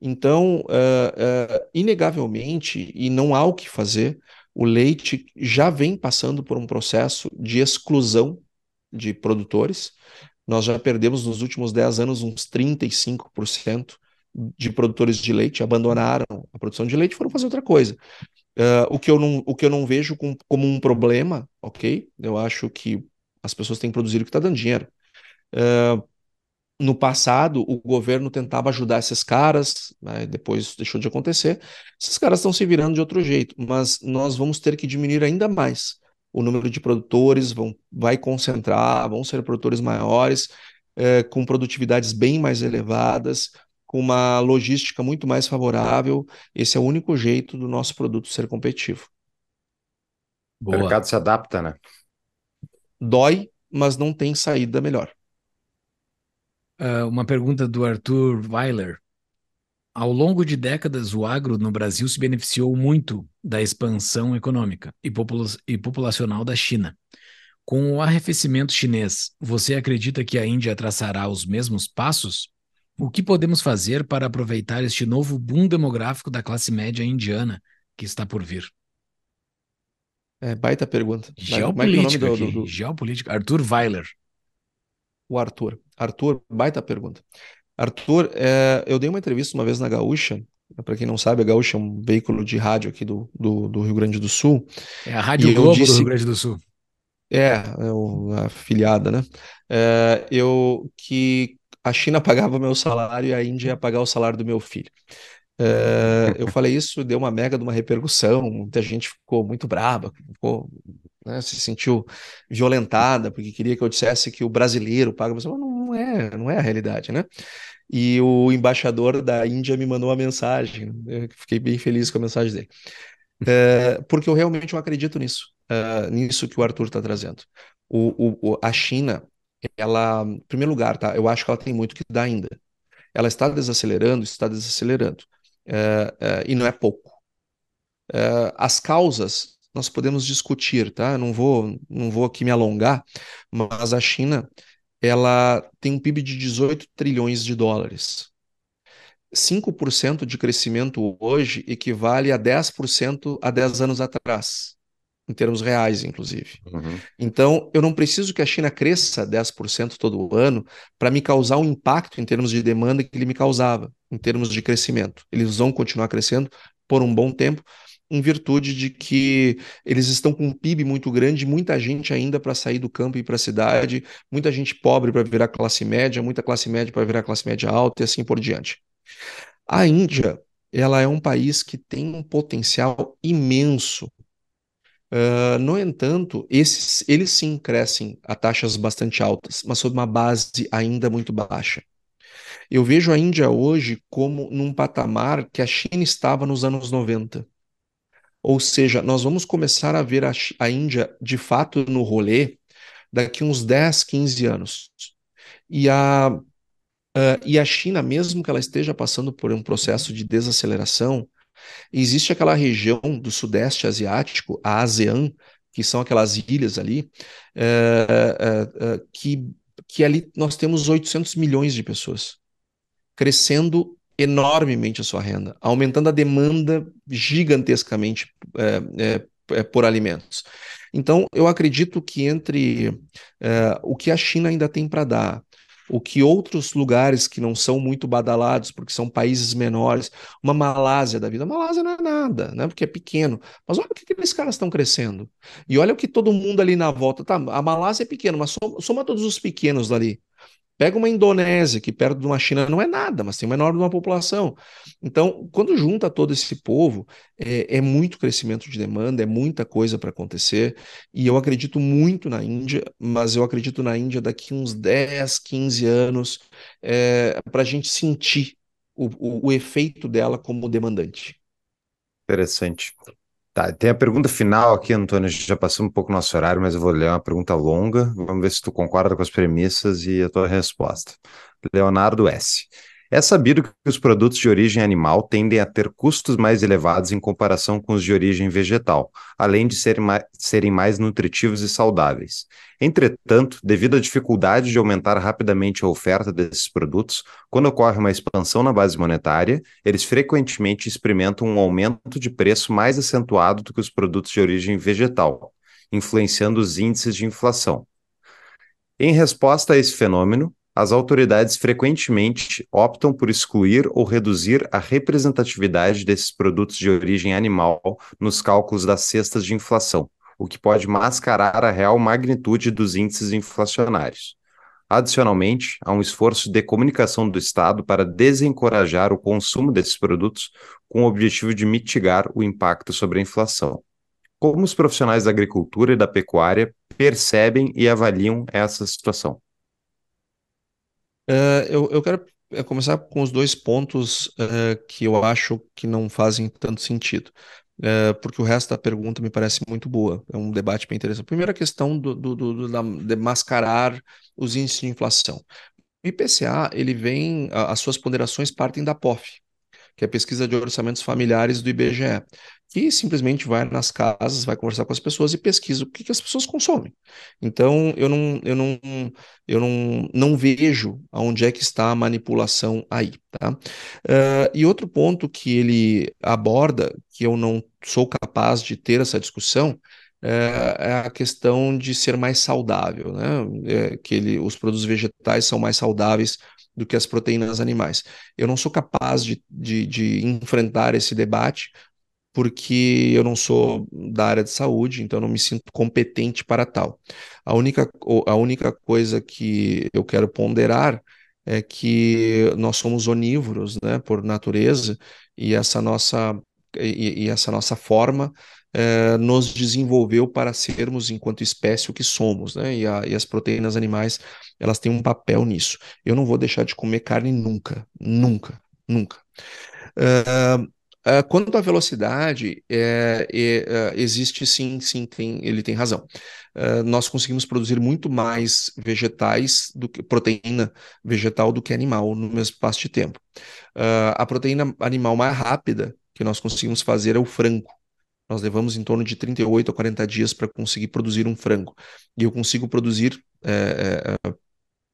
Então, uh, uh, inegavelmente, e não há o que fazer, o leite já vem passando por um processo de exclusão de produtores. Nós já perdemos nos últimos 10 anos uns 35% de produtores de leite, abandonaram a produção de leite e foram fazer outra coisa. Uh, o, que eu não, o que eu não vejo com, como um problema, ok? Eu acho que as pessoas têm que produzir o que está dando dinheiro. Uh, no passado, o governo tentava ajudar esses caras, né, depois deixou de acontecer. Esses caras estão se virando de outro jeito, mas nós vamos ter que diminuir ainda mais o número de produtores, vão, vai concentrar, vão ser produtores maiores, é, com produtividades bem mais elevadas, com uma logística muito mais favorável. Esse é o único jeito do nosso produto ser competitivo. Boa. O mercado se adapta, né? Dói, mas não tem saída melhor. Uh, uma pergunta do Arthur Weiler. Ao longo de décadas, o agro no Brasil se beneficiou muito da expansão econômica e, popula e populacional da China. Com o arrefecimento chinês, você acredita que a Índia traçará os mesmos passos? O que podemos fazer para aproveitar este novo boom demográfico da classe média indiana que está por vir? É, baita pergunta. Geopolítica, é, é do, do... Geopolítica. Arthur Weiler o Arthur. Arthur, baita pergunta. Arthur, é, eu dei uma entrevista uma vez na Gaúcha. Para quem não sabe, a Gaúcha é um veículo de rádio aqui do, do, do Rio Grande do Sul. É a Rádio Globo disse, do Rio Grande do Sul. É, é a afiliada, né? É, eu que a China pagava meu salário e a Índia ia pagar o salário do meu filho. É, eu falei isso, deu uma mega de uma repercussão, muita gente ficou muito brava, ficou né, se sentiu violentada porque queria que eu dissesse que o brasileiro paga, mas não é, não é a realidade, né? E o embaixador da Índia me mandou uma mensagem, eu fiquei bem feliz com a mensagem dele, é, porque eu realmente eu acredito nisso, é, nisso que o Arthur está trazendo. O, o, a China, ela, em primeiro lugar, tá? Eu acho que ela tem muito que dar ainda. Ela está desacelerando, está desacelerando, é, é e não é pouco. É, as causas nós podemos discutir, tá? Não vou, não vou aqui me alongar, mas a China ela tem um PIB de 18 trilhões de dólares. 5% de crescimento hoje equivale a 10% há 10 anos atrás, em termos reais, inclusive. Uhum. Então, eu não preciso que a China cresça 10% todo ano para me causar um impacto em termos de demanda que ele me causava, em termos de crescimento. Eles vão continuar crescendo por um bom tempo, em virtude de que eles estão com um PIB muito grande, muita gente ainda para sair do campo e para a cidade, muita gente pobre para virar classe média, muita classe média para virar classe média alta e assim por diante. A Índia, ela é um país que tem um potencial imenso. Uh, no entanto, esses, eles sim crescem a taxas bastante altas, mas sob uma base ainda muito baixa. Eu vejo a Índia hoje como num patamar que a China estava nos anos 90. Ou seja, nós vamos começar a ver a, a Índia de fato no rolê daqui uns 10, 15 anos. E a, uh, e a China, mesmo que ela esteja passando por um processo de desaceleração, existe aquela região do Sudeste Asiático, a ASEAN, que são aquelas ilhas ali, uh, uh, que, que ali nós temos 800 milhões de pessoas, crescendo enormemente a sua renda, aumentando a demanda gigantescamente por alimentos. Então, eu acredito que entre o que a China ainda tem para dar, o que outros lugares que não são muito badalados, porque são países menores, uma Malásia da vida, a Malásia não é nada, né? Porque é pequeno. Mas olha o que aqueles caras estão crescendo. E olha o que todo mundo ali na volta, tá? A Malásia é pequeno, mas soma, soma todos os pequenos dali. Pega uma Indonésia, que perto de uma China não é nada, mas tem uma enorme uma população. Então, quando junta todo esse povo, é, é muito crescimento de demanda, é muita coisa para acontecer. E eu acredito muito na Índia, mas eu acredito na Índia daqui uns 10, 15 anos, é, para a gente sentir o, o, o efeito dela como demandante. Interessante. Tá, tem a pergunta final aqui, Antônio. Já passou um pouco nosso horário, mas eu vou ler uma pergunta longa. Vamos ver se tu concorda com as premissas e a tua resposta. Leonardo S. É sabido que os produtos de origem animal tendem a ter custos mais elevados em comparação com os de origem vegetal, além de serem mais, serem mais nutritivos e saudáveis. Entretanto, devido à dificuldade de aumentar rapidamente a oferta desses produtos, quando ocorre uma expansão na base monetária, eles frequentemente experimentam um aumento de preço mais acentuado do que os produtos de origem vegetal, influenciando os índices de inflação. Em resposta a esse fenômeno, as autoridades frequentemente optam por excluir ou reduzir a representatividade desses produtos de origem animal nos cálculos das cestas de inflação, o que pode mascarar a real magnitude dos índices inflacionários. Adicionalmente, há um esforço de comunicação do Estado para desencorajar o consumo desses produtos com o objetivo de mitigar o impacto sobre a inflação. Como os profissionais da agricultura e da pecuária percebem e avaliam essa situação? Uh, eu, eu quero eh, começar com os dois pontos uh, que eu acho que não fazem tanto sentido, uh, porque o resto da pergunta me parece muito boa. É um debate bem interessante. Primeiro, a questão do, do, do, da, de mascarar os índices de inflação. O IPCA, ele vem, as suas ponderações partem da POF, que é a pesquisa de orçamentos familiares do IBGE que simplesmente vai nas casas, vai conversar com as pessoas e pesquisa o que, que as pessoas consomem. Então, eu não, eu não, eu não, não vejo aonde é que está a manipulação aí, tá? Uh, e outro ponto que ele aborda, que eu não sou capaz de ter essa discussão, é, é a questão de ser mais saudável, né? É que ele, os produtos vegetais são mais saudáveis do que as proteínas animais. Eu não sou capaz de, de, de enfrentar esse debate, porque eu não sou da área de saúde, então não me sinto competente para tal. A única, a única coisa que eu quero ponderar é que nós somos onívoros, né, por natureza, e essa nossa, e, e essa nossa forma é, nos desenvolveu para sermos, enquanto espécie, o que somos, né, e, a, e as proteínas animais, elas têm um papel nisso. Eu não vou deixar de comer carne nunca, nunca, nunca. Uh, Uh, quanto à velocidade, é, é, uh, existe sim, sim, tem, ele tem razão. Uh, nós conseguimos produzir muito mais vegetais do que proteína vegetal do que animal no mesmo espaço de tempo. a proteína animal mais rápida que nós conseguimos fazer é o frango. Nós levamos em torno de 38 a 40 dias para conseguir produzir um frango. E eu consigo produzir é, é,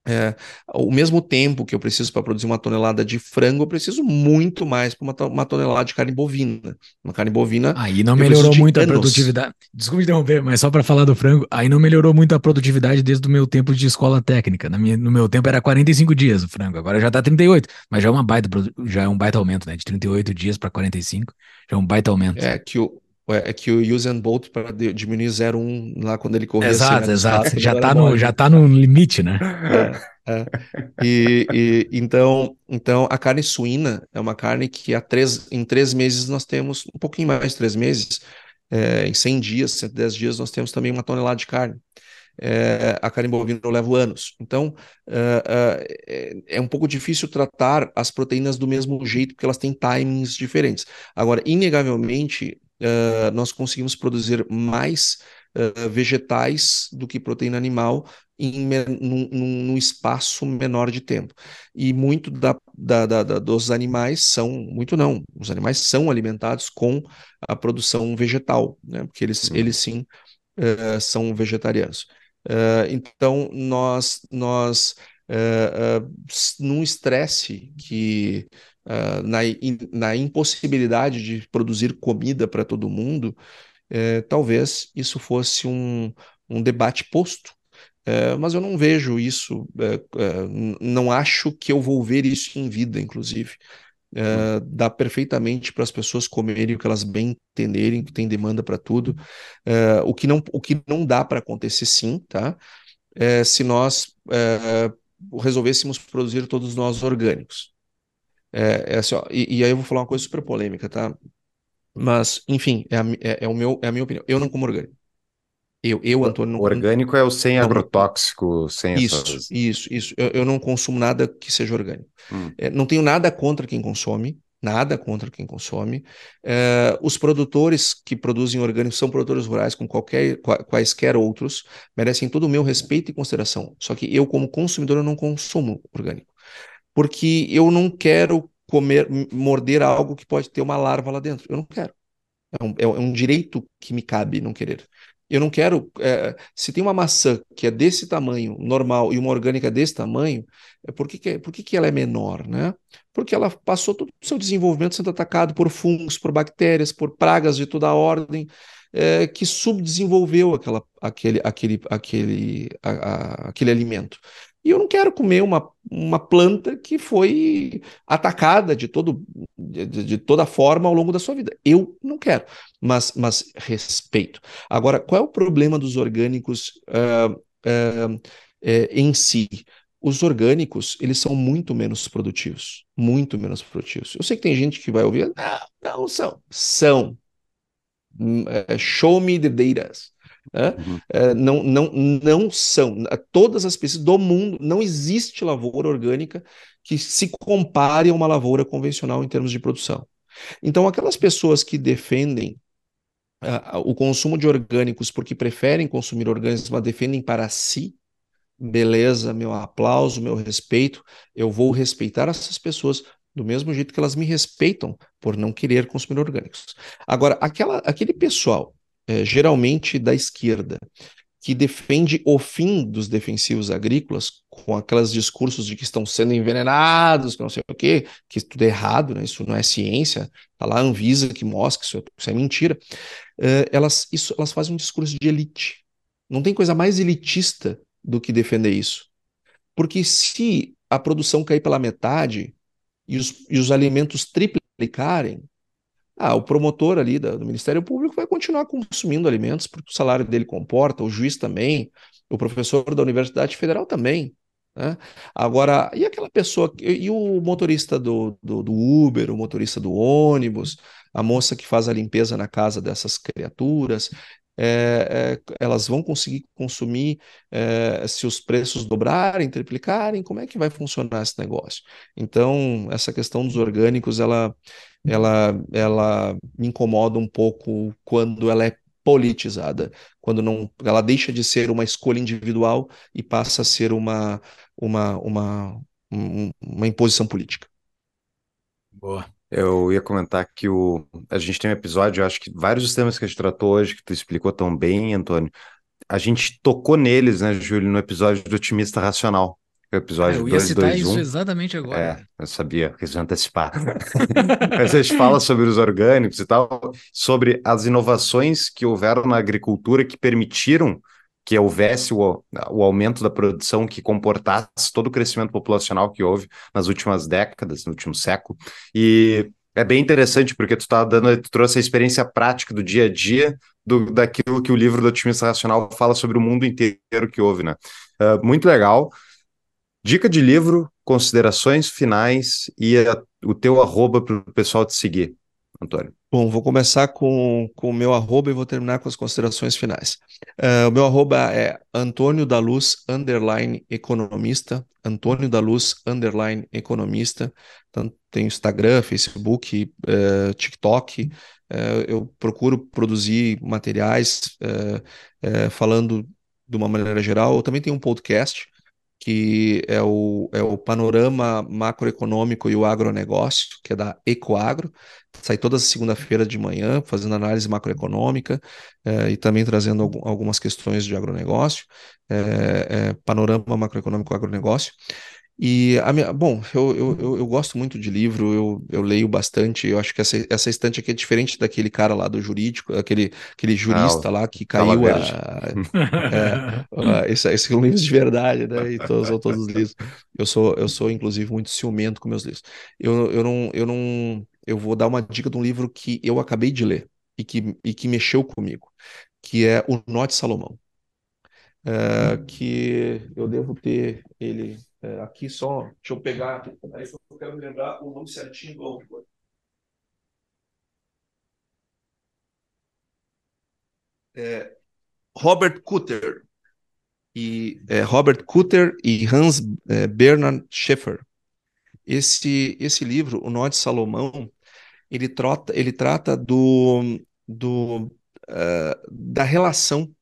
é, o mesmo tempo que eu preciso para produzir uma tonelada de frango, eu preciso muito mais para uma, uma, tonelada de carne bovina. Uma carne bovina. Aí não melhorou muito anos. a produtividade. Desculpe interromper, mas só para falar do frango, aí não melhorou muito a produtividade desde o meu tempo de escola técnica. Minha, no meu tempo era 45 dias o frango, agora já está 38, mas já é uma baita, já é um baita aumento, né? De 38 dias para 45, já é um baita aumento. É que o, é, é que o Usain Bolt para diminuir 0,1 lá quando ele corria. Exato, assim, exato. já está no, já tá no limite, né? É, é. E, e, então, então a carne suína é uma carne que há três, em três meses nós temos, um pouquinho mais de três meses, é, em 100 dias, 110 dias, nós temos também uma tonelada de carne. É, a carne bovina eu levo anos. Então, é, é, é, um pouco difícil tratar as proteínas do mesmo jeito, porque elas têm timings diferentes. Agora, inegavelmente, uh, nós conseguimos produzir mais uh, vegetais do que proteína animal em num, num, espaço menor de tempo. E muito da, da, da, dos animais são, muito não, os animais são alimentados com a produção vegetal, né? porque eles, uhum. eles sim uh, são vegetarianos. Uh, então, nós, nós uh, num estresse que uh, na, in, na impossibilidade de produzir comida para todo mundo, uh, talvez isso fosse um, um debate posto. Uh, mas eu não vejo isso, eh, não acho que eu vou ver isso em vida, inclusive. Uh, dá perfeitamente para as pessoas comerem o que elas bem entenderem, que tem demanda para tudo. Uh, o, que não, o que não dá para acontecer, sim, tá? É se nós uh, resolvêssemos produzir todos nós orgânicos. É, é assim, ó, e, e, aí eu vou falar uma coisa super polêmica, tá? Mas, enfim, é a, é, é o meu, é a minha opinião. Eu não como orgânico. Eu, eu Antônio, não Orgânico é o sem não, agrotóxico, sem Isso, essas... isso, isso. Eu, eu, não consumo nada que seja orgânico. Hum. É, não tenho nada contra quem consome, nada contra quem consome. É, os produtores que produzem orgânicos são produtores rurais, com qualquer, quaisquer outros, merecem todo o meu respeito e consideração. Só que eu, como consumidor, eu não consumo orgânico. Porque eu não quero comer, morder algo que pode ter uma larva lá dentro. Eu não quero. É um, é um direito que me cabe não querer. Eu não quero. É, se tem uma maçã que é desse tamanho, normal, e uma orgânica desse tamanho, é por que, que, por que, que ela é menor? Né? Porque ela passou todo o seu desenvolvimento sendo atacado por fungos, por bactérias, por pragas de toda a ordem, é, que subdesenvolveu aquela, aquele, aquele, aquele, a, a, aquele alimento. E eu não quero comer uma, uma planta que foi atacada de, todo, de, de, toda forma ao longo da sua vida. Eu não quero, mas, mas respeito. Agora, qual é o problema dos orgânicos uh, uh, uh, em si? Os orgânicos, eles são muito menos produtivos. Muito menos produtivos. Eu sei que tem gente que vai ouvir, não, não são. São. Hum, é, show me the data. Né? Uhum. É, não, não, não são. Todas as pesquisas do mundo, não existe lavoura orgânica que se compare a uma lavoura convencional em termos de produção. Então, aquelas pessoas que defendem uh, o consumo de orgânicos porque preferem consumir orgânicos, mas defendem para si, beleza, meu aplauso, meu respeito, eu vou respeitar essas pessoas do mesmo jeito que elas me respeitam por não querer consumir orgânicos. Agora, aquela, aquele pessoal é, geralmente da esquerda, que defende o fim dos defensivos agrícolas com aqueles discursos de que estão sendo envenenados, que não sei o quê, que tudo é errado, né? isso não é ciência, tá lá a Anvisa que mostra que isso, é, isso é mentira, uh, elas, isso, elas fazem um discurso de elite. Não tem coisa mais elitista do que defender isso. Porque se a produção cair pela metade e os, e os alimentos triplicarem, ah, o promotor ali do, Ministério Público vai continuar consumindo alimentos, porque o salário dele comporta, o juiz também, o professor da Universidade Federal também. Né? Agora, e aquela pessoa, e, e o motorista do, do, do, Uber, o motorista do ônibus, a moça que faz a limpeza na casa dessas criaturas, é, é, elas vão conseguir consumir é, se os preços dobrarem, triplicarem? Como é que vai funcionar esse negócio? Então, essa questão dos orgânicos, ela, ela, ela me incomoda um pouco quando ela é politizada, quando não, ela deixa de ser uma escolha individual e passa a ser uma, uma, uma, uma imposição política. Boa. Eu ia comentar que o, a gente tem um episódio, eu acho que vários dos temas que a gente tratou hoje, que tu explicou tão bem, Antônio, a gente tocou neles, né, Júlio, no episódio do Otimista Racional. O episódio é, eu ia citar isso exatamente agora. É, eu sabia iam antecipar. Mas a gente fala sobre os orgânicos e tal, sobre as inovações que houveram na agricultura que permitiram que houvesse o, o aumento da produção que comportasse todo o crescimento populacional que houve nas últimas décadas, no último século. E é bem interessante porque tu tá dando, tu trouxe a experiência prática do dia a dia do, daquilo que o livro do otimista racional fala sobre o mundo inteiro que houve, né? Uh, muito legal. Dica de livro, considerações finais e a, o teu arroba para o pessoal te seguir, Antônio. Bom, vou começar com, o meu arroba e vou terminar com as considerações finais. Uh, o meu arroba é Antônio da Luz, underline economista, Antônio da Luz, underline economista. Então, tem Instagram, Facebook, uh, TikTok. Uh, eu procuro produzir materiais falando de uma maneira geral. Eu também tenho um podcast que é o, é o Panorama Macroeconômico e o Agronegócio, que é da Ecoagro. Sai toda segunda-feira de manhã, fazendo análise macroeconômica é, e também trazendo algum, algumas questões de agronegócio. É, é, panorama Macroeconômico Agronegócio. E a minha, bom, eu, eu, eu, gosto muito de livro, eu, eu leio bastante. Eu acho que essa, essa estante aqui é diferente daquele cara lá do jurídico, aquele, aquele jurista ah, lá que caiu a, é, esse, esse são livros de verdade, né? E todos, todos os livros. Eu sou, eu sou, inclusive, muito ciumento com meus livros. Eu, eu, não, eu não. Eu vou dar uma dica de um livro que eu acabei de ler e que, e que mexeu comigo, que é O Nó de Salomão. É, que eu devo ter ele é, aqui só, deixa eu pegar, aí eu quero lembrar o nome certinho do autor. É, Robert Kutter e é, Robert Kutter e Hans é, Bernard Schaeffer. Esse, esse livro, O Nó de Salomão, ele, trota, ele trata do, do, uh, da relação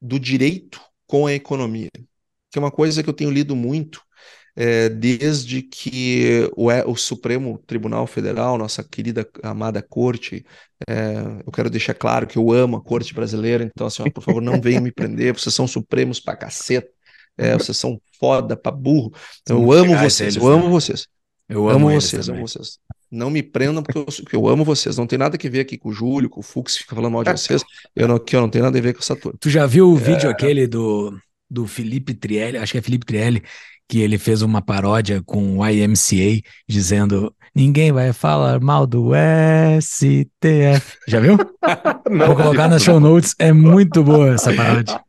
do direito com a economia, que é uma coisa que eu tenho lido muito é, desde que o, o, Supremo Tribunal Federal, nossa querida amada corte, é, eu quero deixar claro que eu amo a corte brasileira, então, assim, ó, por favor, não venham me prender, vocês são supremos pra caceta, é, vocês são foda pra burro, então, eu amo vocês, eu amo vocês. Eu amo, amo vocês, amo vocês. Não me prendam porque eu, porque eu, amo vocês. Não tem nada a ver aqui com o Júlio, com o Fux, que fica falando mal de vocês. Eu não, aqui eu não tenho nada a ver com essa turma. Tu já viu o é... vídeo aquele do, do Felipe Trielli? Acho que é Felipe Trielli, que ele fez uma paródia com o IMCA, dizendo ninguém vai falar mal do STF. Já viu? não, Vou colocar nas show notes, é muito boa essa paródia.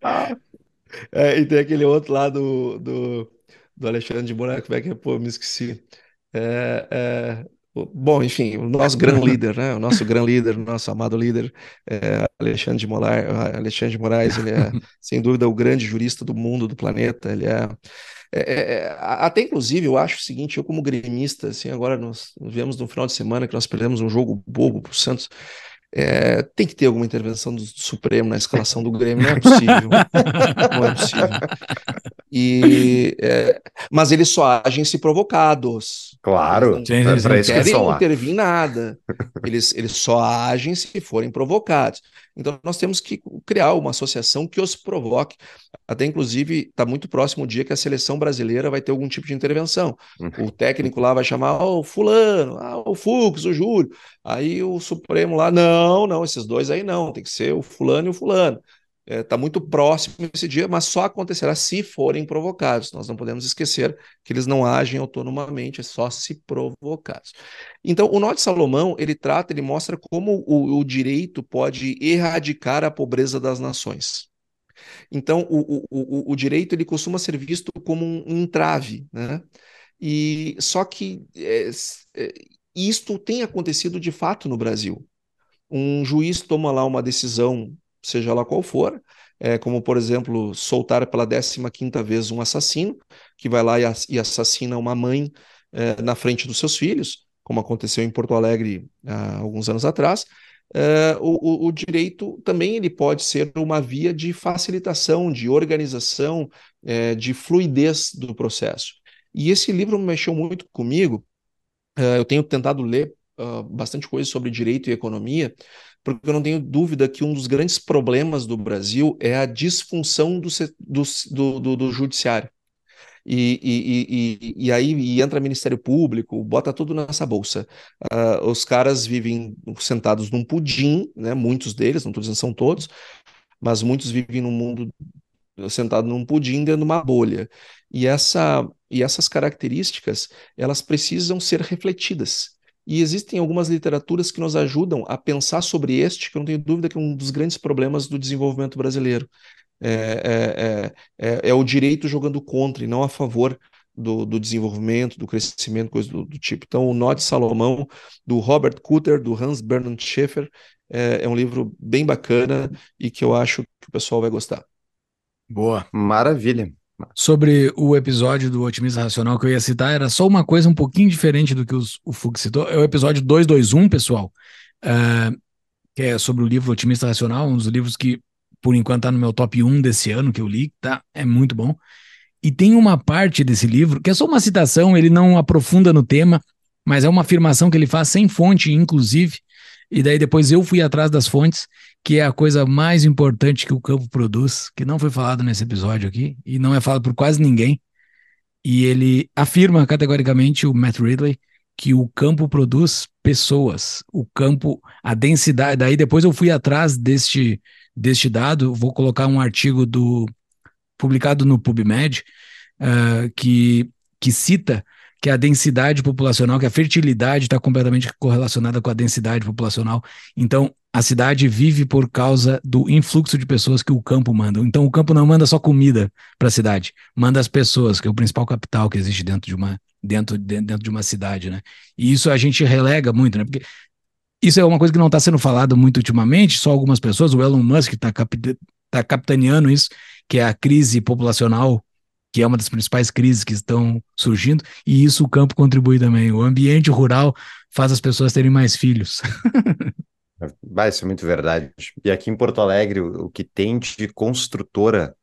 É, e tem aquele outro lá do, do, do Alexandre de Moraes, como é que é? Pô, me esqueci. É, é, bom, enfim, o nosso grande líder, né? O nosso grande líder, o nosso amado líder, é Alexandre de Moraes, Alexandre de Moraes, ele é, sem dúvida, o grande jurista do mundo, do planeta, ele é é, é, é até inclusive eu acho o seguinte, eu como gremista, assim, agora nós vemos no final de semana que nós perdemos um jogo bobo para o Santos. É, tem que ter alguma intervenção do Supremo na escalação do Grêmio, não é possível. não é possível. E, é, mas eles só agem se provocados. Claro, eles não, eles não querem intervir em nada. Eles, eles só agem se forem provocados. Então, nós temos que criar uma associação que os provoque. Até, inclusive, está muito próximo o dia que a seleção brasileira vai ter algum tipo de intervenção. Uhum. O técnico lá vai chamar oh, o fulano, ah, o Fux, o Júlio. Aí o Supremo lá, não, não, esses dois aí não, tem que ser o fulano e o fulano está é, tá muito próximo esse dia, mas só acontecerá se forem provocados. Nós não podemos esquecer que eles não agem autonomamente, é só se provocados. Então, o de Salomão, ele trata, ele mostra como o, o direito pode erradicar a pobreza das nações. Então, o, o, o, direito ele costuma ser visto como um entrave, né? E só que é, é, isto tem acontecido de fato no Brasil. Um juiz toma lá uma decisão seja lá qual for, é, como por exemplo soltar pela 15 quinta vez um assassino que vai lá e, assassina uma mãe é, na frente dos seus filhos, como aconteceu em Porto Alegre há alguns anos atrás. É, o, o, direito também ele pode ser uma via de facilitação, de organização, é, de fluidez do processo. E esse livro mexeu muito comigo. É, eu tenho tentado ler uh, bastante coisa sobre direito e economia, porque eu não tenho dúvida que um dos grandes problemas do Brasil é a disfunção do, do, do, do judiciário. E, e, e, e, aí e entra Ministério Público, bota tudo nessa bolsa. Uh, os caras vivem sentados num pudim, né? muitos deles, não estou dizendo são todos, mas muitos vivem num mundo sentado num pudim dentro de uma bolha. E, essa, e essas características, elas precisam ser refletidas. E existem algumas literaturas que nos ajudam a pensar sobre este, que eu não tenho dúvida que é um dos grandes problemas do desenvolvimento brasileiro. É, é, é, é, é o direito jogando contra e não a favor do, do desenvolvimento, do crescimento, coisa do, do, tipo. Então, o Nó de Salomão, do Robert Kutter, do Hans Bernhard Schaeffer, é, é um livro bem bacana e que eu acho que o pessoal vai gostar. Boa. Maravilha sobre o episódio do Otimista Racional que eu ia citar, era só uma coisa um pouquinho diferente do que os, o Fux citou. É o episódio 221, pessoal, uh, que é sobre o livro Otimista Racional, um dos livros que, por enquanto, está no meu top 1 desse ano que eu li, tá? É muito bom. E tem uma parte desse livro, que é só uma citação, ele não aprofunda no tema, mas é uma afirmação que ele faz sem fonte, inclusive, e daí depois eu fui atrás das fontes, que é a coisa mais importante que o campo produz, que não foi falado nesse episódio aqui, e não é falado por quase ninguém. E ele afirma categoricamente, o Matt Ridley, que o campo produz pessoas. O campo, a densidade. Daí depois eu fui atrás deste, deste dado, vou colocar um artigo do publicado no PubMed, uh, que, que cita que a densidade populacional, que a fertilidade está completamente correlacionada com a densidade populacional. Então, a cidade vive por causa do influxo de pessoas que o campo manda. Então, o campo não manda só comida para a cidade, manda as pessoas, que é o principal capital que existe dentro de uma dentro, dentro de uma cidade, né? E isso a gente relega muito, né? Porque isso é uma coisa que não está sendo falado muito ultimamente, só algumas pessoas, o Elon Musk está tá capitaneando isso, que é a crise populacional que é uma das principais crises que estão surgindo, e isso o campo contribui também. O ambiente rural faz as pessoas terem mais filhos. Vai, isso é muito verdade. E aqui em Porto Alegre, o, que tem de construtora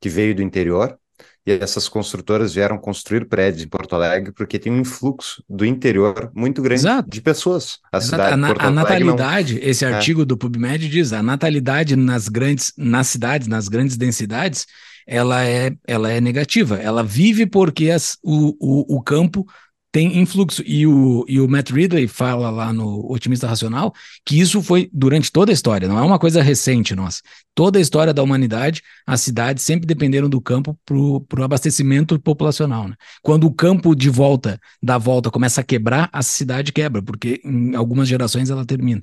que veio do interior, e essas construtoras vieram construir prédios em Porto Alegre porque tem um influxo do interior muito grande Exato. de pessoas. A, cidade, a, a natalidade, não... esse é. artigo é. do PubMed diz, a natalidade nas grandes, nas cidades, nas grandes densidades, ela é, ela é negativa. Ela vive porque as, o, o, o campo tem influxo. E o, e o Matt Ridley fala lá no Otimista Racional que isso foi durante toda a história, não é uma coisa recente nossa. Toda a história da humanidade, as cidades sempre dependeram do campo para o abastecimento populacional. Né? Quando o campo de volta, da volta, começa a quebrar, a cidade quebra, porque em algumas gerações ela termina.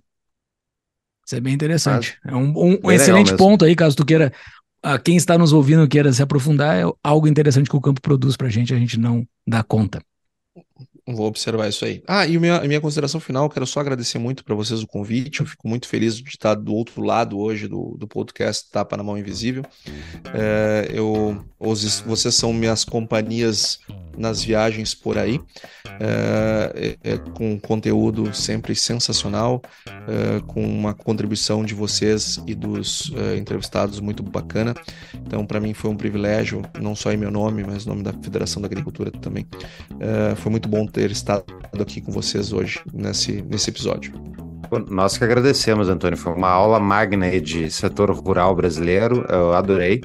Isso é bem interessante. é um, um, um excelente ponto aí, caso tu queira a quem está nos ouvindo queira se aprofundar, é algo interessante que o campo produz para a gente, a gente não dá conta. Vou observar isso aí. Ah, e minha, minha consideração final, quero só agradecer muito para vocês o convite. Eu fico muito feliz de estar do outro lado hoje do, do podcast Tapa na Mão Invisível. É, eu, os, vocês são minhas companhias nas viagens por aí, é, é, é com conteúdo sempre sensacional, é, com uma contribuição de vocês e dos é, entrevistados muito bacana. Então, para mim foi um privilégio, não só em meu nome, mas no nome da Federação da Agricultura também. foi muito bom ter estado aqui com vocês hoje, nesse, nesse episódio. Nós que agradecemos, Antônio. Foi uma aula magna de setor rural brasileiro. Eu adorei.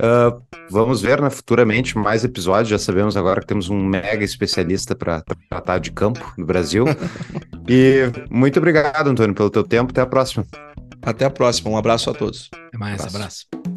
Uh, vamos ver né, futuramente mais episódios. Já sabemos agora que temos um mega especialista para tratar de campo no Brasil. e muito obrigado, Antônio, pelo teu tempo. Até a próxima. Até a próxima. Um abraço a todos. Até mais. abraço. abraço.